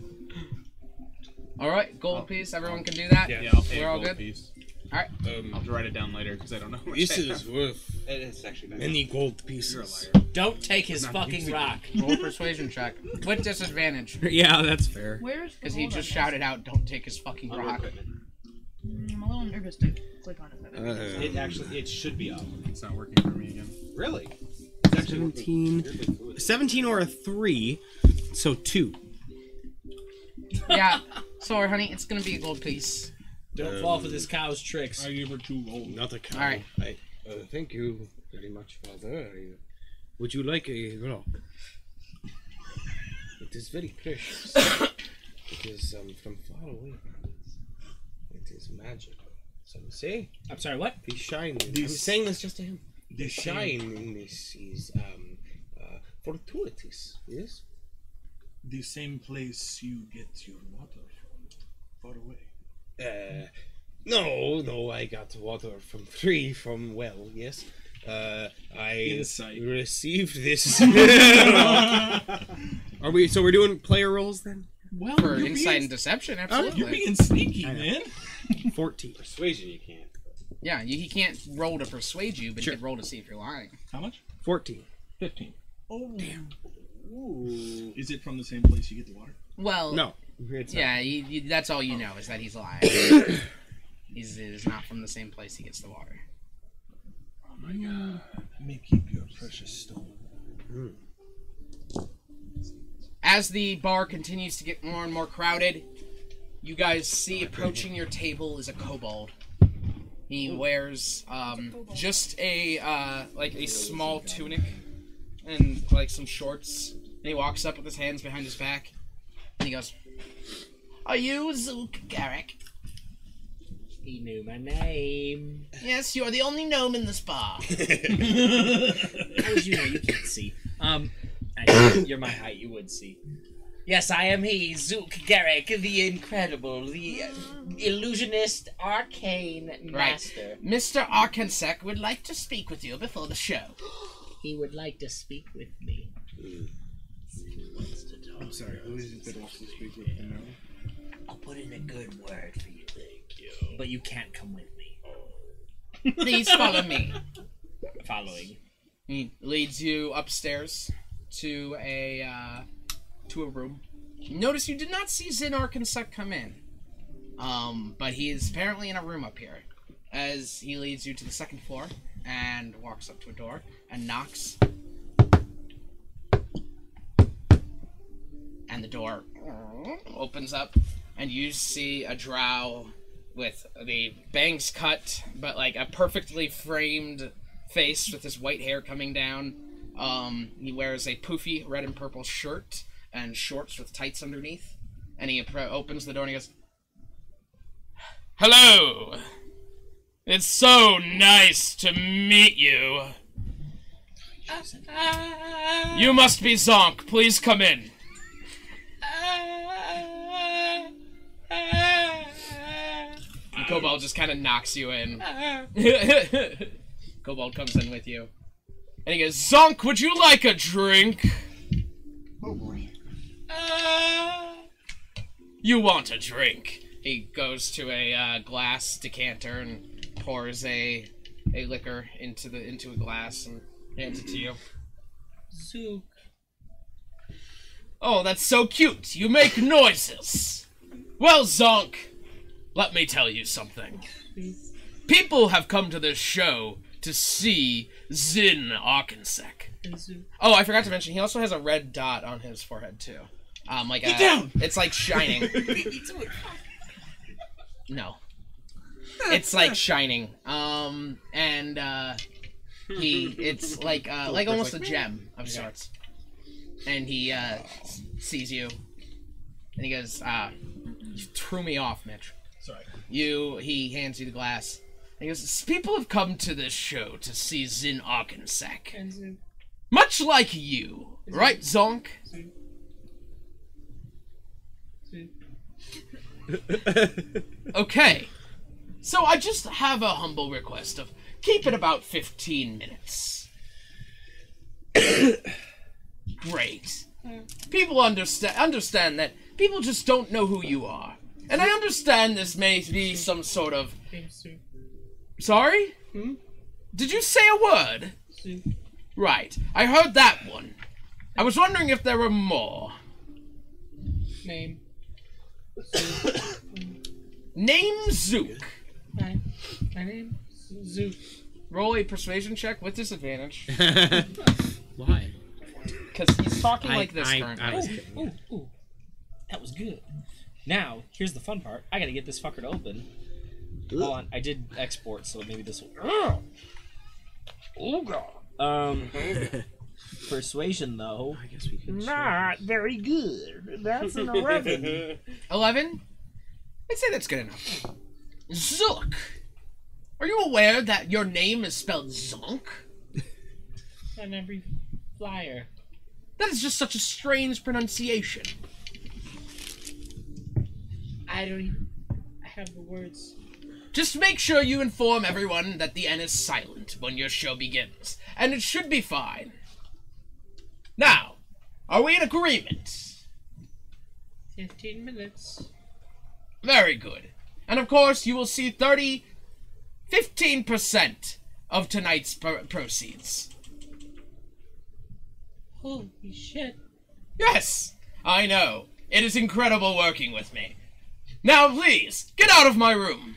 All right, gold oh. piece. Everyone can do that. Yeah, I'll pay We're a all gold good. piece. All right. Um, I'll write it down later because I don't know. how much This is worth It is actually bad. many gold pieces. You're a liar. Don't take his Not fucking easy. rock. Roll a persuasion check with disadvantage yeah, that's fair. Where's because he hold on, just guys. shouted out, "Don't take his fucking Under rock." equipment. Mm, I'm a little nervous to click on it. Uh, It actually it should be up. It's not working for me again. Really? 17, 17 or a 3, so 2. yeah. Sorry, honey. It's gonna be a gold piece. Don't Um, fall for this cow's tricks. I give her two gold. Not a cow. All right. I, uh, thank you very much, Father. I, would you like a rock? It is very precious. it is um, from far away. It is magical. Some say I'm sorry. What? the shine. I'm This- saying this just to him. The this shine in this is um, uh, fortuitous. Yes. The same place you get your water from, far away. Uh, no, no, I got water from three from well, yes. Uh, I Insight. received this. Are we so we're doing player roles then? Well, For you're insight being, and deception, absolutely. you're being sneaky, man. 14. Persuasion you can't. Yeah, you, he can't roll to persuade you, but Sure. you can roll to see if you're lying. How much? 14. Fifteen. Oh, damn. Ooh. Is it from the same place you get the water? Well, No. It's not. Yeah, you, you, that's all you know is that he's lying. he's it is not from the same place he gets the water. Oh my god. May keep your precious stone. As the bar continues to get more and more crowded, you guys see approaching your table is a kobold. He wears um, just a uh, like a small tunic and like some shorts. And he walks up with his hands behind his back, and he goes, "Are you Zook Garrick?" He knew my name. Yes, you are the only gnome in this bar. How would you know? You can't see. Um, actually, you're my height. You would see. Yes, I am he, Zook Garrick, the incredible, the uh, illusionist, arcane master. Right. Mr. Arkansek would like to speak with you before the show. He would like to speak with me. I'm sorry, who is it that wants to speak with me now? I'll put in a good word for you. Thank you. But you can't come with me. Please follow me. Following. He leads you upstairs to a uh, to a room. Notice you did not see Zin Arkansek come in, um, but he is apparently in a room up here. As he leads you to the second floor and walks up to a door and knocks, and the door opens up, and you see a drow with the bangs cut, but like a perfectly framed face with his white hair coming down. Um, he wears a poofy red and purple shirt and shorts with tights underneath. And he appro- opens the door and he goes, Hello! It's so nice to meet you. You must be Zonk. Please come in. Kobold just kind of knocks you in. Kobold comes in with you. And he goes, Zonk, would you like a drink? Oh boy. You want a drink? He goes to a uh, glass decanter and pours a a liquor into the into a glass and hands it to you. Zook. Oh, that's so cute. You make noises. Well, Zonk, let me tell you something. People have come to this show to see Zin Arkansek. Oh, I forgot to mention, he also has a red dot on his forehead too. Um, like Get a, down! It's like shining. no. It's like shining. Um, and uh, he, it's like uh, like almost a gem of sorts. And he uh, sees you, and he goes, "Ah, you threw me off, Mitch." Sorry. You, he hands you the glass. And he goes, "People have come to this show to see Zin Arkansek, much like you, right, Zonk?" Okay. So I just have a humble request of keep it about 15 minutes. Great. People understand understand that people just don't know who you are. And I understand this may be some sort of Sorry? Hmm? Did you say a word? Right. I heard that one. I was wondering if there were more. Name. Name Zook. My, my name Zook. Roll a persuasion check with disadvantage. Why? Because he's talking I- like this I- currently. I was Ooh, ooh, ooh. That was good. Now, here's the fun part. I gotta get this fucker to open. Hold on, I did export, so maybe this will. Oh god. Um, persuasion though. I guess we can. Not very good. That's an eleven. 11? I'd say that's good enough. Zook! Are you aware that your name is spelled Zonk? On every flyer. That is just such a strange pronunciation. I don't even have the words. Just make sure you inform everyone that the N is silent when your show begins, and it should be fine. Now, are we in agreement? Fifteen minutes. Very good. And of course, you will see 30, 15% of tonight's pro- proceeds. Holy shit. Yes, I know. It is incredible working with me. Now, please, get out of my room.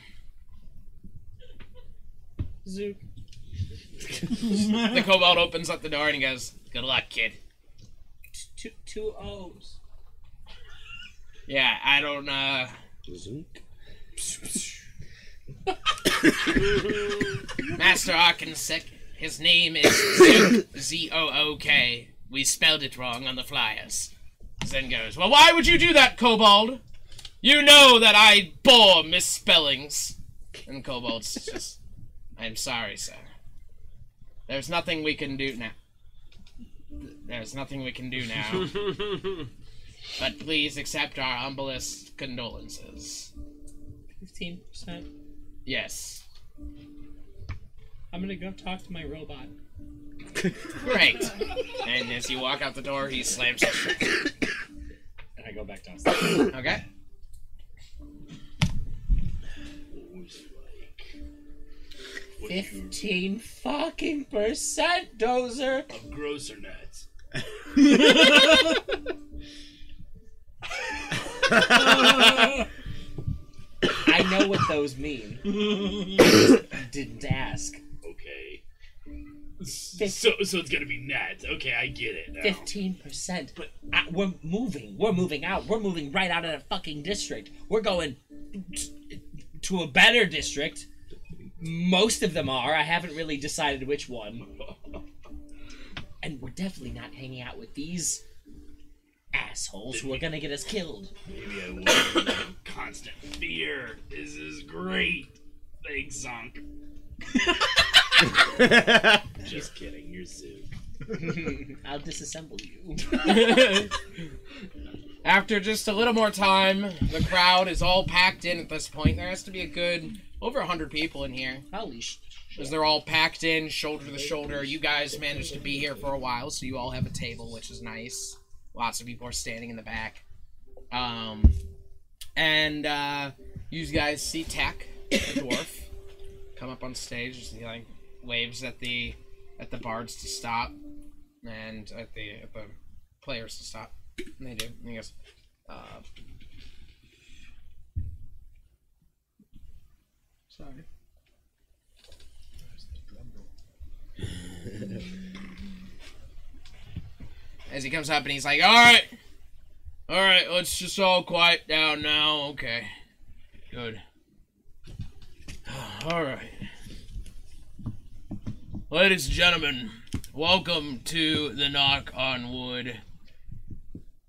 Zook. the kobold opens up the door and he goes, Good luck, kid. Two two O's. Yeah, I don't, uh. Zook. Master Arkansek, his name is Zook, Z O O K. We spelled it wrong on the flyers. Zen goes, Well, why would you do that, Kobold? You know that I bore misspellings. And Kobold's just, I'm sorry, sir. There's nothing we can do now. There's nothing we can do now. but please accept our humblest condolences. Fifteen percent. Yes. I'm gonna go talk to my robot. Great. and as you walk out the door, he slams it. And I go back downstairs. Okay. Fifteen fucking percent, Dozer. Of grosser nuts. I know what those mean. Didn't ask. Okay. So, so it's gonna be nuts. Okay, I get it now. Fifteen percent. But uh, we're moving. We're moving out. We're moving right out of the fucking district. We're going t- to a better district. Most of them are. I haven't really decided which one. And we're definitely not hanging out with these assholes who are gonna get us killed. Maybe I will live in constant fear. This is great. Thanks, Zonk. Just kidding. You're Zook. I'll disassemble you. After just a little more time, the crowd is all packed in at this point. There has to be a good over 100 people in here. Holy sh- Because they're all packed in, shoulder to shoulder. You guys managed to be here for a while, so you all have a table, which is nice. Lots of people are standing in the back. Um, and uh, you guys see Tack, the dwarf, come up on stage. He like waves at the at the bards to stop, and at the at the players to stop. And they do. And he goes, uh, sorry. As he comes up and he's like, all right, all right, let's just all quiet down now. Okay, good. All right. Ladies and gentlemen, welcome to the Knock on Wood.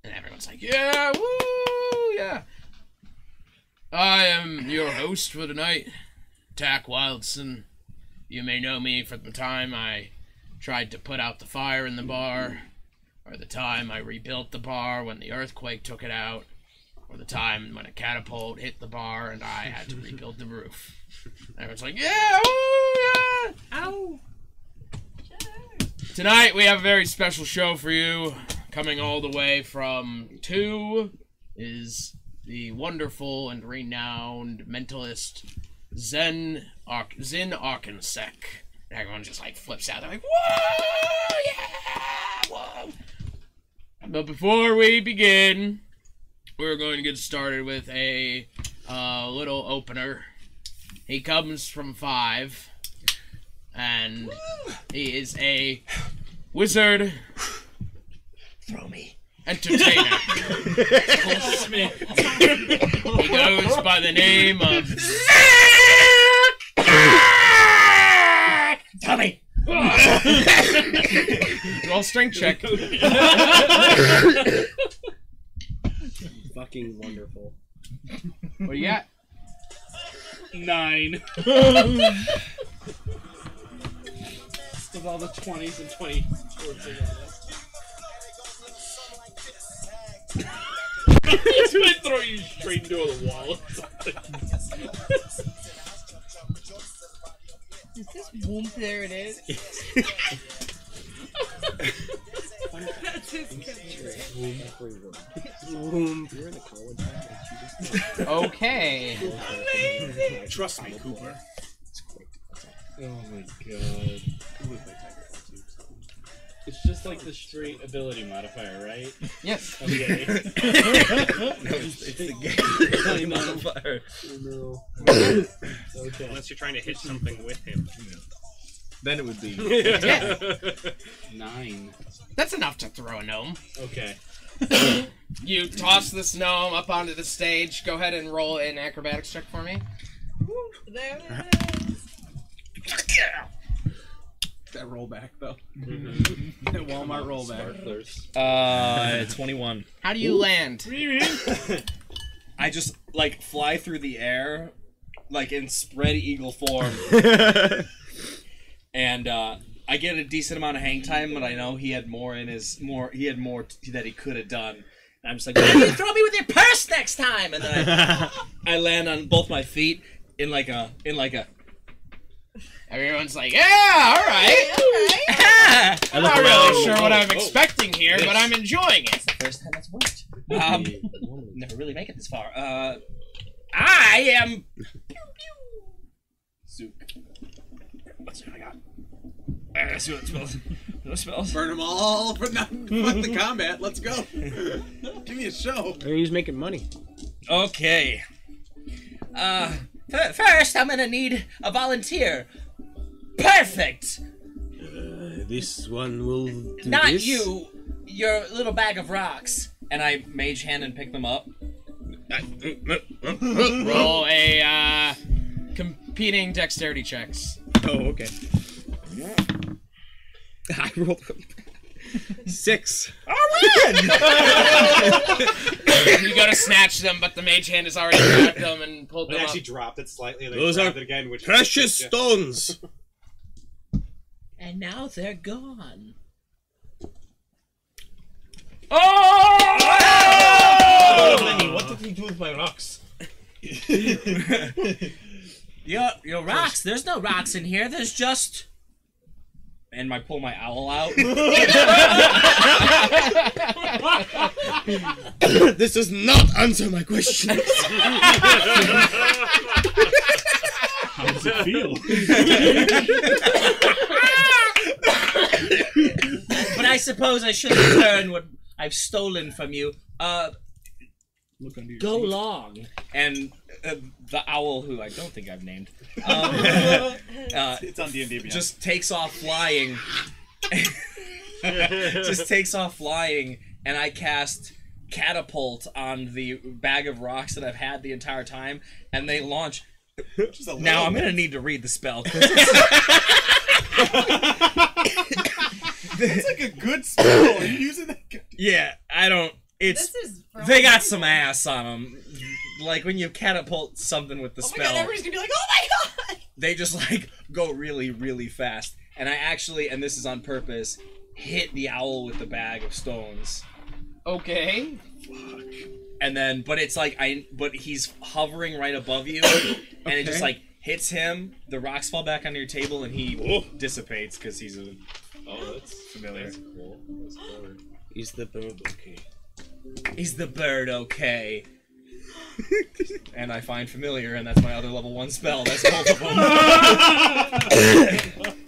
And everyone's like, yeah, woo, yeah. I am your host for tonight, Tack Wildson. You may know me from the time I tried to put out the fire in the bar, or the time I rebuilt the bar when the earthquake took it out, or the time when a catapult hit the bar and I had to rebuild the roof. Everyone's like, yeah, yeah, ow. Tonight we have a very special show for you. Coming all the way from two is the wonderful and renowned mentalist Zen Ark Zin Arkansek. And everyone just like flips out. They're like, whoa, yeah, whoa. But before we begin, we're going to get started with a uh, little opener. He comes from five, and he is a wizard. Throw me. Entertainer. he goes by the name of Tommy. Roll strength check. Fucking wonderful. What do you got? Nine. With all the 20s and 20 It's gonna throw you straight into the wall. Is this boom? There it is. That's his You're in a college Okay. Trust me, Cooper. Oh my god. It's just like the straight ability modifier, right? Yes. Okay. No, it's- it's the game modifier. No. Okay. Unless you're trying to hit something with him. Then it would be. Yeah. Nine. That's enough to throw a gnome. Okay. You toss this gnome up onto the stage. Go ahead and roll an acrobatics check for me. There it is. That rollback though. Mm-hmm. that Walmart rollback. Uh, 21. How do you land? I just like fly through the air, like in spread eagle form, and uh, I get a decent amount of hang time. But I know he had more in his more. He had more t- that he could have done. And I'm just like, "Why don't you throw me with your purse next time? And then I, I land on both my feet in like a in like a. Everyone's like, yeah, all right. I'm not really sure what I'm expecting here, but I'm enjoying it. It's the First time that's worked. Um, never really make it this far. Uh, I am. Zook. Let's see what I got. Uh, let's see what it smells. What smells? Burn them all for nothing. Fuck the combat. Let's go. Give me a show. He's making money. Okay. Uh, first I'm gonna need a volunteer. Perfect. Uh, this one will do Not this. you. Your little bag of rocks. And I mage hand and pick them up. Roll a uh, competing dexterity checks. Oh, okay. I rolled six. I win! you go to snatch them, but the mage hand has already grabbed them and pulled It them actually up. dropped it slightly. and then Those grabbed are it again, which precious yeah. stones. And now they're gone. Oh! Lenny, what did he do with my rocks? Your your rocks. There's no rocks in here. There's just. And I pull my owl out. this does not answer my question. How does it feel? but I suppose I should return what I've stolen from you. Uh, Look under your go seat. long. And uh, the owl, who I don't think I've named, um, uh, It's on D&D Beyond. just takes off flying. just takes off flying, and I cast catapult on the bag of rocks that I've had the entire time, and they launch. a Now I'm gonna need to read the spell. 'cause That's like a good spell. Are you using that? good- Yeah, I don't. It's This is they got some ass on them. Like when you catapult something with the Oh my spell, god, everybody's gonna be like, oh my god! they just like go really, really fast. And I actually, and this is on purpose, hit the owl with the bag of stones. Okay. Fuck. And then, but it's like I, but he's hovering right above you, and it just like hits him. The rocks fall back onto your table, and he dissipates because he's a Oh, that's familiar. That's cool. That's clever. Is the bird okay? Is the bird okay? and I find familiar, and that's my other level one spell. That's both of them.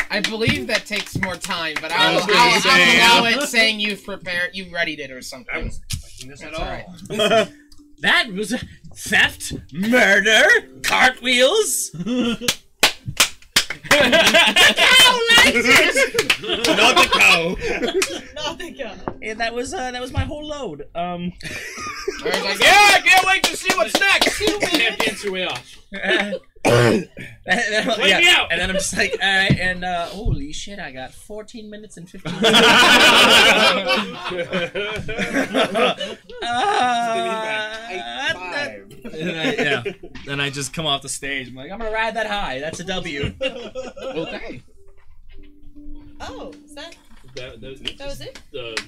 I believe that takes more time, but I I'll, I'll, gonna I'll allow it saying you've prepared, you readied it or something. this That's at all right. that was theft, murder, cartwheels. Cow likes! Not the cow. Not the cow. And that was uh, that was my whole load. Um, I was like, yeah, I can't wait to see what's next. Can't dance your way off. and, then, yeah, me out. and then I'm just like, all right, and uh, holy shit, I got 14 minutes and 15 seconds. Uh, and I, yeah. Then I just come off the stage. I'm like, I'm gonna ride that high. That's a W. okay. Oh, is that That, that, that was it? the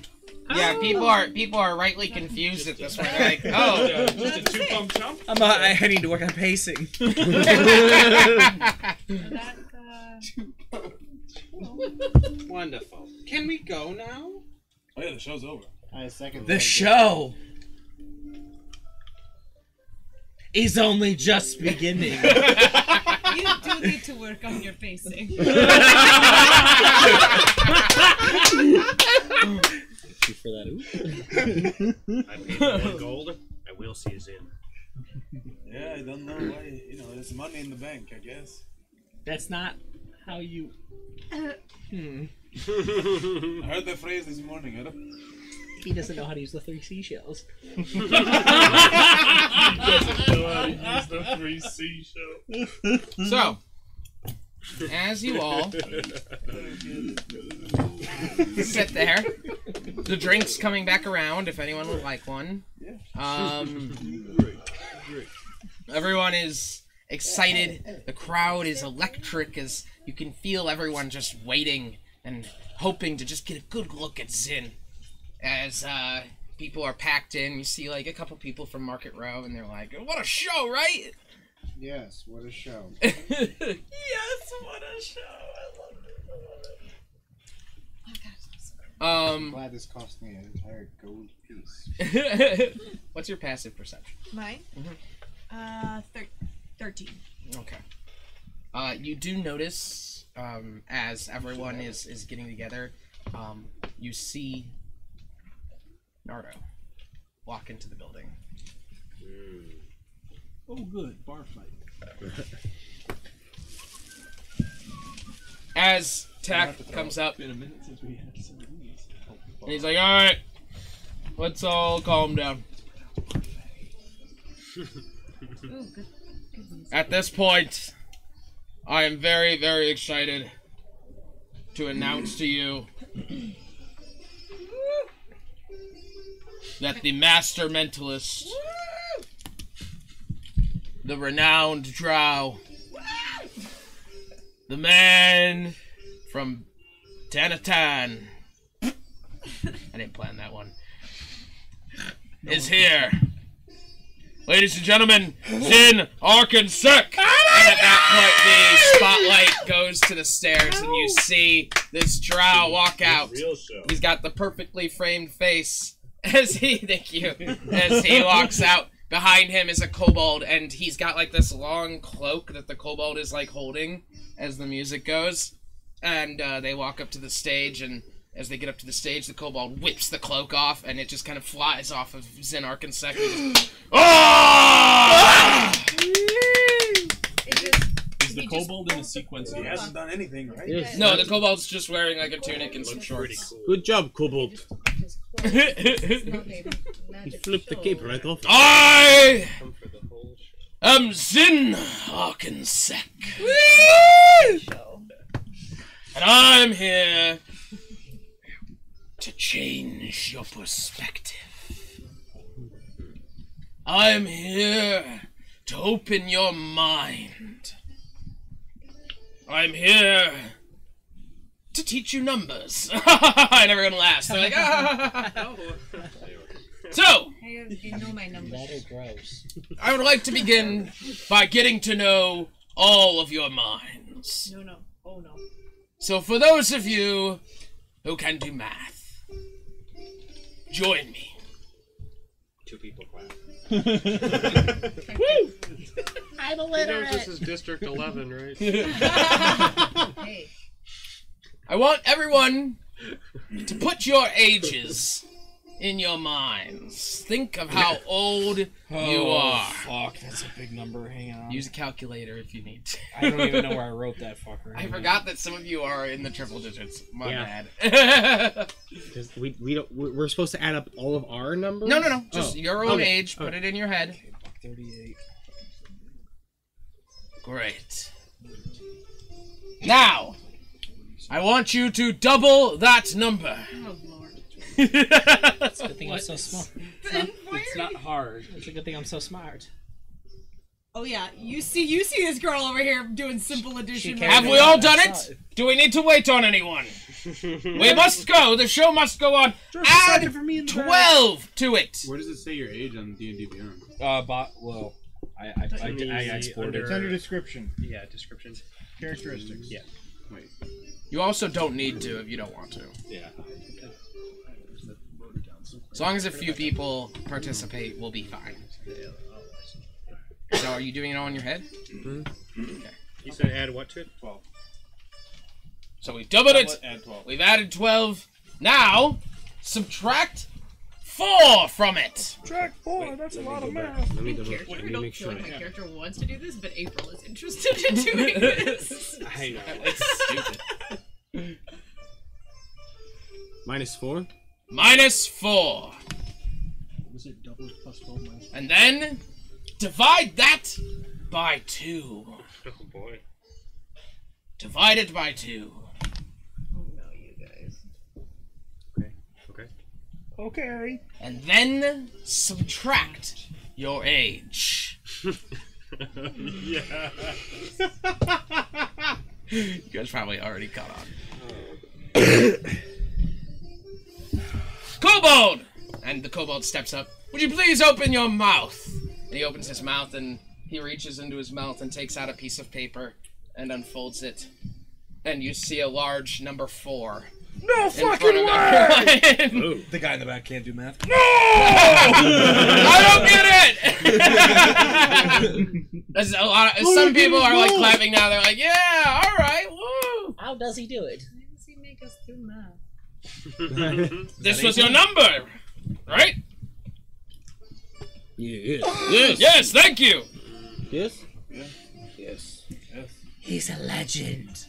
Yeah, people are people are rightly confused at this point. They're like, oh, uh, just a two pump jump. I'm, uh, I I need to work on pacing. Wonderful. Can we go now? Oh yeah, the show's over. I second The that. show is only just beginning. You do need to work on your pacing. Thank you for that. I paid one gold. I will see you soon. Yeah, I don't know why. You know, there's money in the bank, I guess. That's not how you. Hmm. I heard that phrase this morning. I don't. He doesn't know how to use the three seashells. Doesn't know how to use the three seashells. So, as you all sit there, the drink's coming back around. If anyone would like one, um, everyone is excited. The crowd is electric as you can feel everyone just waiting and hoping to just get a good look at Zin. As uh, people are packed in, you see like a couple people from Market Row, and they're like, "What a show, right?" Yes, what a show. yes, what a show! I love it. Oh my Um, I'm glad this cost me an entire gold piece. What's your passive perception? Mine? Mhm. Uh, thir- 13. Okay. Uh, you do notice um, as everyone is is getting together, um, you see Nardo walk into the building. Hmm. Oh, good bar fight. As Tack comes it. up, It's been a minute since we had some of these. and he's like, "All right, let's all calm down." At this point, I am very, very excited to announce to you that the master mentalist, the renowned Drow, the man from Tanatan, I didn't plan that one, is here. Ladies and gentlemen, Zin Arkansek! And at that point, the spotlight goes to the stairs, and you see this drow walk out. He's got the perfectly framed face as he, thank you, as he walks out. Behind him is a kobold, and he's got like this long cloak that the kobold is like holding as the music goes. And uh, they walk up to the stage, and as they get up to the stage, the kobold whips the cloak off, and it just kind of flies off of Arkansek. and just- Ah! Is the kobold in a sequence? He hasn't done anything, right? Yes. No, the kobold's just wearing like a tunic and some shorts. Good job, Kobold. he flipped the cape right off. I am Zin Arkansek. And I'm here to change your perspective. I'm here to open your mind. I'm here to teach you numbers. and everyone laughs. They're like, ah. So, You know my numbers. Gross. I would like to begin by getting to know all of your minds. No, no. Oh, no. So, for those of you who can do math, join me. Two people clap. I'm He knows this is District 11, right? hey. I want everyone to put your ages in your minds. Think of how old you Oh, are. Fuck, that's a big number. Hang on. Use a calculator if you need to. I don't even know where I wrote that fucker. I forgot that some of you are in the triple digits. My Yeah. bad. We, we don't, we- we're supposed to add up all of our numbers? no, no, no. Just Oh, your own okay, age. Put okay. it in your head. Buck 38. Great. Now, I want you to double that number. Oh, Lord. It's a good thing I'm so smart. It's not, it's not hard. It's a good thing I'm so smart. Oh, yeah. You see you see this girl over here doing simple addition. Have we all done it? Do we need to wait on anyone? we must go. The show must go on. Add 12 to it. Where does it say your age on D and D Beyond? Uh, but, well, I, I, I, In I, exported It's under description. Yeah, description. Characteristics. Yeah. Wait. You also don't need to if you don't want to. Yeah. As long as a few people participate, we'll be fine. So, are you doing it all in your head? Mm-hmm. Okay. He said add what to it? 12. So we've doubled it. it, add 12. We've added 12. Now, subtract 4 from it. Track four. That's a lot of math. Let me double, Character, let I me don't make feel sure. like my character wants to do this, but April is interested in doing this. I know. It's stupid. Minus four? Minus 4. Was it double plus twelve minus? And then, divide that by 2. Oh boy. Divide it by 2. Oh no, you guys. Okay. Okay. Okay. And then, subtract your age. yeah. You guys probably already caught on. Kobold! And the kobold steps up. Would you please open your mouth? And he opens his mouth and he reaches into his mouth and takes out a piece of paper and unfolds it. And you see a large number four. No in fucking of way! The guy in the back can't do math. No! I don't get it! There's a lot of- some people are like clapping now. They're like, yeah, all right, woo. How does he do it? Why does he make us do math? This was your number, right? Yes. Yes. Yes, thank you. Yes? Yes? Yes. He's a legend.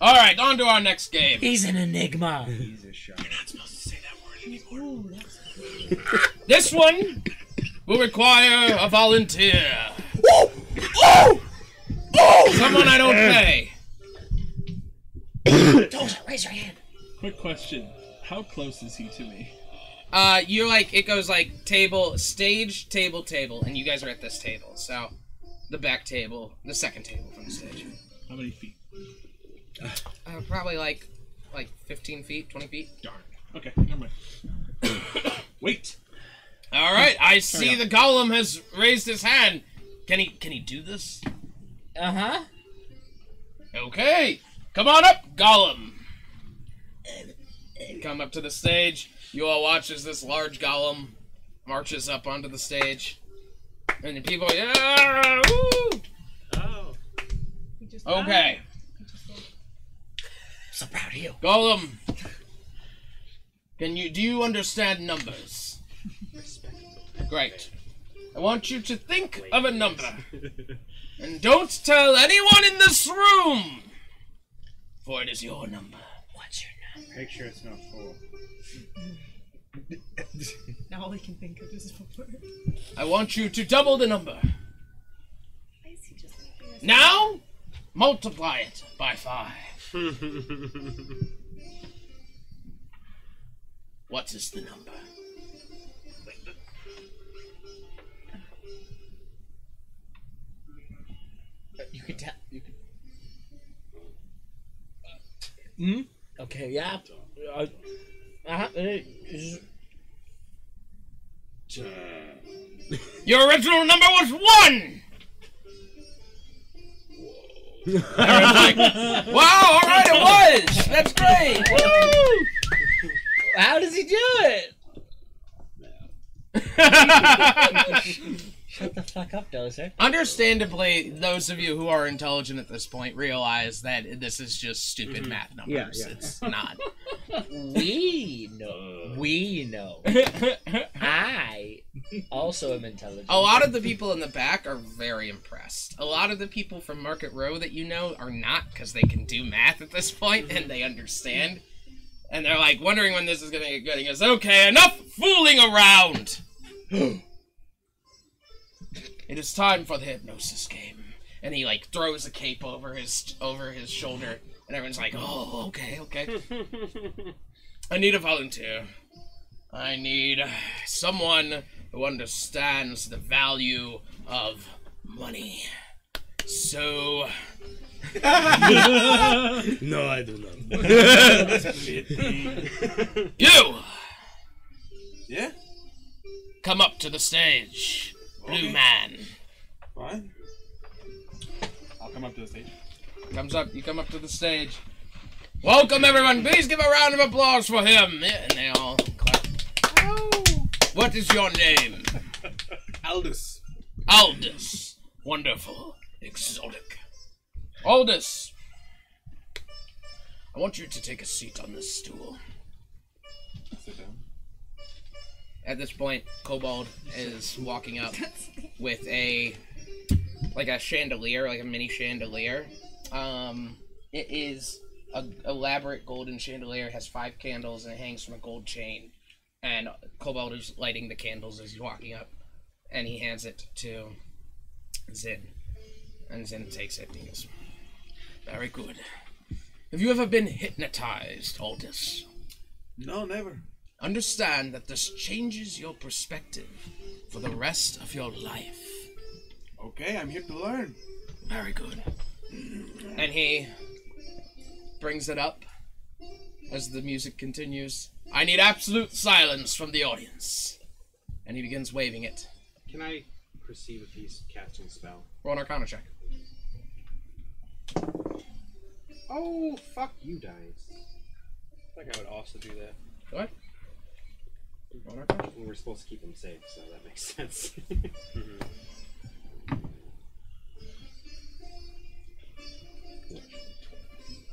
All right, on to our next game. He's an enigma. He's a shock. You're not supposed to say that word shot. This one will require a volunteer. Someone I don't pay. Don't raise your hand. Quick question: How close is he to me? Uh, you're like it goes like table, stage, table, table, and you guys are at this table. So, the back table, the second table from the stage. How many feet? Uh, probably like, like 15 feet, 20 feet. Darn. Okay, never mind. Wait. All right, I see the golem has raised his hand. Can he can he do this? Uh huh. Okay, come on up, golem. Come up to the stage. You all watch as this large golem marches up onto the stage, and the people, yeah, woo! Oh. Okay, So proud of you. golem. Can you do you understand numbers? Great. I want you to think of a number. And don't tell anyone in this room, for it is your number. What's your number? Make sure it's not four. Now all I can think of is four. I want you to double the number. Why is he just Now, multiply it by five. What is the number? You could tell. You could. Hmm. Okay. Yeah. Uh huh. Your original number was one. Like, wow, all right, it was. That's great. Woo! How does he do it? Shut the fuck up, Dozer. Understandably, those of you who are intelligent at this point realize that this is just stupid Mm-hmm. math numbers. Yeah, yeah. It's not. We know. We know. I also am intelligent. A lot of the people in the back are very impressed. A lot of the people from Market Row that you know are not because they can do math at this point and they understand. And they're like wondering when this is gonna get good. He goes, okay, enough fooling around! it is time for the hypnosis game. And he like throws a cape over his over his shoulder, and everyone's like, oh, okay, okay. I need a volunteer. I need someone who understands the value of money. So. no, I do not. you! Yeah? Come up to the stage, Blue Okay. Man. Fine. I'll come up to the stage. Comes up, you come up to the stage. Welcome, everyone. Please give a round of applause for him. Yeah, and they all clap. What is your name? Aldous. Aldous. Wonderful. Exotic. Aldous. I want you to take a seat on this stool. Sit down. At this point, Kobold is walking up with a like a chandelier, like a mini chandelier. Um, it is a elaborate golden chandelier. Has five candles and it hangs from a gold chain. And Kobold is lighting the candles as he's walking up, and he hands it to Zin, and Zin takes it. And he goes, "Very good. Have you ever been hypnotized, Aldous?" No, never. Understand that this changes your perspective for the rest of your life. Okay, I'm here to learn. Very good. And he brings it up as the music continues. I need absolute silence from the audience. And he begins waving it. Can I perceive if he's casting a spell? Roll an arcana check. Oh, fuck you, dice. I think I would also do that. What? Well, we're supposed to keep them safe, so that makes sense.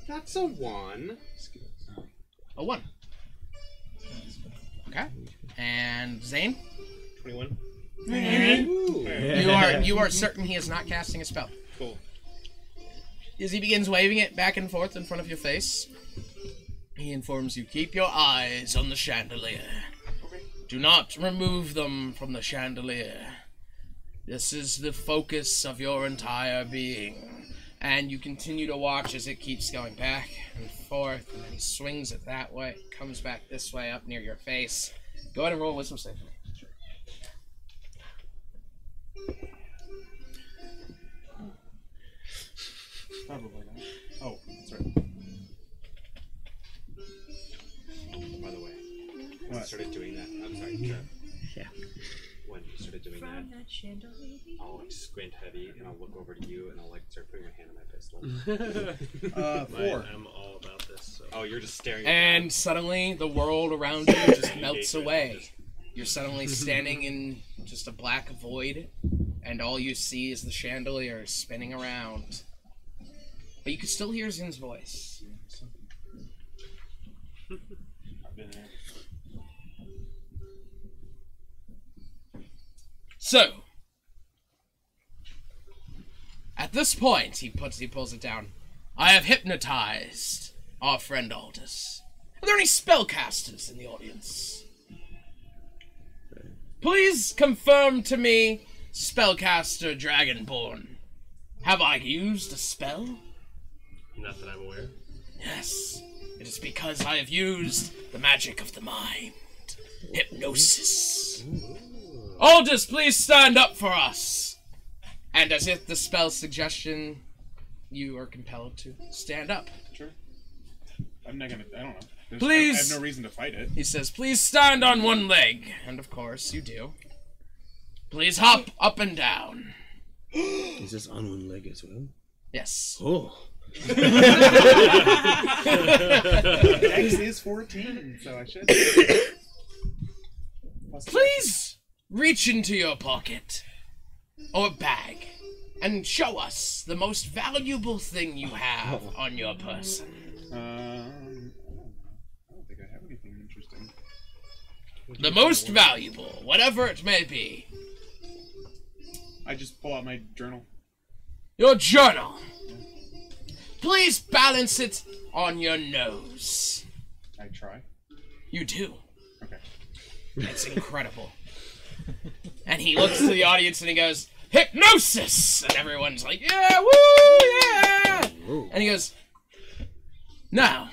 That's a one. A one. Okay. And Zane? 21. You are you are certain he is not casting a spell. Cool. As he begins waving it back and forth in front of your face, he informs you keep your eyes on the chandelier. Do not remove them from the chandelier. This is the focus of your entire being. And you continue to watch as it keeps going back and forth, and then he swings it that way, comes back this way up near your face. Go ahead and roll wisdom save. Probably not. Oh, that's right. Oh, by the way, I started doing that. I'm sorry. Sure. Yeah. that chandelier? I'll like squint heavy and I'll look over to you and I'll like start putting my hand on my pistol. Uh, four. I'm all about this. So. Oh, you're just staring. And suddenly, the world around you just melts Engagement. away. You're suddenly standing in just a black void, and all you see is the chandelier spinning around. But you can still hear Zin's voice. So, at this point, he puts he pulls it down. I have hypnotized our friend Aldous. Are there any spellcasters in the audience? Please confirm to me, spellcaster Dragonborn. Have I used a spell? Not that I'm aware. Yes, it is because I have used the magic of the mind. Hypnosis. Aldous, please stand up for us. And as if the spell suggestion, you are compelled to stand up. Sure. I'm not gonna. I don't know. There's, Please. I, have no reason to fight it. He says, please stand on one leg. And of course, you do. Please hop up and down. Is this on one leg as well? Yes. Oh. X is 14, so I should. Please reach into your pocket or bag and show us the most valuable thing you have on your person. Um, I don't think I have anything interesting. The most valuable, whatever it may be. I just pull out my journal. Your journal. Please balance it on your nose. I try. You do. Okay. It's incredible. and he looks to the audience and he goes, Hypnosis! And everyone's like, Yeah, woo, yeah! And he goes, Now,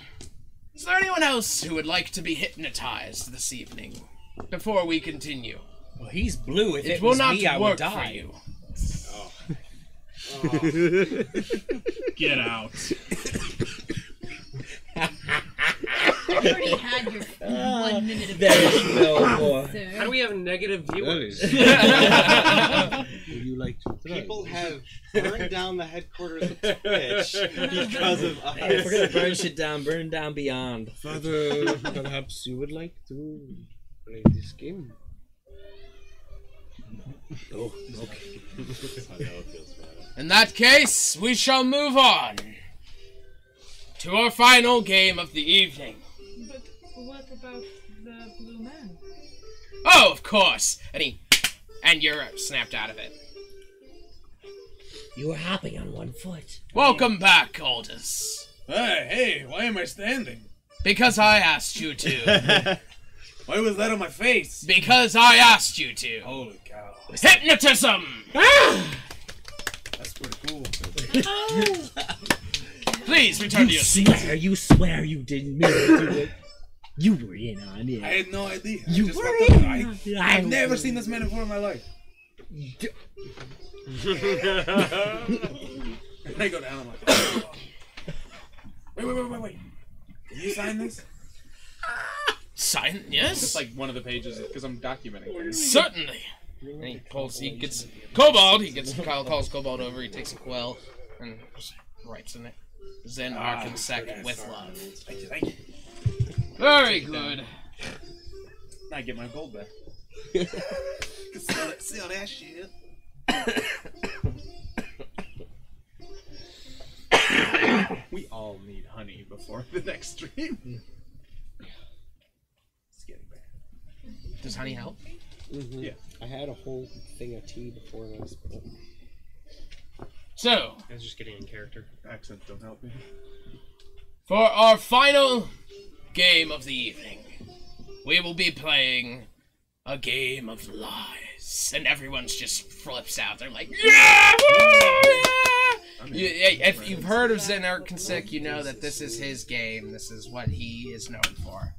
is there anyone else who would like to be hypnotized this evening before we continue? Well, he's blue. If it, will was not me, I work would die. for you. Oh. Get out. You already had your ah, one minute of There's no more. How do we have negative viewers? Would you like to try? People have burned down the headquarters of Twitch because of us. If we're gonna burn shit down, burn down beyond. Father, perhaps you would like to play this game. Oh, okay. In that case, we shall move on to our final game of the evening. But what about the blue man? Oh, of course. And he and you're uh, snapped out of it. You were hopping on one foot. Welcome back, Aldous. Hey, hey, why am I standing? Because I asked you to. Why was that on my face? because I asked you to. Holy cow. Hypnotism! Ah! That's pretty cool. Please return to your seat. swear, you swear you didn't mean to do it. You were in on it. I had no idea. I You just were walked up and in I, on it. I've I- never seen this man before in my life. And I go down. I'm like, oh. wait, wait, wait, wait, wait. Can you sign this? Sign? Yes. It's like one of the pages because I'm documenting. things. Certainly. And he pulls. He gets Kobold. He gets. Kyle calls Kobold over. He takes a quill and writes in it. Zen Ah, Arkansek with love. Thank you, thank you. Very good. I get my gold back. sell, that, sell that shit. we all need honey before the next stream. It's getting bad. Does honey help? Mm-hmm. Yeah. I had a whole thing of tea before this. But... So, I was just getting in character. Accents don't help me. for our final game of the evening, we will be playing a game of lies, and everyone's just flips out. They're like, "Yeah!" woo, yeah!" You, if you've heard of Zen Arkansek, you know that this is his game. This is what he is known for.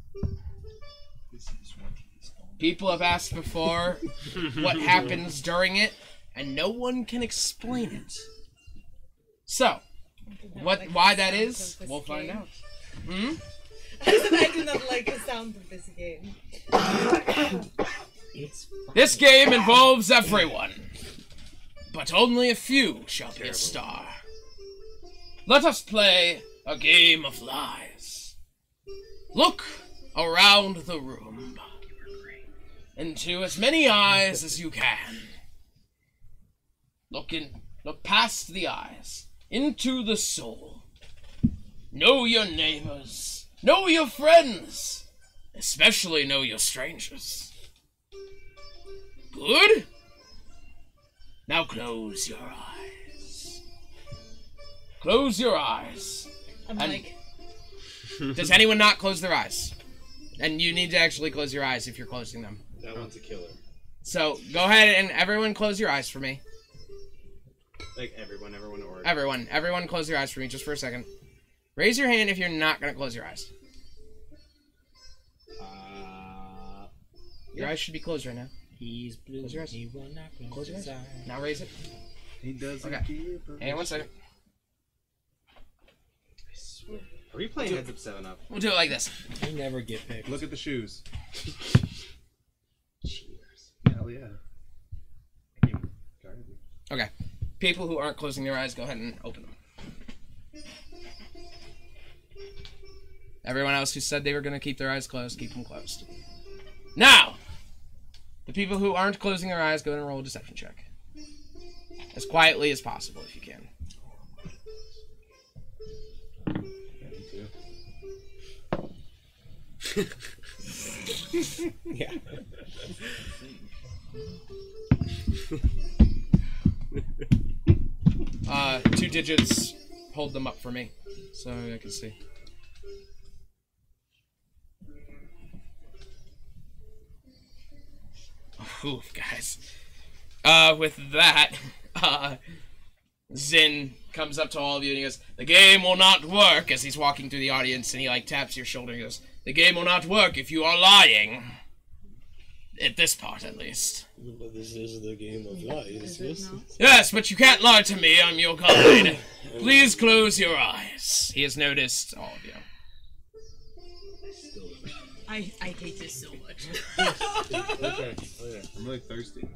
People have asked before what happens during it, and no one can explain it. So, what why that is, we'll find out. Hmm? I I do not like the sound of this game. It's This game involves everyone, but only a few shall be a star. Let us play a game of lies. Look around the room into as many eyes as you can. Look in, look past the eyes into the soul. Know your neighbors. Know your friends. Especially know your strangers. Good? Now close your eyes. Close your eyes. I'm And- like, Does anyone not close their eyes? And you need to actually close your eyes if you're closing them. That one's a killer. So go ahead and everyone close your eyes for me. Like everyone, everyone, or Everyone, everyone close your eyes for me just for a second. Raise your hand if you're not gonna close your eyes. Uh, Your eyes should be closed right now. He's blue. Close your eyes. He will not close, Close your eyes. eyes. Now raise it. He doesn't Okay. give a Hang on one second. Are we playing Heads Up Seven Up? We'll do it like this. You never get picked. Look at the shoes. Cheers. Hell yeah. Garbage. Okay. People who aren't closing their eyes, go ahead and open them. Everyone else who said they were going to keep their eyes closed, keep them closed. Now, the people who aren't closing their eyes, go ahead and roll a deception check. As quietly as possible, if you can. yeah. Uh, two digits, hold them up for me, so I can see. Ooh, guys. Uh, with that, uh, Zin comes up to all of you and he goes, The game will not work as he's walking through the audience and he like taps your shoulder and he goes, The game will not work if you are lying. At this part, at least. But this is the game of lies, yes? Yes, but you can't lie to me. I'm your guide. Please close your eyes. He has noticed all of you. I, I hate this so much. okay. Oh I'm really thirsty.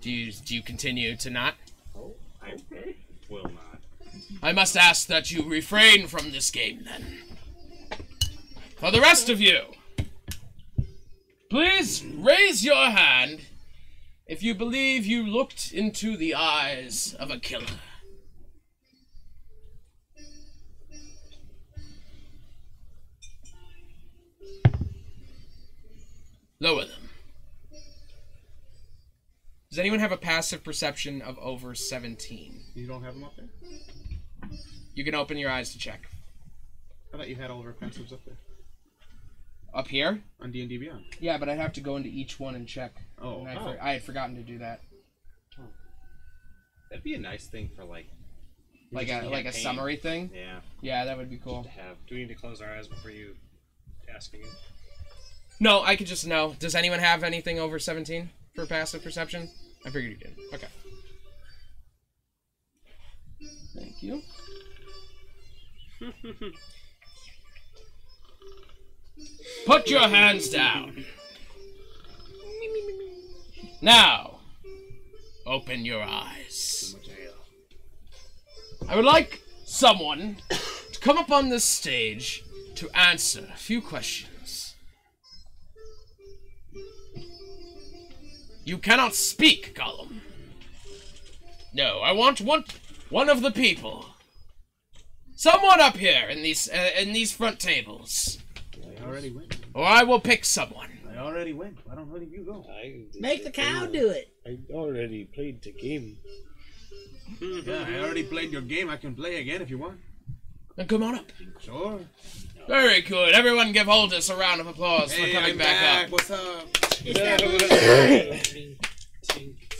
Do you do you continue to not? Oh, I will not. I must ask that you refrain from this game then. For the rest of you, please raise your hand if you believe you looked into the eyes of a killer. Lower them. Does anyone have a passive perception of over 17? You don't have them up there? You can open your eyes to check. I thought you had all of our passives up there. Up here? On D&D Beyond. Yeah, but I'd have to go into each one and check. Oh. And I, Oh. for- I had forgotten to do that. That'd be a nice thing for like, Like a like a campaign. summary thing. Yeah. Yeah, that would be cool. Have. Do we need to close our eyes before you tasking it? No, I could just know. Does anyone have anything over 17 for passive perception? I figured you did. Okay. Thank you. Put your hands down. Now, open your eyes. I would like someone to come up on this stage to answer a few questions. You cannot speak, Gollum. No, I want one one of the people. Someone up here in these uh, in these front tables, I already went. or I will pick someone. I already went. Why don't let you go? I Make the cow do it. I already played the game. Yeah, I already played your game. I can play again if you want. Then come on up. Sure. Very good. Everyone, give Aldous a round of applause for coming I'm back, back. up. What's up?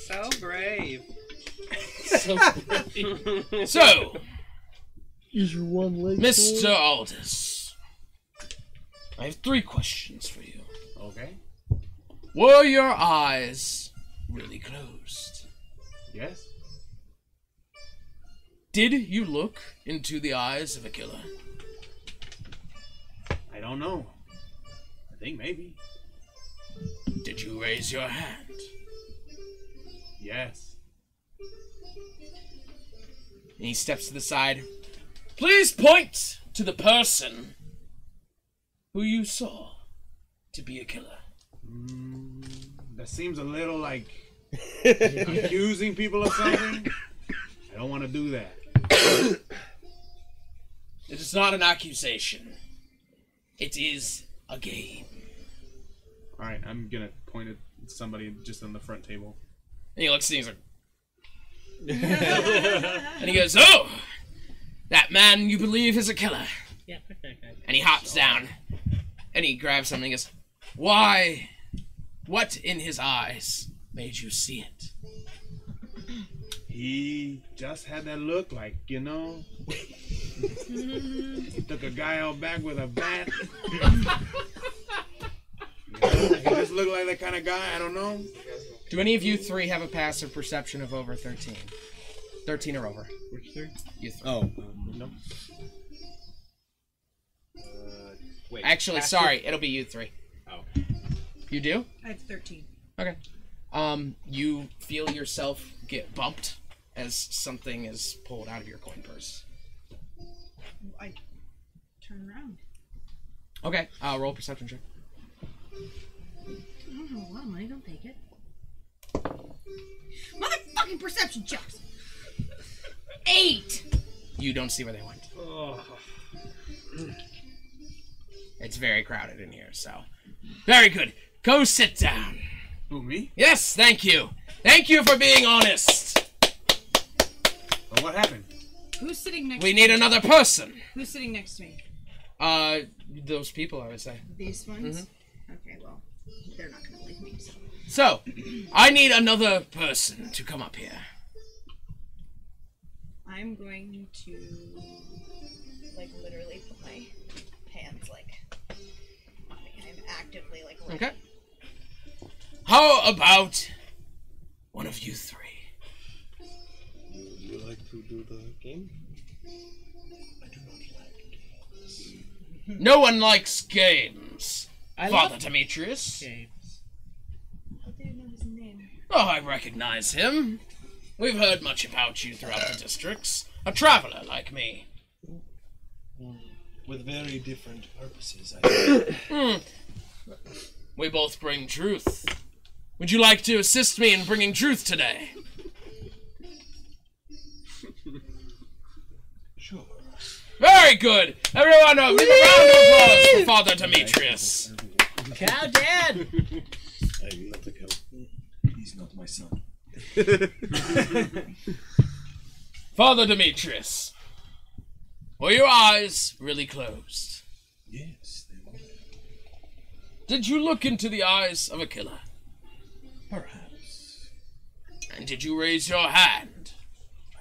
So brave. So So, Is your one leg Mr. sore? Aldous, I have three questions for you. Okay. Were your eyes really closed? Yes. Did you look into the eyes of a killer? I don't know. I think maybe. Did you raise your hand? Yes. And he steps to the side. Please point to the person who you saw to be a killer. Mm, that seems a little like accusing people of something. I don't want to do that. It is not an accusation. It is a game. All right, I'm gonna point at somebody just on the front table. And he looks and he's like, and he goes, "Oh, that man you believe is a killer." Yeah, fuck. And he hops down, and he grabs something. and goes, "Why? What in his eyes made you see it?" He just had that look, like you know. he took a guy out back with a bat. he just looked like that kind of guy. I don't know. Do any of you three have a passive perception of over thirteen? Thirteen or over. Which three? You three. Oh, no. Wait. Actually, passive- sorry, it'll be you three. Oh. You do? I have 13. Okay. Um, you feel yourself get bumped as something is pulled out of your coin purse. I turn around. Okay. Uh, roll perception check. Perception checks. Eight. You don't see where they went. It's very crowded in here, so. Very good. Go sit down. Who me? Yes, thank you. Thank you for being honest. Well, what happened? Who's sitting next? We to need another person. Who's sitting next to me? Uh, those people, I would say. These ones. Mhm. Okay, well, they're not gonna believe me. So. So, I need another person to come up here. I'm going to like literally put my hands like I'm actively like ready. Okay. How about one of you three? Would you like to do the game? No one likes games. I Father love Demetrius. Games. How do you know his name? Oh, I recognize him. We've heard much about you throughout the districts. A traveler like me. With very different purposes, I think. Hmm. We both bring truth. Would you like to assist me in bringing truth today? Sure. Very good. Everyone, a round of applause for Father Demetrius. Cow Dad. I'm not a not my son. Father Demetrius, were your eyes really closed? Yes, they were. Did you look into the eyes of a killer? Perhaps. And did you raise your hand?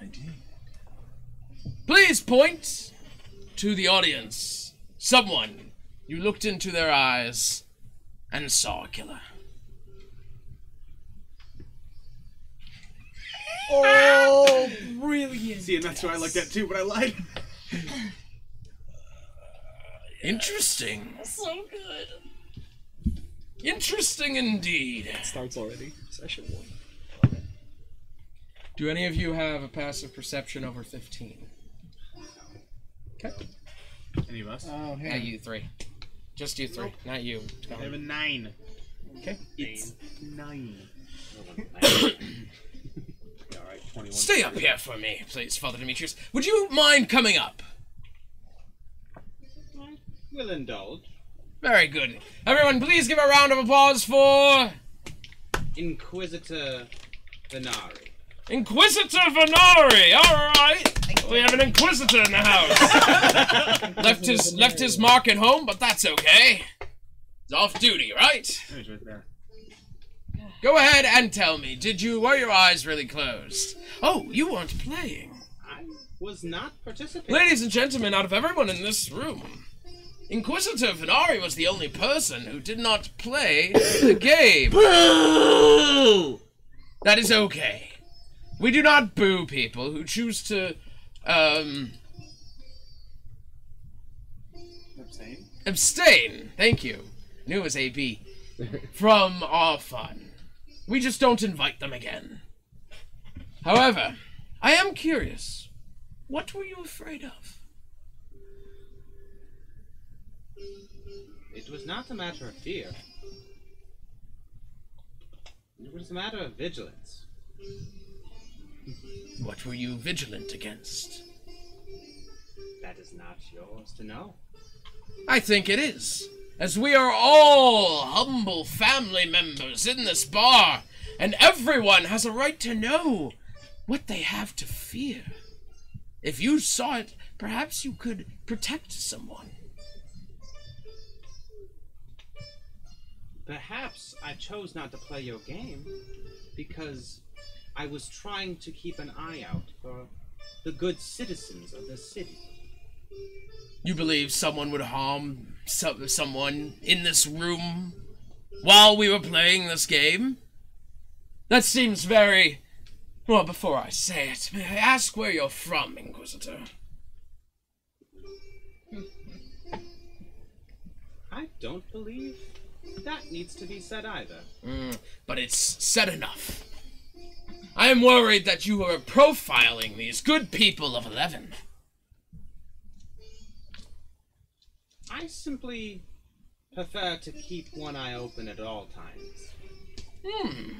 I did. Please point to the audience. Someone you looked into their eyes and saw a killer. Oh, brilliant! See, and that's what I looked at too, but I lied. Interesting. So good. Interesting indeed. Starts already. Session one. Do any of you have a passive perception over 15? Okay. Any of us? Oh, hey. Not you three. Just you three, not you. I have a nine. Okay. It's nine. Alright, 21. Stay up here for me, please, Father Demetrius. Would you mind coming up? We'll indulge. Very good. Everyone, please give a round of applause for Inquisitor Venari. Inquisitor Venari. All right, we have an Inquisitor in the house. left his left his mark at home, but that's okay. He's off duty, right? He's right there. Go ahead and tell me. Did you were your eyes really closed? Oh, you weren't playing. I was not participating. Ladies and gentlemen, out of everyone in this room, Inquisitor Venari was the only person who did not play the game. Boo! That is okay. We do not boo people who choose to, um, Abstain. abstain. Thank you. Knew it was AB. from our fun. We just don't invite them again. However, I am curious. What were you afraid of? It was not a matter of fear. It was a matter of vigilance. What were you vigilant against? That is not yours to know. I think it is, as we are all humble family members in this bar, and everyone has a right to know what they have to fear. If you saw it, perhaps you could protect someone. Perhaps I chose not to play your game because I was trying to keep an eye out for the good citizens of the city. You believe someone would harm some, someone in this room while we were playing this game? That seems very. Well, before I say it, may I ask where you're from, Inquisitor? I don't believe that needs to be said either. Mm, but it's said enough. I am worried that you are profiling these good people of Eleven. I simply prefer to keep one eye open at all times. Hmm.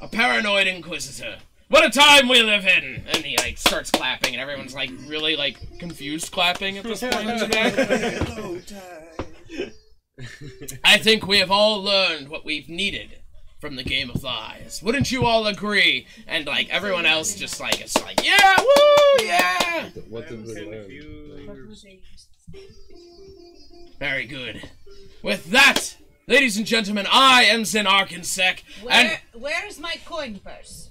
A paranoid Inquisitor. What a time we live in! And he like starts clapping, and everyone's like really like confused clapping at this point in the. I think we have all learned what we've needed from the game of lies. Wouldn't you all agree? And like everyone else just like it's like, yeah, woo, yeah. What did we learn? Very good. With that, ladies and gentlemen, I am Zin Arkansek, and Where, where's my coin purse?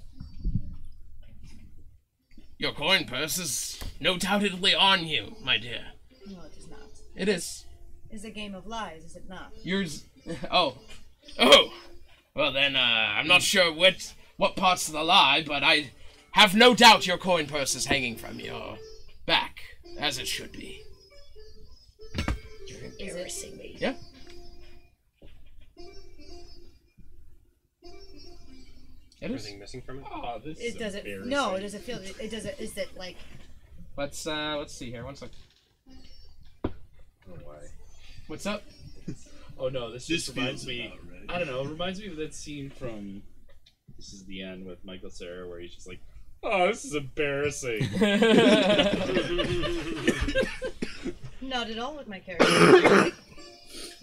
your coin purse is no doubtedly on you, my dear. No, it is not. It is. It's a game of lies, is it not? Yours. Oh. Oh. Well then, uh, I'm not sure what what parts of the lie, but I have no doubt your coin purse is hanging from your back, as it should be. You're embarrassing me. Yeah. It is. Everything missing from it? Oh, this It doesn't. No, it doesn't feel. It, it doesn't. Is it like? Let's uh let's see here. One sec. Oh, why? What's up? Oh no, this This just reminds feels me. About right. I don't know. It reminds me of that scene from. This is the end with Michael Cera where he's just like, "Oh, this is embarrassing." Not at all with my character. I'm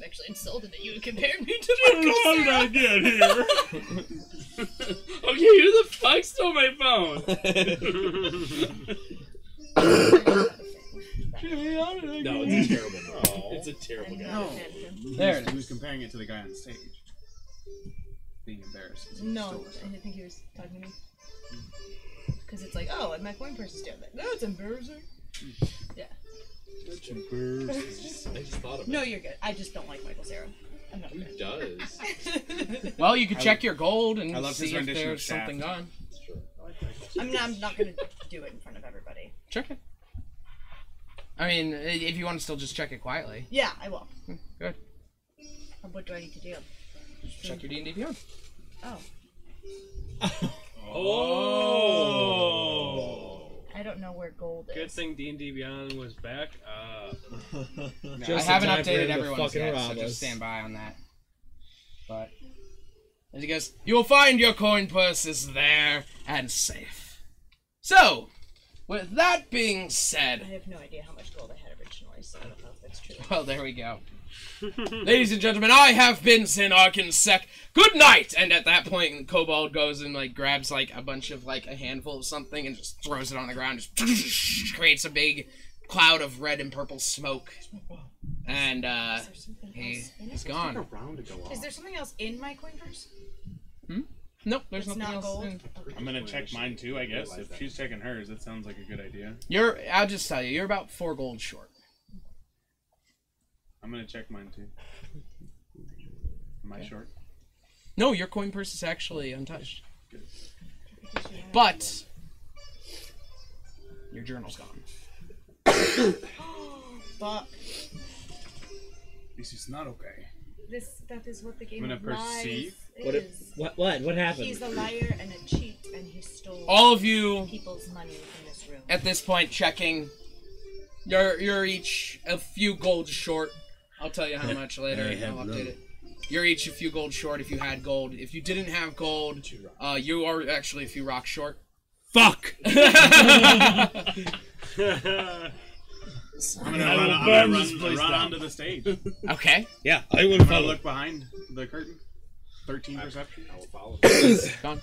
actually insulted that you would compare me to Michael How did I Cera. get here? okay, who the fuck stole my phone? no, it's a terrible movie. It's a terrible guy. There it He was comparing it to the guy on stage. Being embarrassed. he No, I didn't think he was talking to me. Because it's like, oh, and my coin purse is down there. No, it's embarrassing. Yeah. Such embarrassing. I just thought of it. No, you're good. I just don't like Michael Cera. I'm not Who good. does? Well, you could I check your gold and I love his see if rendition of there's Shaft. something gone. I'm not, I'm not gonna do it in front of everybody. Check it. I mean, i- if you want to still just check it quietly. Yeah, I will. Good. Uh, What do I need to do? Check your D and D beyond. Oh, Oh. I don't know where gold Good is. thing D and D Beyond was back. Uh, I haven't updated everyone's yet, so just stand by on that. But as he goes, you will find your coin purses there and safe. So, with that being said I said, have no idea how much gold I had originally, so I don't know if that's true. well, there we go. Ladies and gentlemen, I have been Zin Arkansek. Good night! And at that point, Kobold goes and like grabs like a bunch of like a handful of something and just throws it on the ground. Just creates a big cloud of red and purple smoke. And uh, Is there something he, has in is it? gone. round to go off. Is there something else in my coin purse? Hmm? Nope, there's It's nothing not else. gold? in- I'm gonna check mine too, I guess. If she's checking hers, that sounds like a good idea. You're. I'll just tell you, you're about four gold short. I'm gonna check mine too. Am I short? No, your coin purse is actually untouched. Good. But your journal's gone. Fuck. This is not okay. This that is what the game I'm gonna lies perceive. What it- is. what- what? What happened? He's a liar and a cheat, and he stole All of you people's money in this room. at this point checking. You're you're each a few gold short. I'll tell you how much later. I have I'll update none. it. You're each a few gold short if you had gold. If you didn't have gold, uh, you are actually a few rocks short. Fuck. I'm gonna I run, will I'm gonna this run, place run onto the stage. Okay. Yeah, I will I'm gonna follow. look behind the curtain. 13 perception. I will follow. Gone.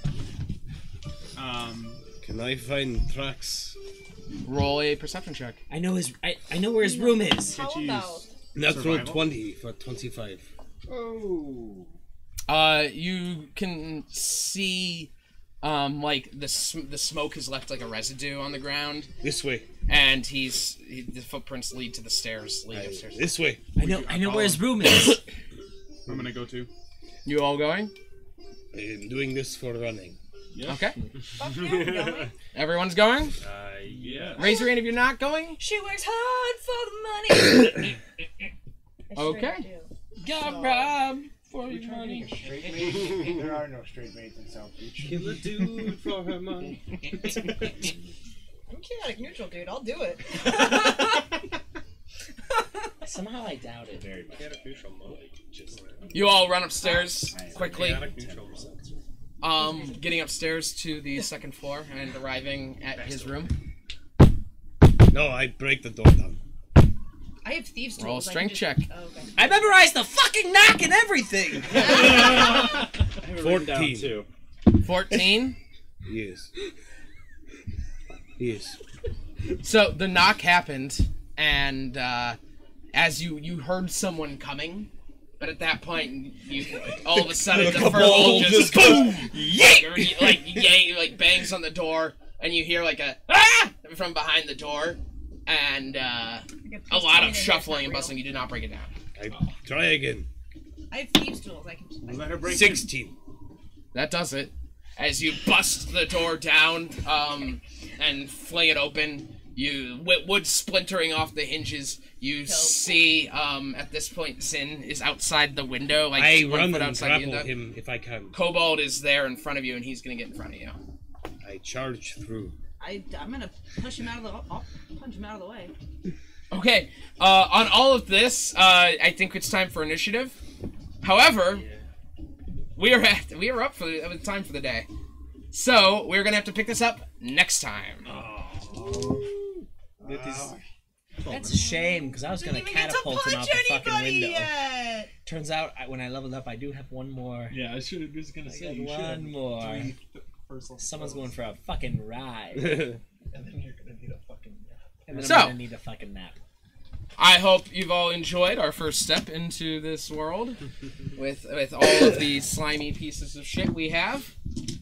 Um, Can I find tracks? Roll a perception check. I know his. I, I know where his room is. How about Natural Survival? twenty for twenty-five. oh. Uh, you can see, um, like the sm- the smoke has left like a residue on the ground, This way. and he's he, the footprints lead to the stairs. Lead I- upstairs. this way. I know. I know where his room is. I'm gonna go too. You all going? I am doing this for running. Okay. Fuck yeah, going. Everyone's going. Uh, yeah. Raise your hand if you're not going. She works hard for the money. Okay. do. Got So- robbed for your money. make a straight mate? there are no straight maids in South Beach. Kill a dude for her money. I'm chaotic neutral, dude. I'll do it. Somehow I doubt it. Very much. You all run upstairs quickly. Chaotic neutral. Um, getting upstairs to the second floor and arriving at his room. No, I break the door down. I have thieves tools. Roll a I can strength just- check. Oh, okay. I memorized the fucking knock and everything. I have it written down 14. too. Fourteen. Yes. Yes. So the knock happened, and uh, as you you heard someone coming, but at that point you all of a sudden the Cabal firbolg just just, boom, yank, like yank, like bangs on the door, and you hear like a ah from behind the door, and uh, a lot of shuffling and bustling. You did not break it down. I try again. I have thieves tools. I can. Let her break. Sixteen. That does it. As you bust the door down um, and fling it open, you wi- wood splintering off the hinges. You see um, at this point Zin is outside the window, like I one run and outside grapple him if I can. Kobold is there in front of you, and he's gonna get in front of you. I charge through. I, I'm gonna push him out of the. I'll punch him out of the way. Okay. Uh, on all of this, uh, I think it's time for initiative. However, we are at we are up for the, uh, time for the day, so we're gonna have to pick this up next time. That's a shame because I was gonna Didn't even get to catapult him out the fucking window. yet. Turns out, I, when I leveled up, I do have one more. Yeah, I should have just gonna I say you one more. three th- first level Someone's spells. going for a fucking ride. and then you're gonna need a fucking nap. And then So- I'm gonna need a fucking nap. I hope you've all enjoyed our first step into this world with with all of the slimy pieces of shit we have.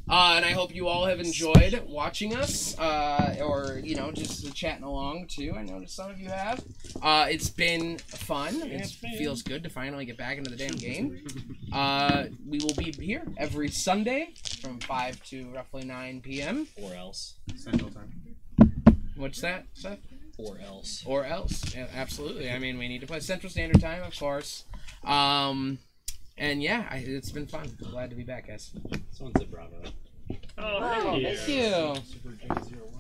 Uh, and I hope you all have enjoyed watching us, uh, or you know, just chatting along too. I noticed some of you have. Uh, it's been fun. It feels good to finally get back into the damn game. Uh, we will be here every Sunday from five to roughly nine p.m. Or else. Central time. What's that, Seth? Or else. Or else. Yeah, absolutely. I mean, we need to play Central Standard Time, of course. Um, and yeah, I, it's been fun. Glad to be back, guys. Someone said bravo. Oh, thank you. Super J Zero